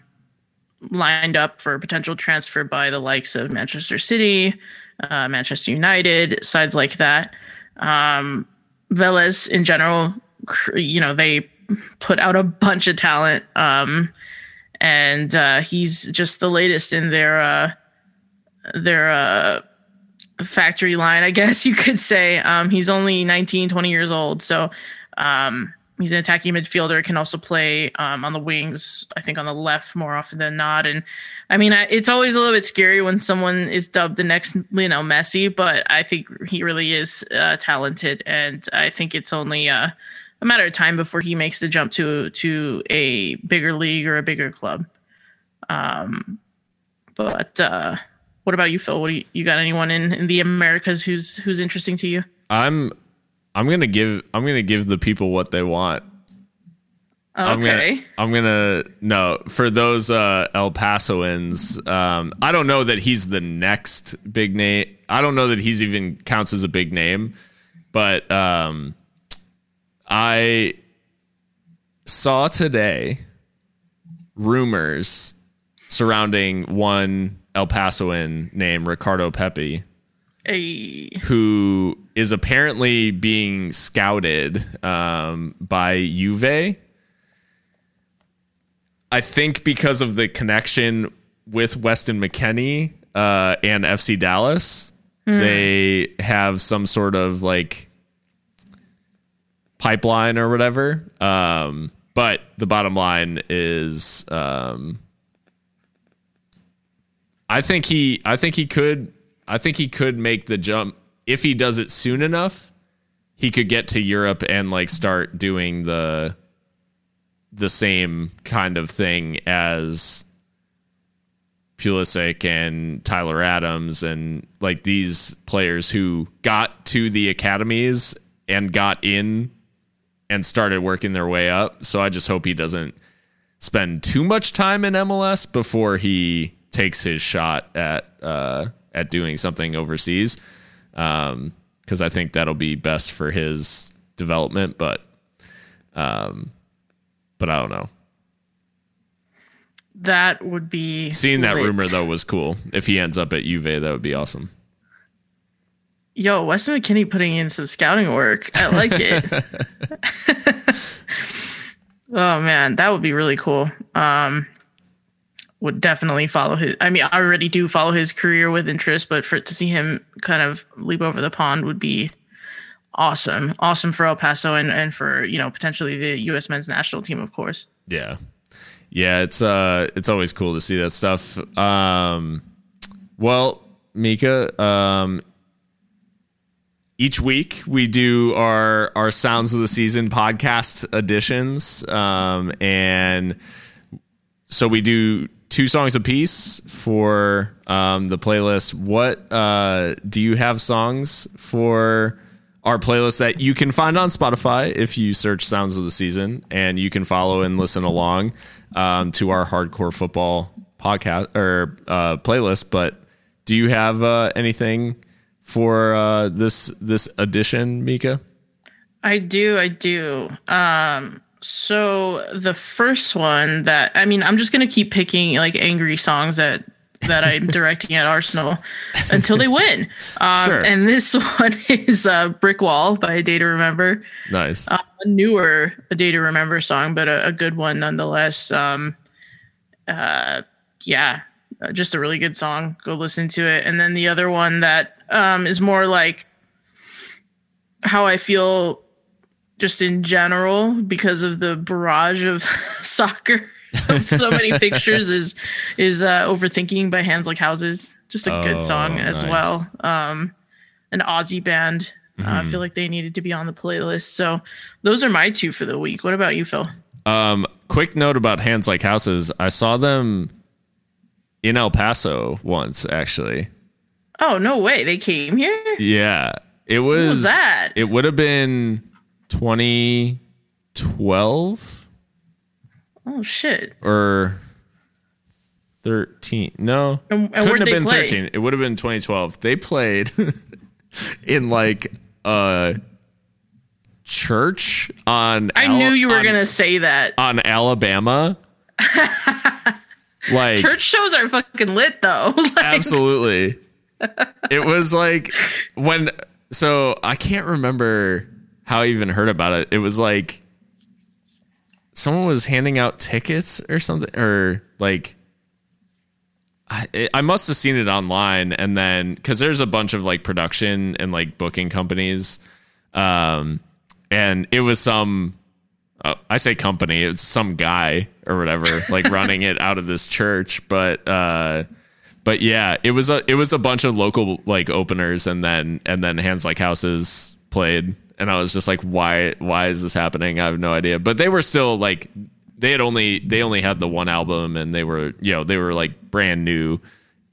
lined up for potential transfer by the likes of Manchester City, uh, Manchester United, sides like that. Um, Velez in general, you know, they put out a bunch of talent, um, and uh, he's just the latest in their uh, their uh, factory line, I guess *laughs* you could say. Um, he's only 19, 20 years old. So um, he's an attacking midfielder, can also play um, on the wings, I think on the left more often than not. And I mean, I, it's always a little bit scary when someone is dubbed the next, you know, Messi, but I think he really is uh, talented. And I think it's only uh, a matter of time before he makes the jump to, to a bigger league or a bigger club. Um, but, uh, what about you, Phil? What do you, you got anyone in, in the Americas who's who's interesting to you? I'm I'm gonna give I'm gonna give the people what they want. I'm Okay. gonna, I'm gonna no for those uh, El Pasoans. Um, I don't know that he's the next big name. I don't know that he's even counts as a big name, but um, I saw today rumors surrounding one El Pasoan named Ricardo Pepe A, who is apparently being scouted um, by Juve. I think because of the connection with Weston McKennie uh, and FC Dallas, they have some sort of like pipeline or whatever. Um, but the bottom line is, um, I think he, I think he could, I think he could make the jump if he does it soon enough. He could get to Europe and like start doing the the same kind of thing as Pulisic and Tyler Adams and like these players who got to the academies and got in and started working their way up. So I just hope he doesn't spend too much time in MLS before he takes his shot at uh, at doing something overseas. Because I think that'll be best for his development, but um, but I don't know. That would be Seeing that rumor though was cool. If he ends up at Juve, that would be awesome. Yo, Weston McKennie putting in some scouting work. I like it. *laughs* *laughs* oh man, that would be really cool. Um, would definitely follow his. I mean, I already do follow his career with interest, but for to see him kind of leap over the pond would be awesome. Awesome for El Paso and and for you know potentially the U.S. men's national team, of course. Yeah. Yeah, it's uh it's always cool to see that stuff. Um well, Mika, um each week we do our our sounds of the season podcast editions um and so we do two songs a piece for um the playlist what uh do you have songs for our playlist that you can find on Spotify if you search Sounds of the Season, and you can follow and listen along um, to our hardcore football podcast or uh, playlist. But do you have uh, anything for uh, this this edition, Mika? I do, I do. Um, so the first one that I mean, I'm just gonna keep picking like angry songs that that I'm *laughs* directing at Arsenal until they win. *laughs* Um, Sure. And this *laughs* one is uh, "Brick Wall" by A Day to Remember, Nice. uh, a newer "A Day to Remember" song, but a, a good one nonetheless. Um, uh, yeah, uh, just a really good song. Go listen to it. And then the other one that um, is more like how I feel just in general because of the barrage of *laughs* soccer of so many *laughs* pictures is is uh overthinking by hands like houses just a Oh, good song as nice. well um an aussie band uh, i Mhm. feel like they needed to be on the playlist so those are my two for the week what about you phil Um, quick note about Hands Like Houses. I saw them in El Paso once, actually. oh no way they came here Yeah, it was. what was that It would have been 2012 oh shit or 13. No, and, and couldn't have been play 13. It would have been 2012. They played *laughs* in like a church on. i Al- knew you were on- gonna say that on Alabama. *laughs* like church shows are fucking lit though *laughs* Like, absolutely it was like when so i can't remember how i even heard about it. It was like someone was handing out tickets or something or like I, I must have seen it online and then because there's a bunch of like production and like booking companies. Um and it was some uh, I say company, it's some guy or whatever, *laughs* like running it out of this church. But uh, but yeah, it was a it was a bunch of local like openers, and then and then Hands Like Houses played, and I was just like, why why is this happening? I have no idea. But they were still like they had only they only had the one album, and they were you know they were like brand new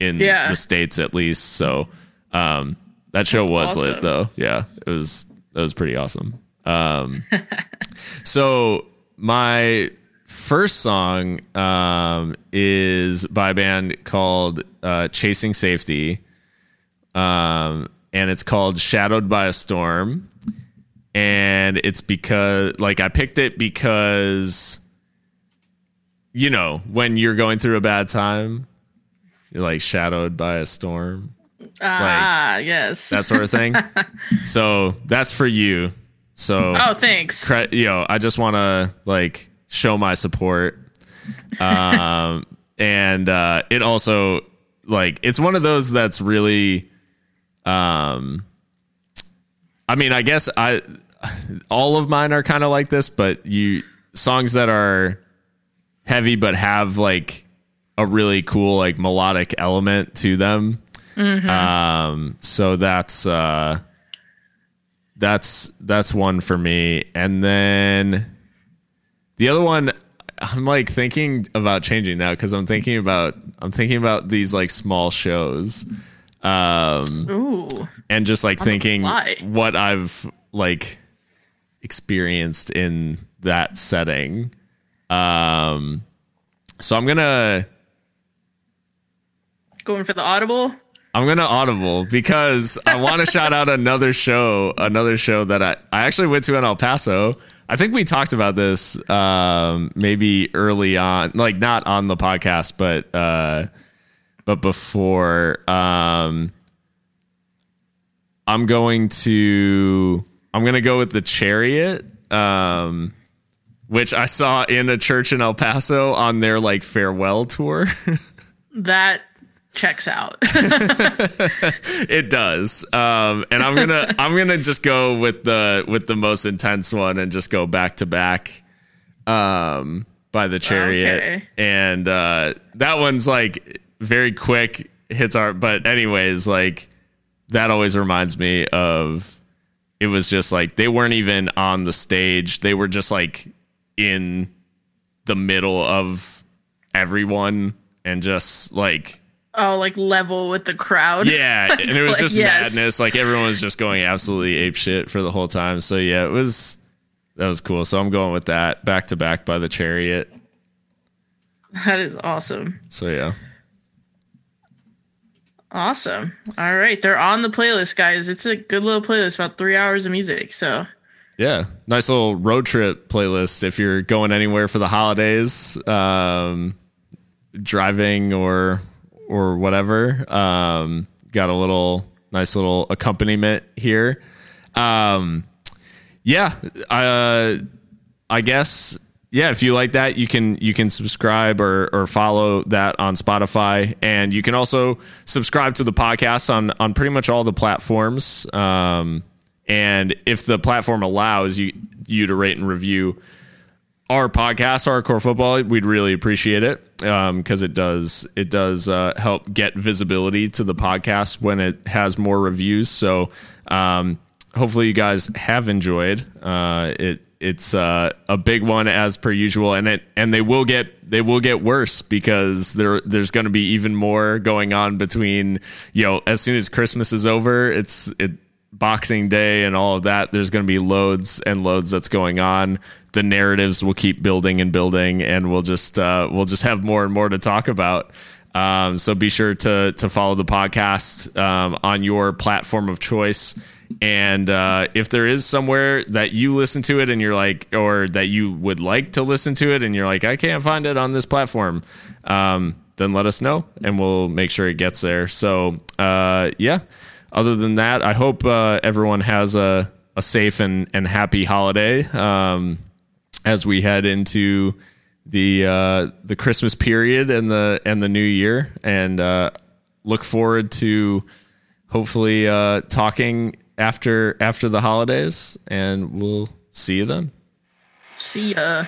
in Yeah. the states at least. So um, that show was lit though. Yeah, it was that was pretty awesome. Um, *laughs* so my first song um, is by a band called uh, Chasing Safety, um, and it's called Shadowed by a Storm. And it's because, like, I picked it because, you know, when you're going through a bad time, you're like shadowed by a storm, ah yes that sort of thing. *laughs* so that's for you. So oh thanks cre- you know, I just want to like show my support. Um, *laughs* and uh, it also like it's one of those that's really, um, I mean, I guess I *laughs* all of mine are kind of like this, but you songs that are heavy but have like a really cool like melodic element to them. Um, so that's uh that's that's one for me. And then the other one i'm like thinking about changing now because i'm thinking about i'm thinking about these like small shows. Um ooh. and just like thinking what i've like experienced in that setting um so i'm gonna going for the audible I'm gonna audible because I want to *laughs* shout out another show, another show that I, I actually went to in El Paso. I think we talked about this um, maybe early on, like not on the podcast, but uh, but before. Um, I'm going to I'm going to go with the Chariot, um, which I saw in a church in El Paso on their like farewell tour. *laughs* that checks out. *laughs* it does. Um, and I'm gonna I'm gonna just go with the with the most intense one and just go back to back um, by the chariot. Okay. And uh, that one's like very quick hits our but anyways, like that always reminds me of it was just like they weren't even on the stage. They were just like in the middle of everyone and just like oh, like level with the crowd. yeah, *laughs* and it was Like, just yes. madness. Like everyone was just going absolutely ape shit for the whole time. So yeah, it was that was cool. So I'm going with that back to back by the chariot. That is awesome. So yeah. Awesome. All right. They're on the playlist, guys. It's a good little playlist, about three hours of music. So Yeah, nice little road trip playlist if you're going anywhere for the holidays, um, driving or or whatever. Um, got a little nice little accompaniment here. Um, yeah, uh, I guess yeah. If you like that, you can you can subscribe or or follow that on Spotify, and you can also subscribe to the podcast on on pretty much all the platforms. Um, and if the platform allows you you to rate and review our podcast, Hardcore Football, we'd really appreciate it because it does it does uh, help get visibility to the podcast when it has more reviews. So um, hopefully you guys have enjoyed uh, it. It's uh, a big one as per usual, and it and they will get they will get worse because there there's going to be even more going on between you know as soon as Christmas is over, it's it Boxing Day and all of that, there's going to be loads and loads that's going on. The narratives will keep building and building, and we'll just uh, we'll just have more and more to talk about. Um, so be sure to to follow the podcast um, on your platform of choice. And uh, if there is somewhere that you listen to it and you're like, or that you would like to listen to it and you're like, I can't find it on this platform, um, then let us know and we'll make sure it gets there. So uh, yeah other than that, I hope uh, everyone has a, a safe and, and happy holiday um, as we head into the uh, the Christmas period and the and the new year, and uh, look forward to hopefully uh, talking after after the holidays, and we'll see you then. see ya.